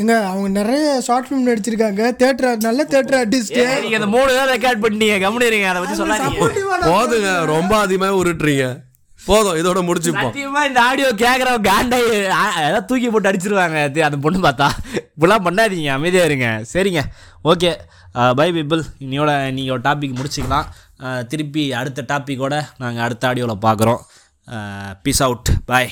எங்க அவங்க நிறைய ஷார்ட் ஃபிலிம் நடிச்சிருக்காங்க. தேட்டர் நல்ல தேட்டர் ஆர்டிஸ்ட் நீங்கள் இந்த மூணு தான் ரெக்கார்ட் பண்ணீங்க. கவனிடுங்க அதை பற்றி சொல்லாதீங்க. போதுங்க ரொம்ப அதிகமாக உருட்டுறீங்க. போதும் இதோட முடிச்சுப்போம். சத்தியமா இந்த ஆடியோ கேட்குறவங்க காண்டை ஏதாவது தூக்கி போட்டு அடிச்சிருவாங்க. அது அந்த பொண்ணு பார்த்தா. இப்படிலாம் பண்ணாதீங்க அமைதியாக இருங்க. சரிங்க. ஓகே. பை பீப்புள் இன்னையோட நீங்கள் டாபிக் முடிச்சுக்கலாம். திருப்பி அடுத்த டாப்பிக்கோட நாங்கள் அடுத்த ஆடியோவில் பார்க்குறோம். பீஸ் அவுட் பாய்